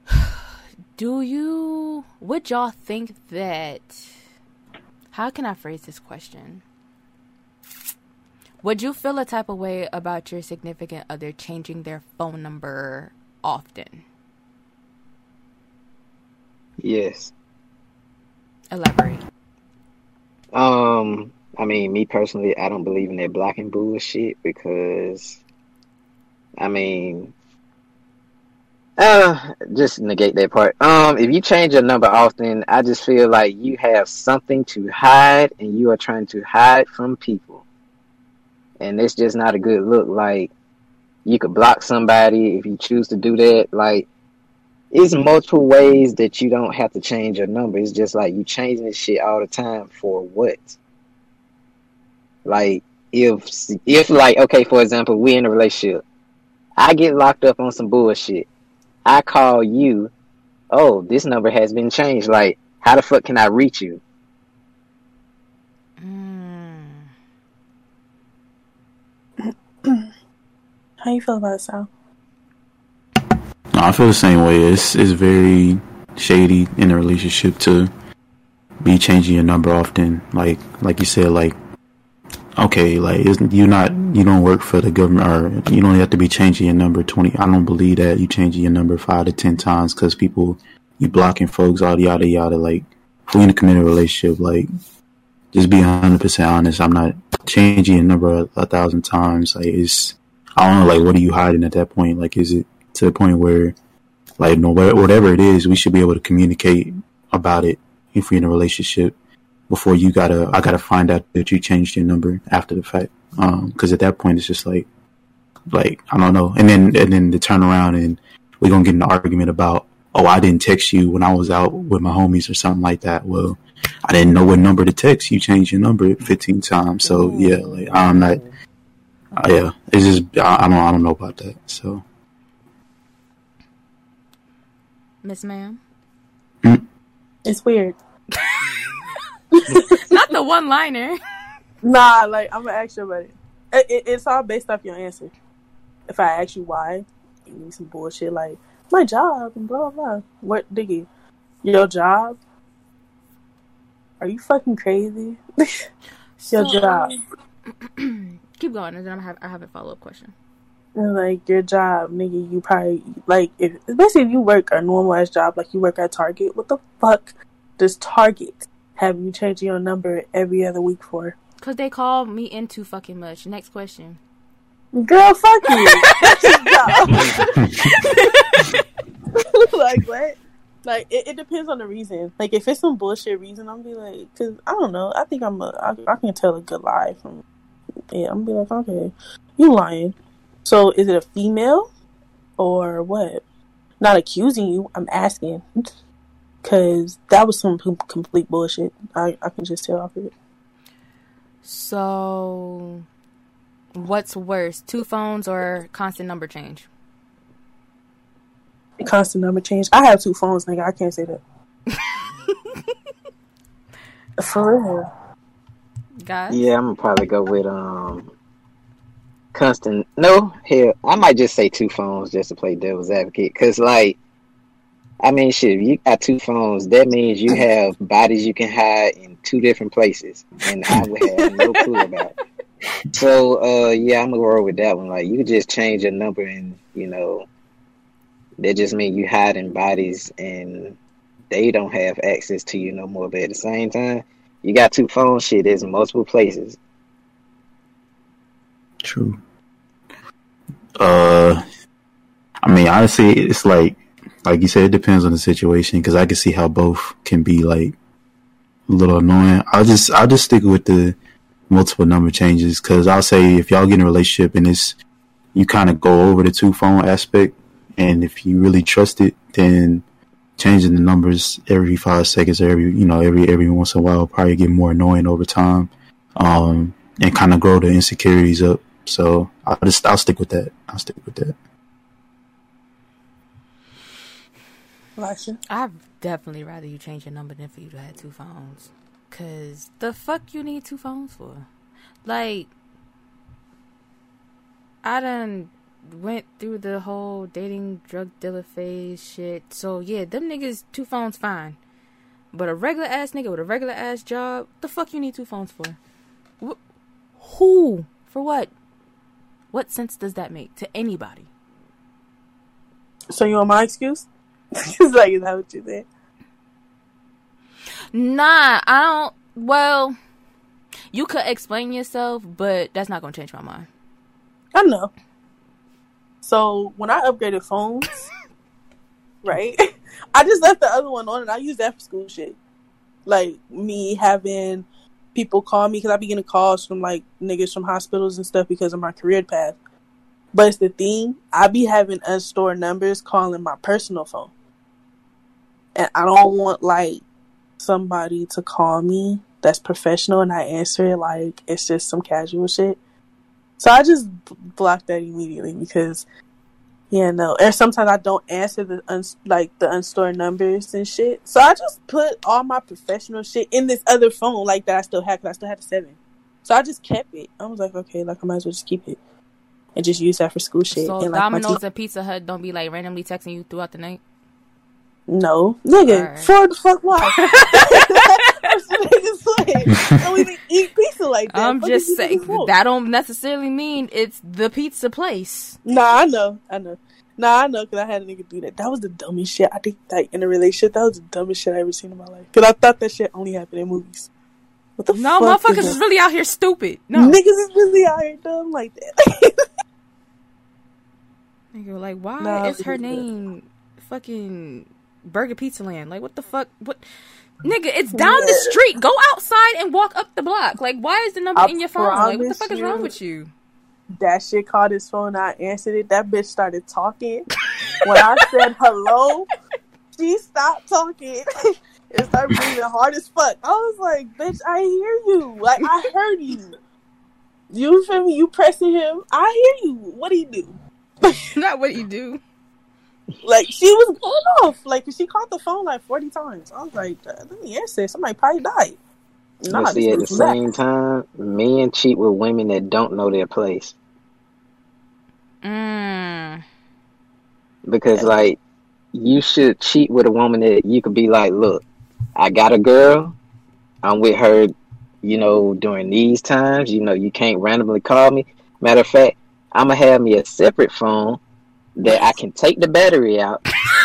(sighs) Do you would y'all think that how can I phrase this question? Would you feel a type of way about your significant other changing their phone number often? Yes. Elaborate. Um, I mean, me personally, I don't believe in that blocking bullshit because, I mean, uh, just negate that part. Um, if you change your number often, I just feel like you have something to hide and you are trying to hide from people. And it's just not a good look. Like, you could block somebody if you choose to do that. Like, it's multiple ways that you don't have to change your number. It's just like you changing this shit all the time for what? Like if if like okay, for example, we in a relationship. I get locked up on some bullshit. I call you. Oh, this number has been changed. Like, how the fuck can I reach you? Mm. (clears throat) How you feel about it, Sal? No, I feel the same way. It's it's very shady in a relationship to be changing your number often. Like like you said, like okay, like isn't you not you don't work for the government or you don't have to be changing your number twenty. I don't believe that you changing your number five to ten times because people you blocking folks, all yada yada. Like if we in a committed relationship, like just be hundred percent honest. I'm not changing your number a, a thousand times. Like it's I don't know. Like what are you hiding at that point? Like is it to the point where like no whatever it is, we should be able to communicate about it if we're in a relationship before you gotta I gotta find out that you changed your number after the fact. Um, because at that point it's just like like I don't know. And then and then the turnaround and we're gonna get an argument about oh I didn't text you when I was out with my homies or something like that. Well, I didn't know what number to text. You changed your number fifteen times. So yeah, like I'm not. Uh, yeah, it's just I, I don't I don't know about that. So Miss Ma'am? It's weird. (laughs) Not the one liner. Nah, like I'm gonna ask you about it. It, it. It's all based off your answer. If I ask you why, you need some bullshit like my job and blah blah blah. What diggy? Your job? Are you fucking crazy? (laughs) your So- job. (clears throat) Keep going, and then I have I have a follow up question. And, like your job, nigga, you probably like if especially if you work a normal ass job, like you work at Target. What the fuck does Target have you changing your number every other week for? Cause they call me in too fucking much. Next question. Girl, fuck you. That's your job. like what? Like it, it depends on the reason. Like if it's some bullshit reason, I'm be like, cause I don't know. I think I'm a. I, I can tell a good lie from. Yeah, I'm be like, okay, you lying. So is it a female or what? Not accusing you. I'm asking. (laughs) Cause that was some complete bullshit. I I can just tell off of it. So, what's worse, two phones or constant number change? Constant number change. I have two phones, nigga. I can't say that. (laughs) For real. Guys, Yeah, I'm gonna probably go with um constant. No, hell, I might just say two phones just to play devil's advocate. Cause like, I mean, shit, you got two phones, that means you have bodies you can hide in two different places, and I would have no clue about. It. So, uh, yeah, I'm gonna roll with that one. Like, you could just change your number, and you know, that just means you hiding bodies, and they don't have access to you no more. But at the same time. You got two phones, shit. There's multiple places. True. Uh, I mean, honestly, it's like, like you said, it depends on the situation. Because I can see how both can be like a little annoying. I'll just, I'll just stick with the multiple number changes. Because I'll say if y'all get in a relationship and it's, you kind of go over the two phone aspect, and if you really trust it, then changing the numbers every five seconds, every you know, every every once in a while, probably get more annoying over time. Um, and kind of grow the insecurities up. So I'll just I'll stick with that. I'll stick with that. Elisha. I'd definitely rather you change your number than for you to have two phones. Cause the fuck you need two phones for? Like, I done went through the whole dating drug dealer phase shit. So yeah, them niggas two phones fine. But a regular ass nigga with a regular ass job, the fuck you need two phones for? Wh- who? For what? What sense does that make to anybody? So you want my excuse? (laughs) it's like, is that what you said? Nah, I don't. Well, you could explain yourself, but that's not gonna change my mind. I know. So when I upgraded phones, (laughs) right? (laughs) I just left the other one on and I use that for school shit. Like me having people call me because I be getting calls from like niggas from hospitals and stuff because of my career path. But it's the thing, I be having unstored numbers calling my personal phone. And I don't want like somebody to call me that's professional and I answer it like it's just some casual shit. So I just blocked that immediately because, yeah, no. Or sometimes I don't answer the uns- like the unstored numbers and shit. So I just put all my professional shit in this other phone like that I still had because I still had the seven. So I just kept it. I was like, okay, like I might as well just keep it and just use that for school shit. So and like Domino's and Pizza Hut don't be like randomly texting you throughout the night. No, nigga, for the fuck why? (laughs) (laughs) That's what. Don't even eat pizza like that. I'm Fuck just saying that don't necessarily mean it's the pizza place. Nah, I know, I know. Nah, I know, cause I had a nigga do that. That was the dumbest shit. I think like in a relationship, that was the dumbest shit I ever seen in my life. Cause I thought that shit only happened in movies. What the No, fuck? motherfuckers is is really out here stupid. No, Niggas is really out here dumb like that. (laughs) Nigga, like why Nah, is her good. Uh, name fucking Burger Pizza Land? Like what the fuck? What? Nigga, it's down the street. Go outside and walk up the block. Like, why is the number I in your phone? Like, what the fuck is wrong with you? that shit called his phone. I answered it. That bitch started talking. when I said hello, she stopped talking (laughs) and started breathing hard as fuck. I was like, bitch, I hear you. Like I heard you. You feel me? You pressing him. I hear you. What do you (laughs) do? Not what do you do. Like she was going off. Like she called the phone like forty times. I was like, "Uh, let me answer. Somebody probably died. Nah, but see, at the nigga's mad. same time, men cheat with women that don't know their place. Mm. Because, like, you should cheat with a woman that you could be like, look, I got a girl. I'm with her, you know, during these times. You know, you can't randomly call me. Matter of fact, I'm going to have me a separate phone that I can take the battery out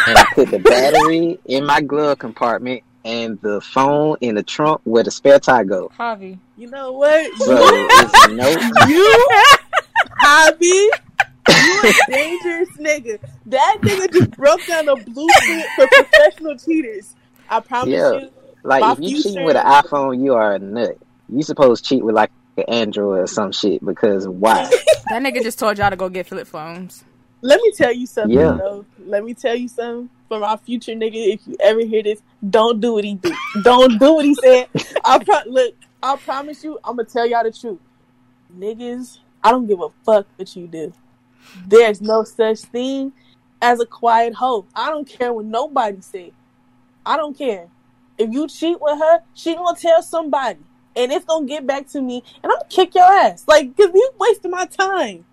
and I (laughs) put the battery in my glove compartment and the phone in the trunk where the spare tire go. Javi. You know what? So it's (laughs) no you, (laughs) Javi, you a dangerous nigga. That nigga just broke down a blueprint for professional cheaters. I promise Yeah. you. Like if you future- cheating with an iPhone, you are a nut. You supposed to cheat with like an Android or some shit because why? That nigga just told y'all to go get flip phones. Let me tell you something, Yeah. though. Let me tell you something from our future nigga. If you ever hear this, don't do what he did. don't do what he said. I pro- look. I promise you, I'm gonna tell y'all the truth. Niggas, I don't give a fuck what you do. There's no such thing as a quiet hoe. I don't care what nobody say. I don't care. If you cheat with her, she gonna tell somebody, and it's gonna get back to me, and I'm gonna kick your ass. Like, cause you wasting my time.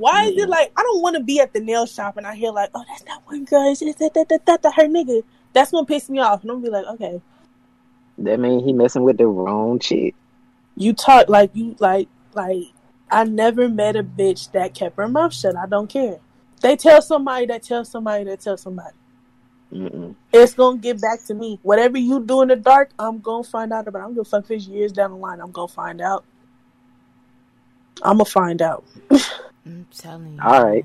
Why is it mm-hmm. like I don't want to be at the nail shop and I hear like, oh, that's not one girl, it's that that that that, that her nigga. That's gonna piss me off, and I'm gonna be like, okay, That mean he messing with the wrong chick. you talk like you like like I never met a bitch that kept her mouth shut. I don't care. They tell somebody that tell somebody that tell somebody. Mm-mm. It's gonna get back to me. Whatever you do in the dark, I'm gonna find out about. It. I'm gonna fuck fish years down the line. I'm gonna find out. I'm gonna find out. (laughs) I'm telling you. All right.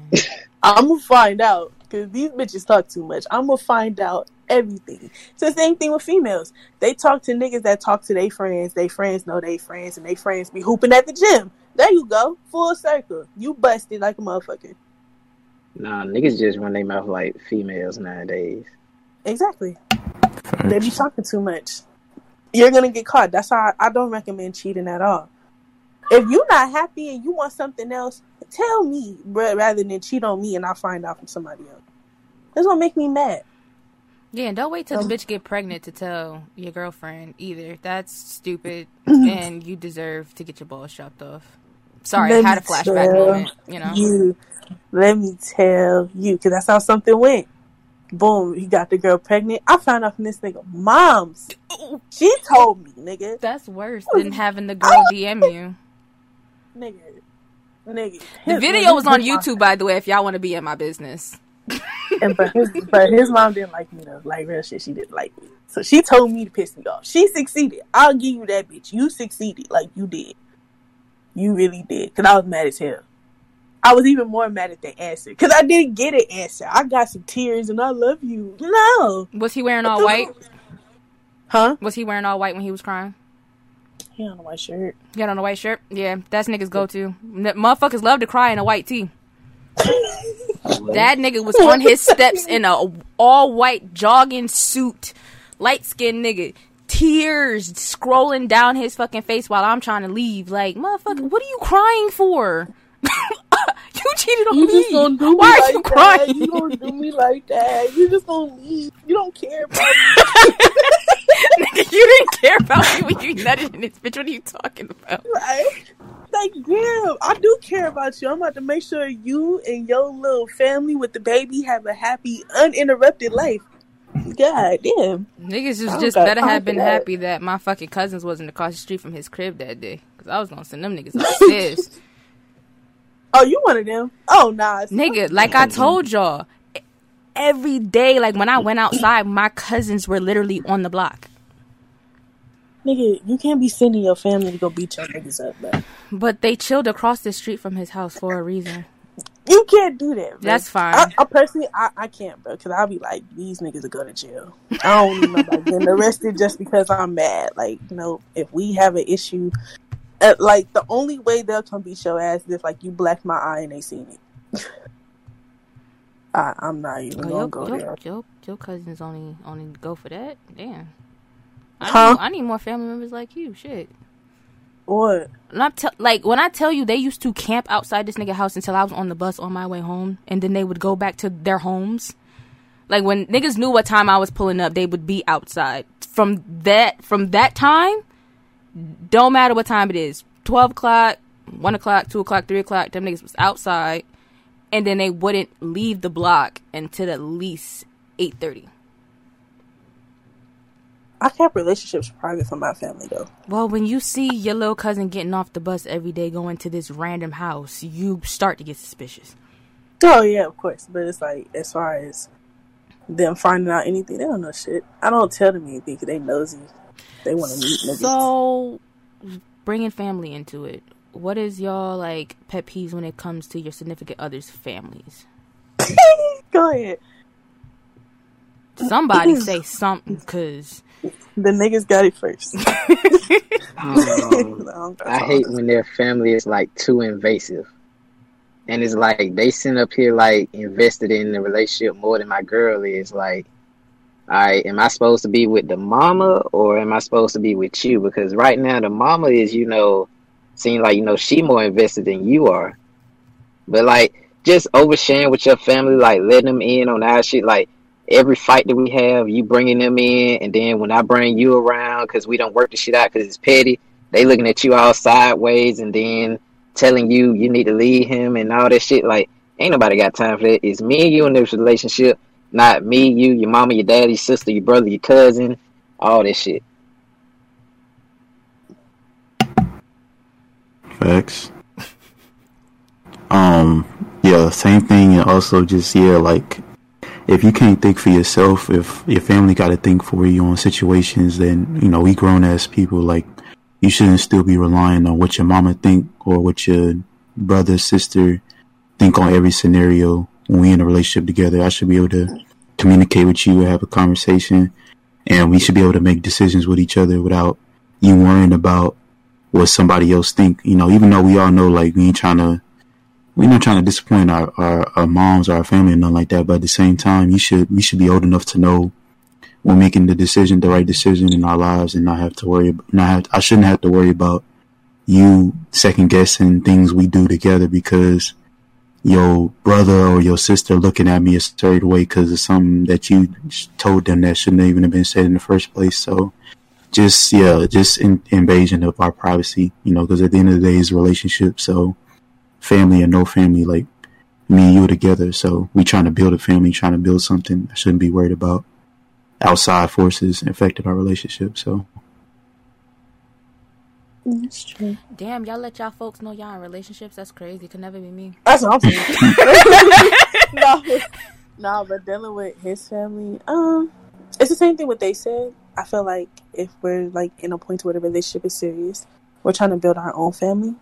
I'm gonna find out because these bitches talk too much. I'm gonna find out everything. It's the same thing with females. They talk to niggas that talk to their friends. They friends know they friends, and they friends be hooping at the gym. There you go, full circle. You busted like a motherfucker. Nah, niggas just run their mouth like females nowadays. Exactly. They be talking too much. You're gonna get caught. That's how I, I don't recommend cheating at all. If you're not happy and you want something else, tell me rather than cheat on me and I'll find out from somebody else. That's gonna make me mad. Yeah, and don't wait till the bitch get pregnant to tell your girlfriend either. That's stupid, (clears throat) and you deserve to get your balls chopped off. Sorry, Let I had a flashback moment. You know, You, let me tell you, because that's how something went. Boom, he got the girl pregnant. I found out from this nigga mom's. Oh. She told me, nigga, that's worse than having the girl DM you. Nigga, nigga. The video was on YouTube, by the way. If y'all want to be in my business, and but his (laughs) but his mom didn't like me though. Like real shit, she didn't like me. So she told me to piss me off. She succeeded. I'll give you that bitch. You succeeded. Like you did. You really did. Cause I was mad as hell. I was even more mad at the answer. Cause I didn't get an answer. I got some tears and I love you. No. was he wearing all white? Huh? Was he wearing all white when he was crying? He on a white shirt. He on a white shirt. Yeah, that's niggas go to. Motherfuckers love to cry in a white tee. (laughs) That nigga was on his steps in a all white jogging suit, light skinned nigga. Tears scrolling down his fucking face while I'm trying to leave. Like, motherfucker, what are you crying for? (laughs) you cheated on You just gonna me. do Why me are like you that. crying? You gonna do me like that. You just gonna leave. You don't care about (laughs) me. (laughs) Nigga, you didn't care about me when you nutted in this bitch. What are you talking about? Right? Like, damn, I do care about you. I'm about to make sure you and your little family with the baby have a happy, uninterrupted life. God damn. Niggas just, just better have been that. happy that my fucking cousins wasn't across the street from his crib that day. Because I was going to send them niggas upstairs. (laughs) Oh, you one of them? Oh, nah. Nigga, like I told y'all, every day, like when I went outside, my cousins were literally on the block. Nigga, you can't be sending your family to go beat your niggas up, bro. But they chilled across the street from his house for a reason. You can't do that, bro. That's fine. I, I personally, I, I can't, bro, because I'll be like, these niggas will go to jail. I don't know, nobody getting arrested just because I'm mad. Like, you know, if we have an issue, uh, like, the only way they'll come beat your ass is if, like, you black my eye and they seen it. (laughs) I, I'm not even Oh, gonna your, go your, there. your, your cousins only only go for that? Damn. I, Huh? need, I need more family members like you. Shit. What? Not te- like when I tell you they used to camp outside this nigga house until I was on the bus on my way home, and then they would go back to their homes. Like when niggas knew what time I was pulling up, they would be outside. From that from that time, don't matter what time it is, twelve o'clock, one o'clock, two o'clock, three o'clock, them niggas was outside, and then they wouldn't leave the block until at least eight thirty. I kept relationships private from my family, though. Well, when you see your little cousin getting off the bus every day going to this random house, you start to get suspicious. Oh, yeah, of course. But it's like, as far as them finding out anything, they don't know shit. I don't tell them anything because they nosy. They want to meet niggas. So, bringing family into it, what is y'all like pet peeves when it comes to your significant others' families? (laughs) Go ahead. Somebody (clears throat) say something, cause The niggas got it first. (laughs) Um, (laughs) I hate when their family is like too invasive. And it's like they sit up here like invested in the relationship more than my girl is. Like, all right, am I supposed to be with the mama or am I supposed to be with you? Because right now the mama is, you know, seem like you know she more invested than you are. But like just oversharing with your family, like letting them in on our shit, like every fight that we have, you bringing them in, and then when I bring you around because we don't work the shit out because it's petty, they looking at you all sideways, and then telling you you need to leave him and all that shit. Like, ain't nobody got time for that. It's me and you in this relationship, not me, you, your mama, your daddy, your sister, your brother, your cousin, all that shit. Facts. Um, yeah, same thing, and also just yeah, like if you can't think for yourself, if your family got to think for you on situations, then you know we grown ass people, like you shouldn't still be relying on what your mama think or what your brother, sister think on every scenario when we in a relationship together. I should be able to communicate with you, have a conversation, and we should be able to make decisions with each other without you worrying about what somebody else think. You know, even though we all know like we ain't trying to we're not trying to disappoint our, our, our moms or our family and nothing like that, but at the same time you should we should be old enough to know when making the decision, the right decision in our lives and not have to worry not have I shouldn't have to worry about you second guessing things we do together because your brother or your sister looking at me a certain way because of something that you told them that shouldn't even have been said in the first place. So just yeah, just in, invasion of our privacy, you know, because at the end of the day, it's a relationship. So family or no family, like me and you are together. So we trying to build a family, trying to build something. I shouldn't be worried about outside forces affecting our relationship. So That's true. Damn, y'all let y'all folks know y'all in relationships. That's crazy. Could never be me. That's what I'm saying. (laughs) (laughs) no, no, but dealing with his family, um, it's the same thing what they said. I feel like if we're like in a point where the relationship is serious, we're trying to build our own family.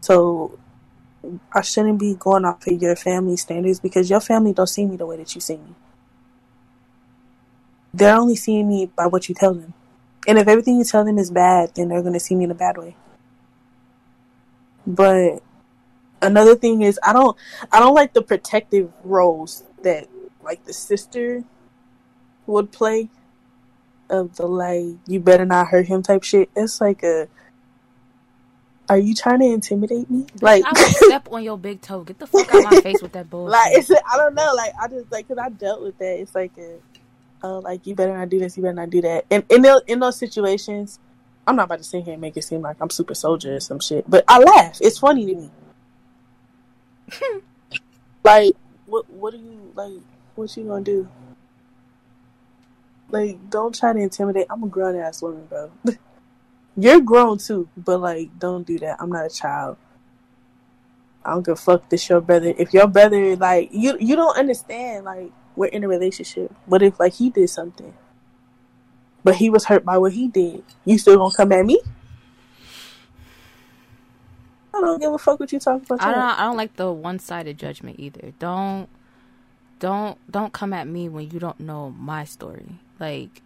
So I shouldn't be going off of your family standards because your family don't see me the way that you see me. They're only seeing me by what you tell them. And if everything you tell them is bad, then they're gonna see me in a bad way. But another thing is I don't I don't like the protective roles that like the sister would play of the like you better not hurt him type shit. It's like a are you trying to intimidate me? Like I (laughs) step on your big toe. Get the fuck out my face with that (laughs) bullshit. like it's (laughs) I don't know. Like I just like because I dealt with that. It's like a uh, like you better not do this. You better not do that. And in those, in those situations, I'm not about to sit here and make it seem like I'm super soldier or some shit. But I laugh. It's funny to me. like what what are you like? What you gonna do? Like don't try to intimidate. I'm a grown ass woman, bro. (laughs) You're grown too, but like don't do that. I'm not a child. I don't give a fuck this your brother. If your brother like you you don't understand like we're in a relationship. What if like he did something? But he was hurt by what he did. You still gonna come at me? I don't give a fuck what you talk about. I don't. I don't like the one-sided judgment either. Don't, don't, don't come at me when you don't know my story. Like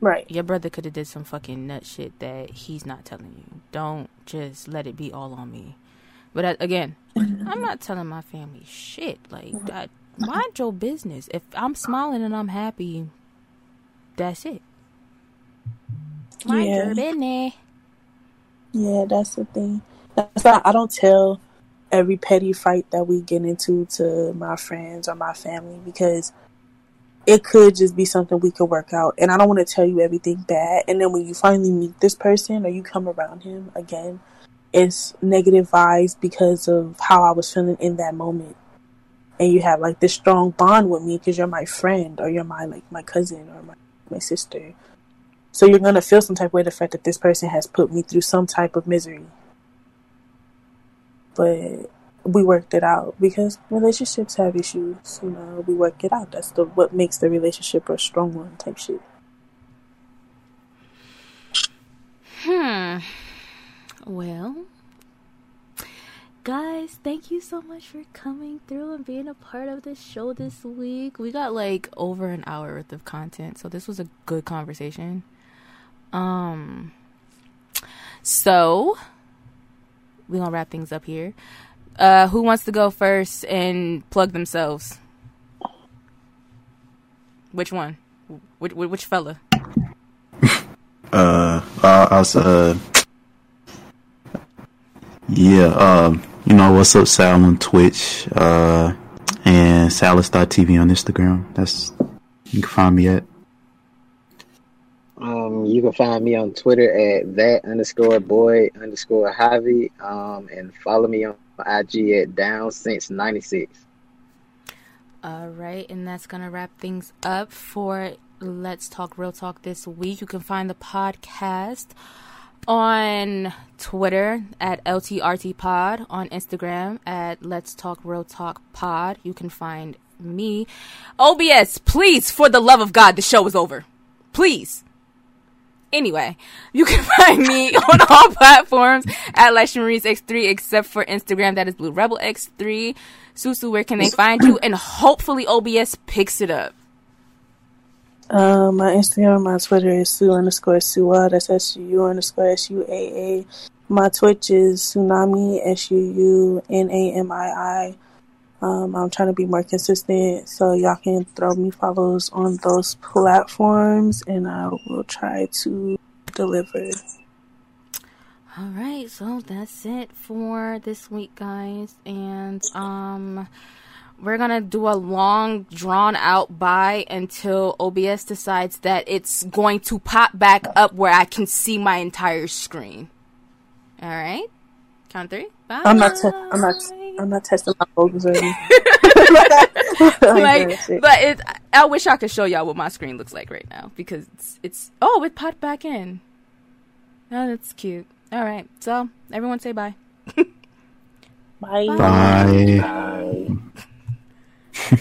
Right. your brother could have did some fucking nut shit that he's not telling you. Don't just let it be all on me. But uh, again, I'm not telling my family shit. Like, I, mind your business. If I'm smiling and I'm happy, that's it. Mind Yeah. your business. Yeah, that's the thing. That's not. I don't tell every petty fight that we get into to my friends or my family because it could just be something we could work out. And I don't want to tell you everything bad. And then when you finally meet this person or you come around him again, it's negative vibes because of how I was feeling in that moment. And you have like this strong bond with me because you're my friend or you're my like my cousin or my my sister. So you're gonna feel some type of way the fact that this person has put me through some type of misery. But we worked it out because relationships have issues. You know, we work it out. That's the what makes the relationship a strong one type shit. Hmm. Well, guys, thank you so much for coming through and being a part of the show this week. We got like over an hour worth of content, so this was a good conversation. Um, so we're gonna wrap things up here. Uh, who wants to go first and plug themselves? Which one? Which, which fella? (laughs) uh, I, I was, uh, yeah, um, you know, what's up, Sal on Twitch, uh, and Salas.tv on Instagram. That's you can find me at. Um, you can find me on Twitter at that underscore boy underscore Javi. Um, and follow me on IG at down since ninety six. All right, and that's to wrap things up for Let's Talk Real Talk this week. You can find the podcast on Twitter at LTRTPod, on Instagram at Let's Talk Real Talk Pod. You can find me. OBS, please, for the love of God, the show is over. Please. Anyway, you can (laughs) find me (laughs) on all platforms at Maurice X3 except for Instagram. That is Blue Rebel X3. Susu, where can they find you? And hopefully OBS picks it up. Um, my Instagram, my Twitter is Sue underscore Suwa. That's S U U underscore S U A A. My Twitch is Tsunami S U U N A M I I. Um, I'm trying to be more consistent, so y'all can throw me follows on those platforms, and I will try to deliver. All right, so that's it for this week, guys, and um, we're gonna do a long, drawn out bye until OBS decides that it's going to pop back up where I can see my entire screen. All right, count three. Bye. I'm not. Te- I'm not. I'm not testing my focus or (laughs) (laughs) like, but it. I wish I could show y'all what my screen looks like right now because it's, it's oh, it popped back in. Oh, that's cute. All right, so everyone say bye. bye. Bye. bye. bye. (laughs)